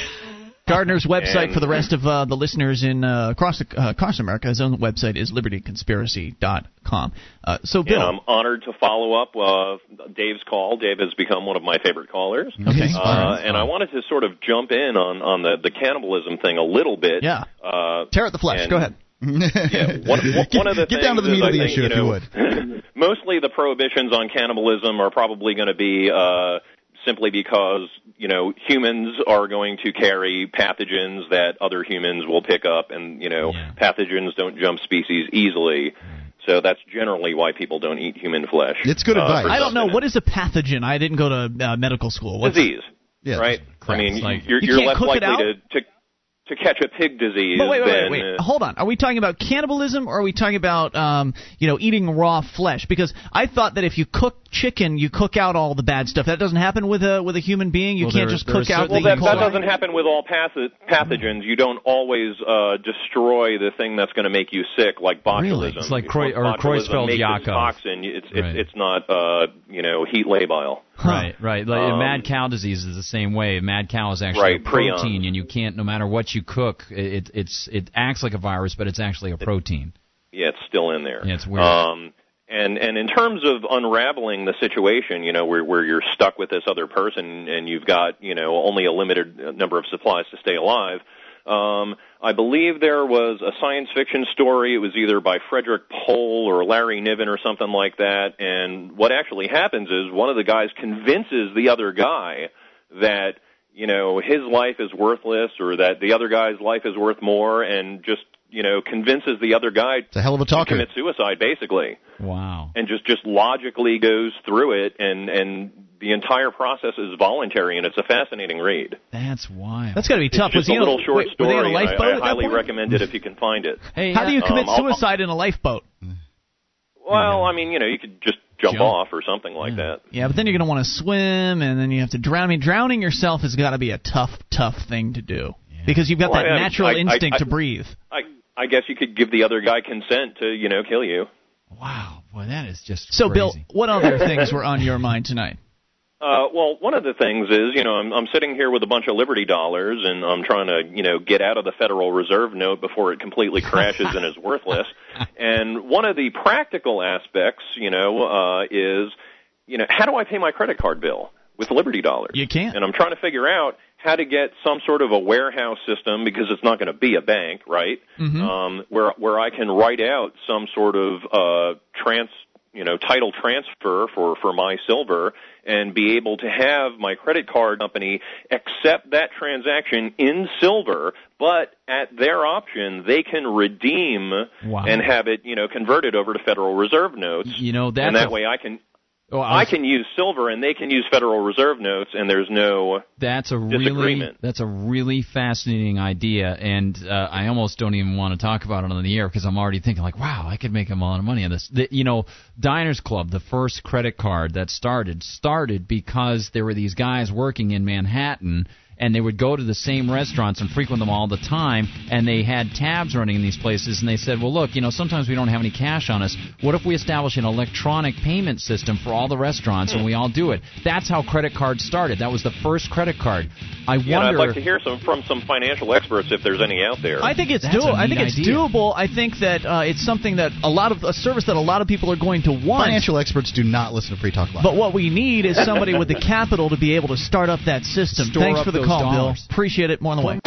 Gardner's website And- for the rest of uh, the listeners in uh, across the, uh, across America. His own website is libertyconspiracy.com. Uh, so, Bill, I'm honored to follow up uh, Dave's call. Dave has become one of my favorite callers. Okay. Uh, and I wanted to sort of jump in on, on the, the cannibalism thing a little bit. yeah, Uh, tear at the flesh. Go ahead. Yeah, one, [laughs] one- of the Get down to the meat of the think, issue you if you would. [laughs] mostly the prohibitions on cannibalism are probably going to be uh, simply because you know humans are going to carry pathogens that other humans will pick up, and you know Yeah. pathogens don't jump species easily. So that's generally why people don't eat human flesh. It's good uh, advice. for I don't know what is a pathogen. I didn't go to uh, medical school. What's disease, Yeah. right? I mean, like- you're, You you're less likely to, to to catch a pig disease But wait, wait, wait, wait. uh, Hold on. Are we talking about cannibalism or are we talking about um, you know, eating raw flesh? Because I thought that if you cook chicken, you cook out all the bad stuff. That doesn't happen with a with a human being. You Well, can't there- just there cook out certain- the Well, that, that doesn't happen with all patho- pathogens. You don't always uh, destroy the thing that's going to make you sick, like botulism. Really? It's like Creu- or Creutzfeldt-Jakob toxin. It's it's, Right. it's not uh, you know heat labile. Right, right. Like Um, mad cow disease is the same way. Mad cow is actually Right, a protein, prion. and you can't, no matter what you cook, it it's it acts like a virus, but it's actually a protein. Yeah, it's still in there. Yeah, it's weird. Um, and and in terms of unraveling the situation, you know, where where you're stuck with this other person and you've got you know only a limited number of supplies to stay alive. Um, I believe there was a science fiction story. It was either by Frederick Pohl or Larry Niven or something like that. And what actually happens is one of the guys convinces the other guy that you know his life is worthless or that the other guy's life is worth more, and just you know convinces the other guy It's a hell of a to commit suicide, basically Wow. and just just logically goes through it and and the entire process is voluntary and it's a fascinating read. That's wild. That's got to be It's tough. just was a on little short wait, were they on a story. lifeboat I, I highly recommend it if you can find it. hey, How do you uh, commit Um, I'll- suicide in a lifeboat? Well, I mean, you know, you could just jump, Jump. off or something like that. Yeah, but then you're going to want to swim, and then you have to drown. I mean, drowning yourself has got to be a tough, tough thing to do because you've got Well, that I- natural I- I- instinct I- to breathe. I I guess you could give the other guy consent to you know kill you. wow, boy, that is just So, crazy. Bill, what other things were on your mind tonight? Uh, well, one of the things is, you know, I'm, I'm sitting here with a bunch of Liberty dollars, and I'm trying to, you know, get out of the Federal Reserve note before it completely crashes and is worthless. [laughs] And one of the practical aspects, you know, uh, is, you know, how do I pay my credit card bill with Liberty dollars? You can't. And I'm trying to figure out how to get some sort of a warehouse system because it's not going to be a bank, right? Mhm. Um, where where I can write out some sort of uh, trans you know title transfer for for my silver and be able to have my credit card company accept that transaction in silver but at their option they can redeem Wow. and have it you know converted over to federal reserve notes You know that's and that a- way I can Oh, I I can use silver and they can use federal reserve notes and there's no That's a really that's a really fascinating idea, and uh, I almost don't even want to talk about it on the air because I'm already thinking like, wow, I could make a lot of money on this. The, you know, Diners Club, the first credit card that started, started because there were these guys working in Manhattan. And they would go to the same restaurants and frequent them all the time, and they had tabs running in these places. And they said, "Well, look, you know, sometimes we don't have any cash on us. What if we establish an electronic payment system for all the restaurants, and we all do it?" That's how credit cards started. That was the first credit card. I Yeah, and I'd like to hear some from some financial experts if there's any out there. I think it's doable. I think it's idea. doable. I think that uh, it's something that a lot of a service that a lot of people are going to want. Financial experts do not listen to Free Talk Live. But what we need is somebody with the capital to be able to start up that system. Store Thanks up for the those call, dollars. Bill. Appreciate it. More on the way.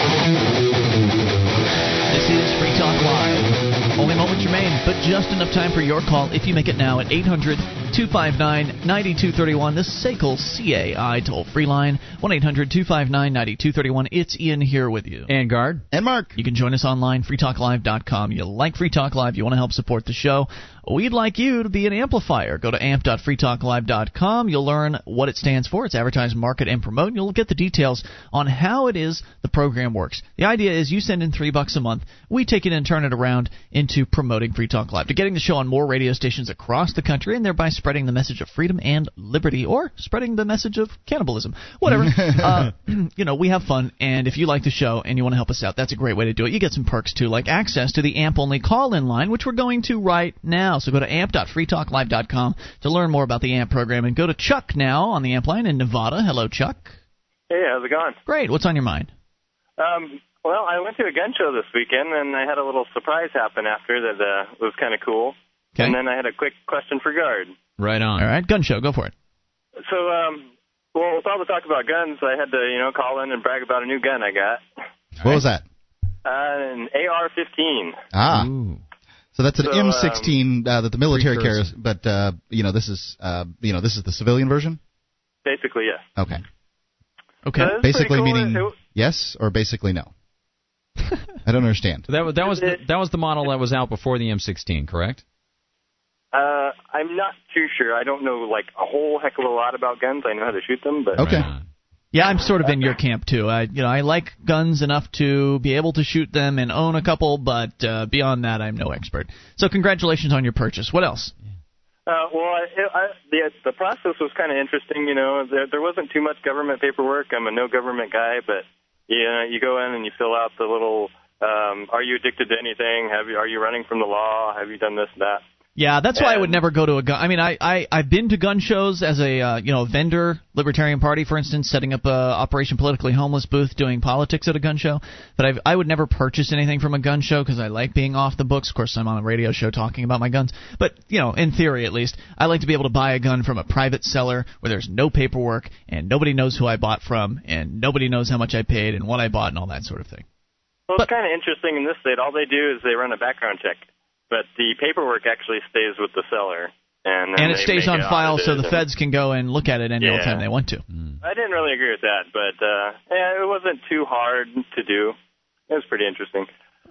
This is Free Talk Live. Only moments remain, but just enough time for your call if you make it now at 800 259 9231. The SACL CAI toll free line 1 800 259 9231. It's Ian here with you. And guard. And Mark. You can join us online, freetalklive.com. You like Free Talk Live, you want to help support the show. We'd like you to be an amplifier. Go to amp.freetalklive.com. You'll learn what it stands for. It's advertise, market, and promote. You'll get the details on how it is the program works. The idea is you send in three bucks a month. We take it and turn it around into promoting Free Talk Live, to getting the show on more radio stations across the country, and thereby spreading the message of freedom and liberty, or spreading the message of cannibalism. Whatever. [laughs] uh, [clears throat] you know, we have fun, and if you like the show and you want to help us out, that's a great way to do it. You get some perks too, like access to the AMP only call in line, which we're going to right now. So go to amp.freetalklive.com to learn more about the AMP program, and go to Chuck now on the AMP line in Nevada. Hello, Chuck. Hey, how's it going? Great. What's on your mind? Um, well, I went to a gun show this weekend, and I had a little surprise happen after that uh, was kind of cool. Okay. And then I had a quick question for Guard. Right on. All right, gun show. Go for it. So, um, well, with all the talk about guns, I had to, you know, call in and brag about a new gun I got. What was that? Uh, an AR-15. Ah. So that's an So, M16 uh, that the military Precursor. carries, but uh, you know this is uh, you know this is the civilian version. Basically, yes. Okay. Okay. So Basically cool. meaning It- yes or basically no. [laughs] I don't understand. That was that was the, that was the model that was out before the M16, correct? Uh, I'm not too sure. I don't know like a whole heck of a lot about guns. I know how to shoot them, but Okay. Yeah, I'm sort of in your camp too. I, you know, I like guns enough to be able to shoot them and own a couple, but uh, beyond that, I'm no expert. So, congratulations on your purchase. What else? Uh, well, I, I, the the process was kind of interesting. You know, there there wasn't too much government paperwork. I'm a no government guy, but you know, you go in and you fill out the little. Um, are you addicted to anything? Have you are you running from the law? Have you done this and that? Yeah, that's why I would never go to a gun. I mean, I, I I've been to gun shows as a uh, you know vendor, Libertarian Party, for instance, setting up a Operation Politically Homeless booth, doing politics at a gun show. But I've, I would never purchase anything from a gun show because I like being off the books. Of course, I'm on a radio show talking about my guns. But you know, in theory at least, I like to be able to buy a gun from a private seller where there's no paperwork and nobody knows who I bought from and nobody knows how much I paid and what I bought and all that sort of thing. Well, it's kind of interesting in this state. All they do is they run a background check, but the paperwork actually stays with the seller. And, then And it stays on it file so the feds can go and look at it any old Yeah. time they want to. I didn't really agree with that, but uh, yeah, it wasn't too hard to do. It was pretty interesting.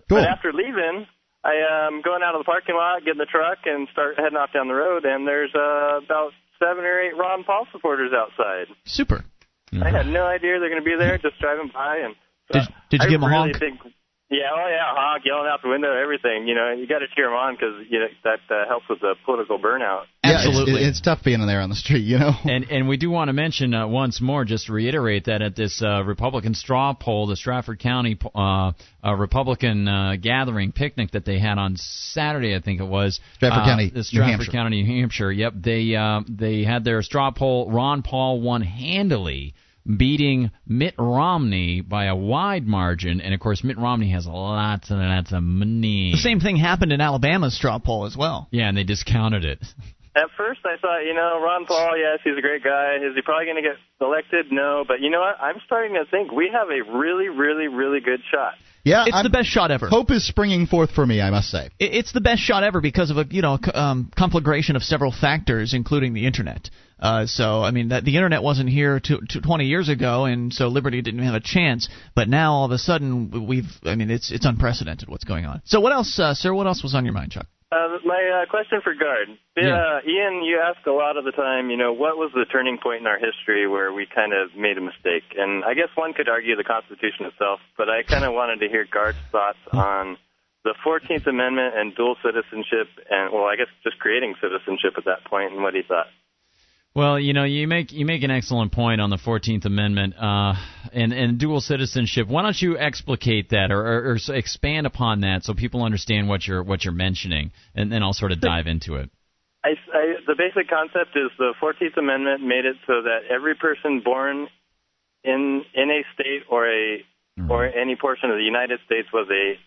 Cool. But after leaving, I um going out of the parking lot, get in the truck, and start heading off down the road. And there's uh, about seven or eight Ron Paul supporters outside. Super. I had no idea they're going to be there, just driving by. And Did, did you I give them a really honk? Think, yeah, oh yeah, honk, yelling out the window, everything. You know, you got to cheer them on because you know that uh, helps with the political burnout. Yeah, it's- it's, tough being there on the street, you know. [laughs] And and we do want to mention uh, once more, just to reiterate that at this uh, Republican straw poll, the Strafford County uh, uh, Republican uh, gathering picnic that they had on Saturday, I think it was Strafford uh, County, the New Strafford Hampshire. County, New Hampshire. Yep, they uh, they had their straw poll. Ron Paul won handily. Beating Mitt Romney by a wide margin, and of course Mitt Romney has lots and lots of money. The same thing happened in Alabama's straw poll as well. Yeah, and they discounted it. at first I thought, you know, Ron Paul, yes, he's a great guy. Is he probably going to get elected? No, but you know what? I'm starting to think we have a really, really, really good shot. Yeah, it's I'm- the best shot ever. Hope is springing forth for me, I must say. It- It's the best shot ever because of a you know um, conflagration of several factors, including the internet. Uh, so I mean, that the internet wasn't here to, to 20 years ago, and so Liberty didn't have a chance. But now all of a sudden we've I mean, it's it's unprecedented what's going on. So what else, uh, sir? What else was on your mind, Chuck? Uh, my uh, question for Guard. Yeah. Uh, Ian, you ask a lot of the time, you know, what was the turning point in our history where we kind of made a mistake? And I guess one could argue the Constitution itself, but I kind of wanted to hear Guard's thoughts on the 14th Amendment and dual citizenship, and, well, I guess just creating citizenship at that point and what he thought. Well, you know, you make you make an excellent point on the Fourteenth Amendment uh, and and dual citizenship. Why don't you explicate that or, or, or expand upon that so people understand what you're what you're mentioning, and then I'll sort of dive into it. I, I, the basic concept is the 14th Amendment made it so that every person born in in a state or a or any portion of the United States was a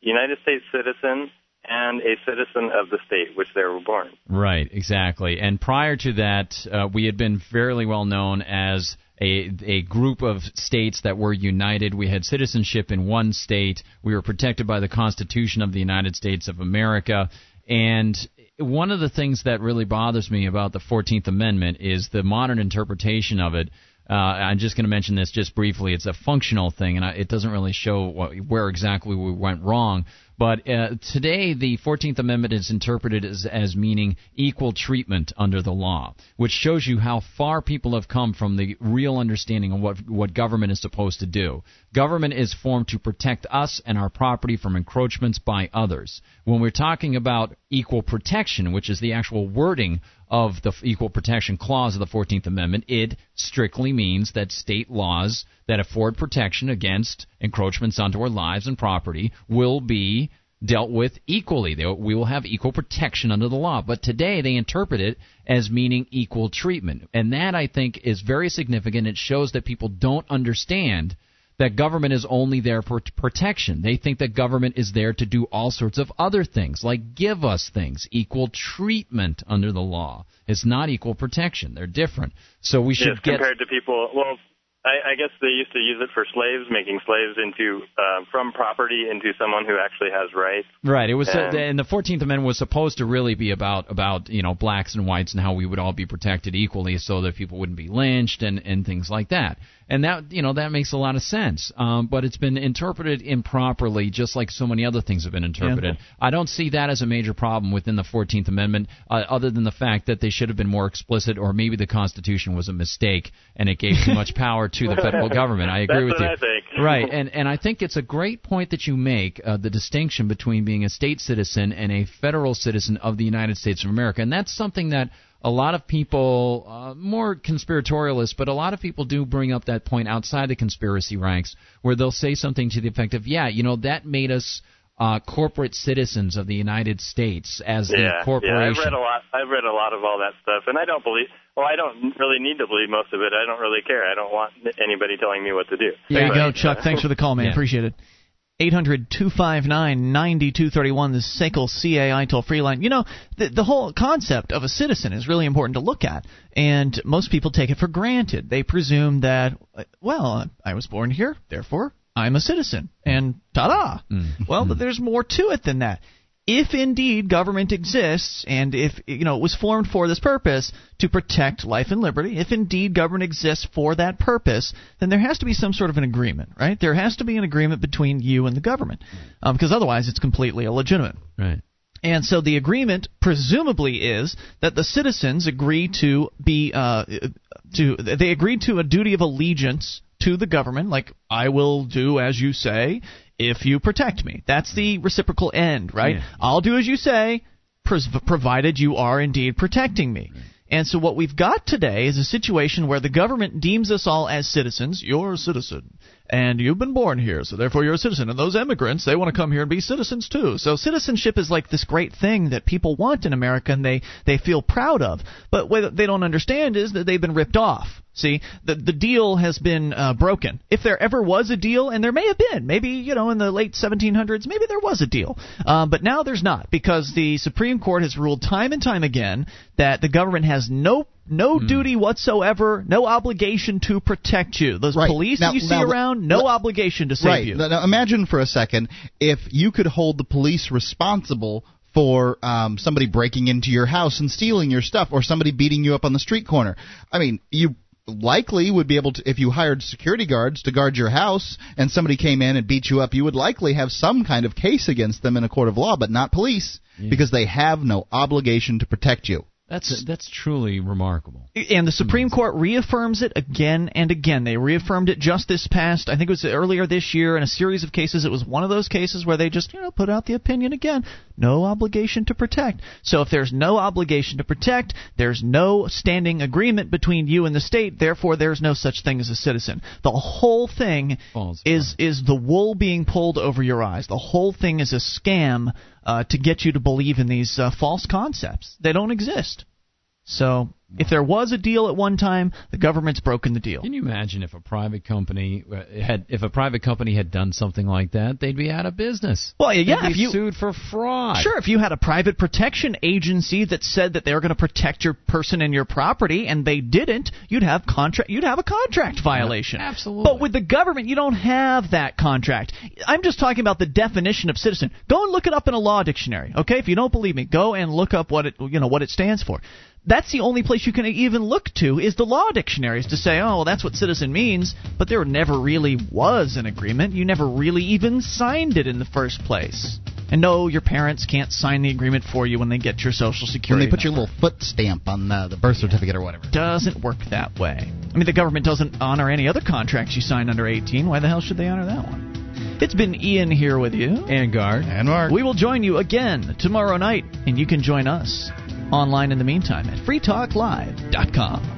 United States citizen and a citizen of the state which they were born. Right, exactly. And prior to that, uh, we had been fairly well known as a a group of states that were united. We had citizenship in one state. We were protected by the Constitution of the United States of America. And one of the things that really bothers me about the 14th Amendment is the modern interpretation of it. Uh, I'm just going to mention this just briefly. It's a functional thing, and I, it doesn't really show what, where exactly we went wrong. But uh, today, the 14th Amendment is interpreted as, as meaning equal treatment under the law, which shows you how far people have come from the real understanding of what, what government is supposed to do. Government is formed to protect us and our property from encroachments by others. When we're talking about equal protection, which is the actual wording of the Equal Protection Clause of the 14th Amendment, it strictly means that state laws that afford protection against encroachments onto our lives and property will be dealt with equally. We will have equal protection under the law. But today they interpret it as meaning equal treatment. And that, I think, is very significant. It shows that people don't understand that government is only there for t- protection. They think that government is there to do all sorts of other things, like give us things, equal treatment under the law. It's not equal protection. They're different. So we should yes, get compared to people. Well, I, I guess they used to use it for slaves, making slaves into uh, from property into someone who actually has rights. Right. It was, uh, And- and the Fourteenth Amendment was supposed to really be about about you know blacks and whites and how we would all be protected equally, so that people wouldn't be lynched and and things like that. And that you know that makes a lot of sense. Um, but it's been interpreted improperly, just like so many other things have been interpreted. I don't see that as a major problem within the Fourteenth Amendment, uh, other than the fact that they should have been more explicit, or maybe the Constitution was a mistake and it gave too much power to the federal government. I [laughs] agree That's with what you. I think. [laughs] Right, and and I think it's a great point that you make uh, the distinction between being a state citizen and a federal citizen of the United States of America, and that's something that a lot of people, uh, more conspiratorialists, but a lot of people do bring up that point outside the conspiracy ranks, where they'll say something to the effect of, "Yeah, you know, that made us." Uh, corporate citizens of the United States as yeah, the yeah. I've read a lot. I've read a lot of all that stuff, and I don't believe. Well, I don't really need to believe most of it. I don't really care. I don't want anybody telling me what to do. There you go, Chuck. Thanks for the call, man. Yeah. Appreciate it. 800 259 9231, the SACL CAI toll free line. You know, the, the whole concept of a citizen is really important to look at, and most people take it for granted. They presume that, well, I was born here, therefore I'm a citizen, and ta da! Mm. Well, but mm-hmm. there's more to it than that. If indeed government exists, and if you know it was formed for this purpose to protect life and liberty, if indeed government exists for that purpose, then there has to be some sort of an agreement, right? There has to be an agreement between you and the government, um, because otherwise it's completely illegitimate. Right. And so the agreement presumably is that the citizens agree to be uh, to they agree to a duty of allegiance to the government, like I will do as you say if you protect me. That's the reciprocal end, right? Yeah. I'll do as you say, pres- provided you are indeed protecting me. And so what we've got today is a situation where the government deems us all as citizens. You're a citizen. And you've been born here, so therefore you're a citizen. And those immigrants, they want to come here and be citizens too. So citizenship is like this great thing that people want in America and they, they feel proud of. But what they don't understand is that they've been ripped off. See, the the deal has been uh, broken. If there ever was a deal, and there may have been, maybe you know in the late 1700s, maybe there was a deal, uh, but now there's not because the Supreme Court has ruled time and time again that the government has no no duty whatsoever, no obligation to protect you. Those Right. police Now- that you see now- around, no obligation to save right. you. Now, now imagine for a second if you could hold the police responsible for um, somebody breaking into your house and stealing your stuff, or somebody beating you up on the street corner. I mean, you likely would be able to if you hired security guards to guard your house and somebody came in and beat you up you would likely have some kind of case against them in a court of law but not police because they have no obligation to protect you That's that's truly remarkable. And the Supreme hmm. Court reaffirms it again and again. They reaffirmed it just this past, I think it was earlier this year, in a series of cases. It was one of those cases where they just, you know, put out the opinion again. No obligation to protect. So if there's no obligation to protect, there's no standing agreement between you and the state. Therefore, there's no such thing as a citizen. The whole thing is is the wool being pulled over your eyes. The whole thing is a scam uh, to get you to believe in these uh, false concepts. They don't exist. So if there was a deal at one time, the government's broken the deal. Can you imagine if a private company uh, had if a private company had done something like that, they'd be out of business. Well, yeah, They'd if be you sued for fraud. Sure, if you had a private protection agency that said that they were going to protect your person and your property, and they didn't, you'd have contract. You'd have a contract violation. absolutely. But with the government, you don't have that contract. I'm just talking about the definition of citizen. Go and look it up in a law dictionary. Okay, if you don't believe me, go and look up what it you know what it stands for. That's the only place you can even look to is the law dictionaries to say, oh, well, that's what citizen means. But there never really was an agreement. You never really even signed it in the first place. And no, your parents can't sign the agreement for you when they get your social Security. when security. they put your little foot stamp on uh, the birth certificate or whatever doesn't work that way. I mean, the government doesn't honor any other contracts you sign under 18. Why the hell should they honor that one? It's been Ian here with you. And Guard. And Mark. We will join you again tomorrow night, and you can join us online in the meantime at freetalklive.com.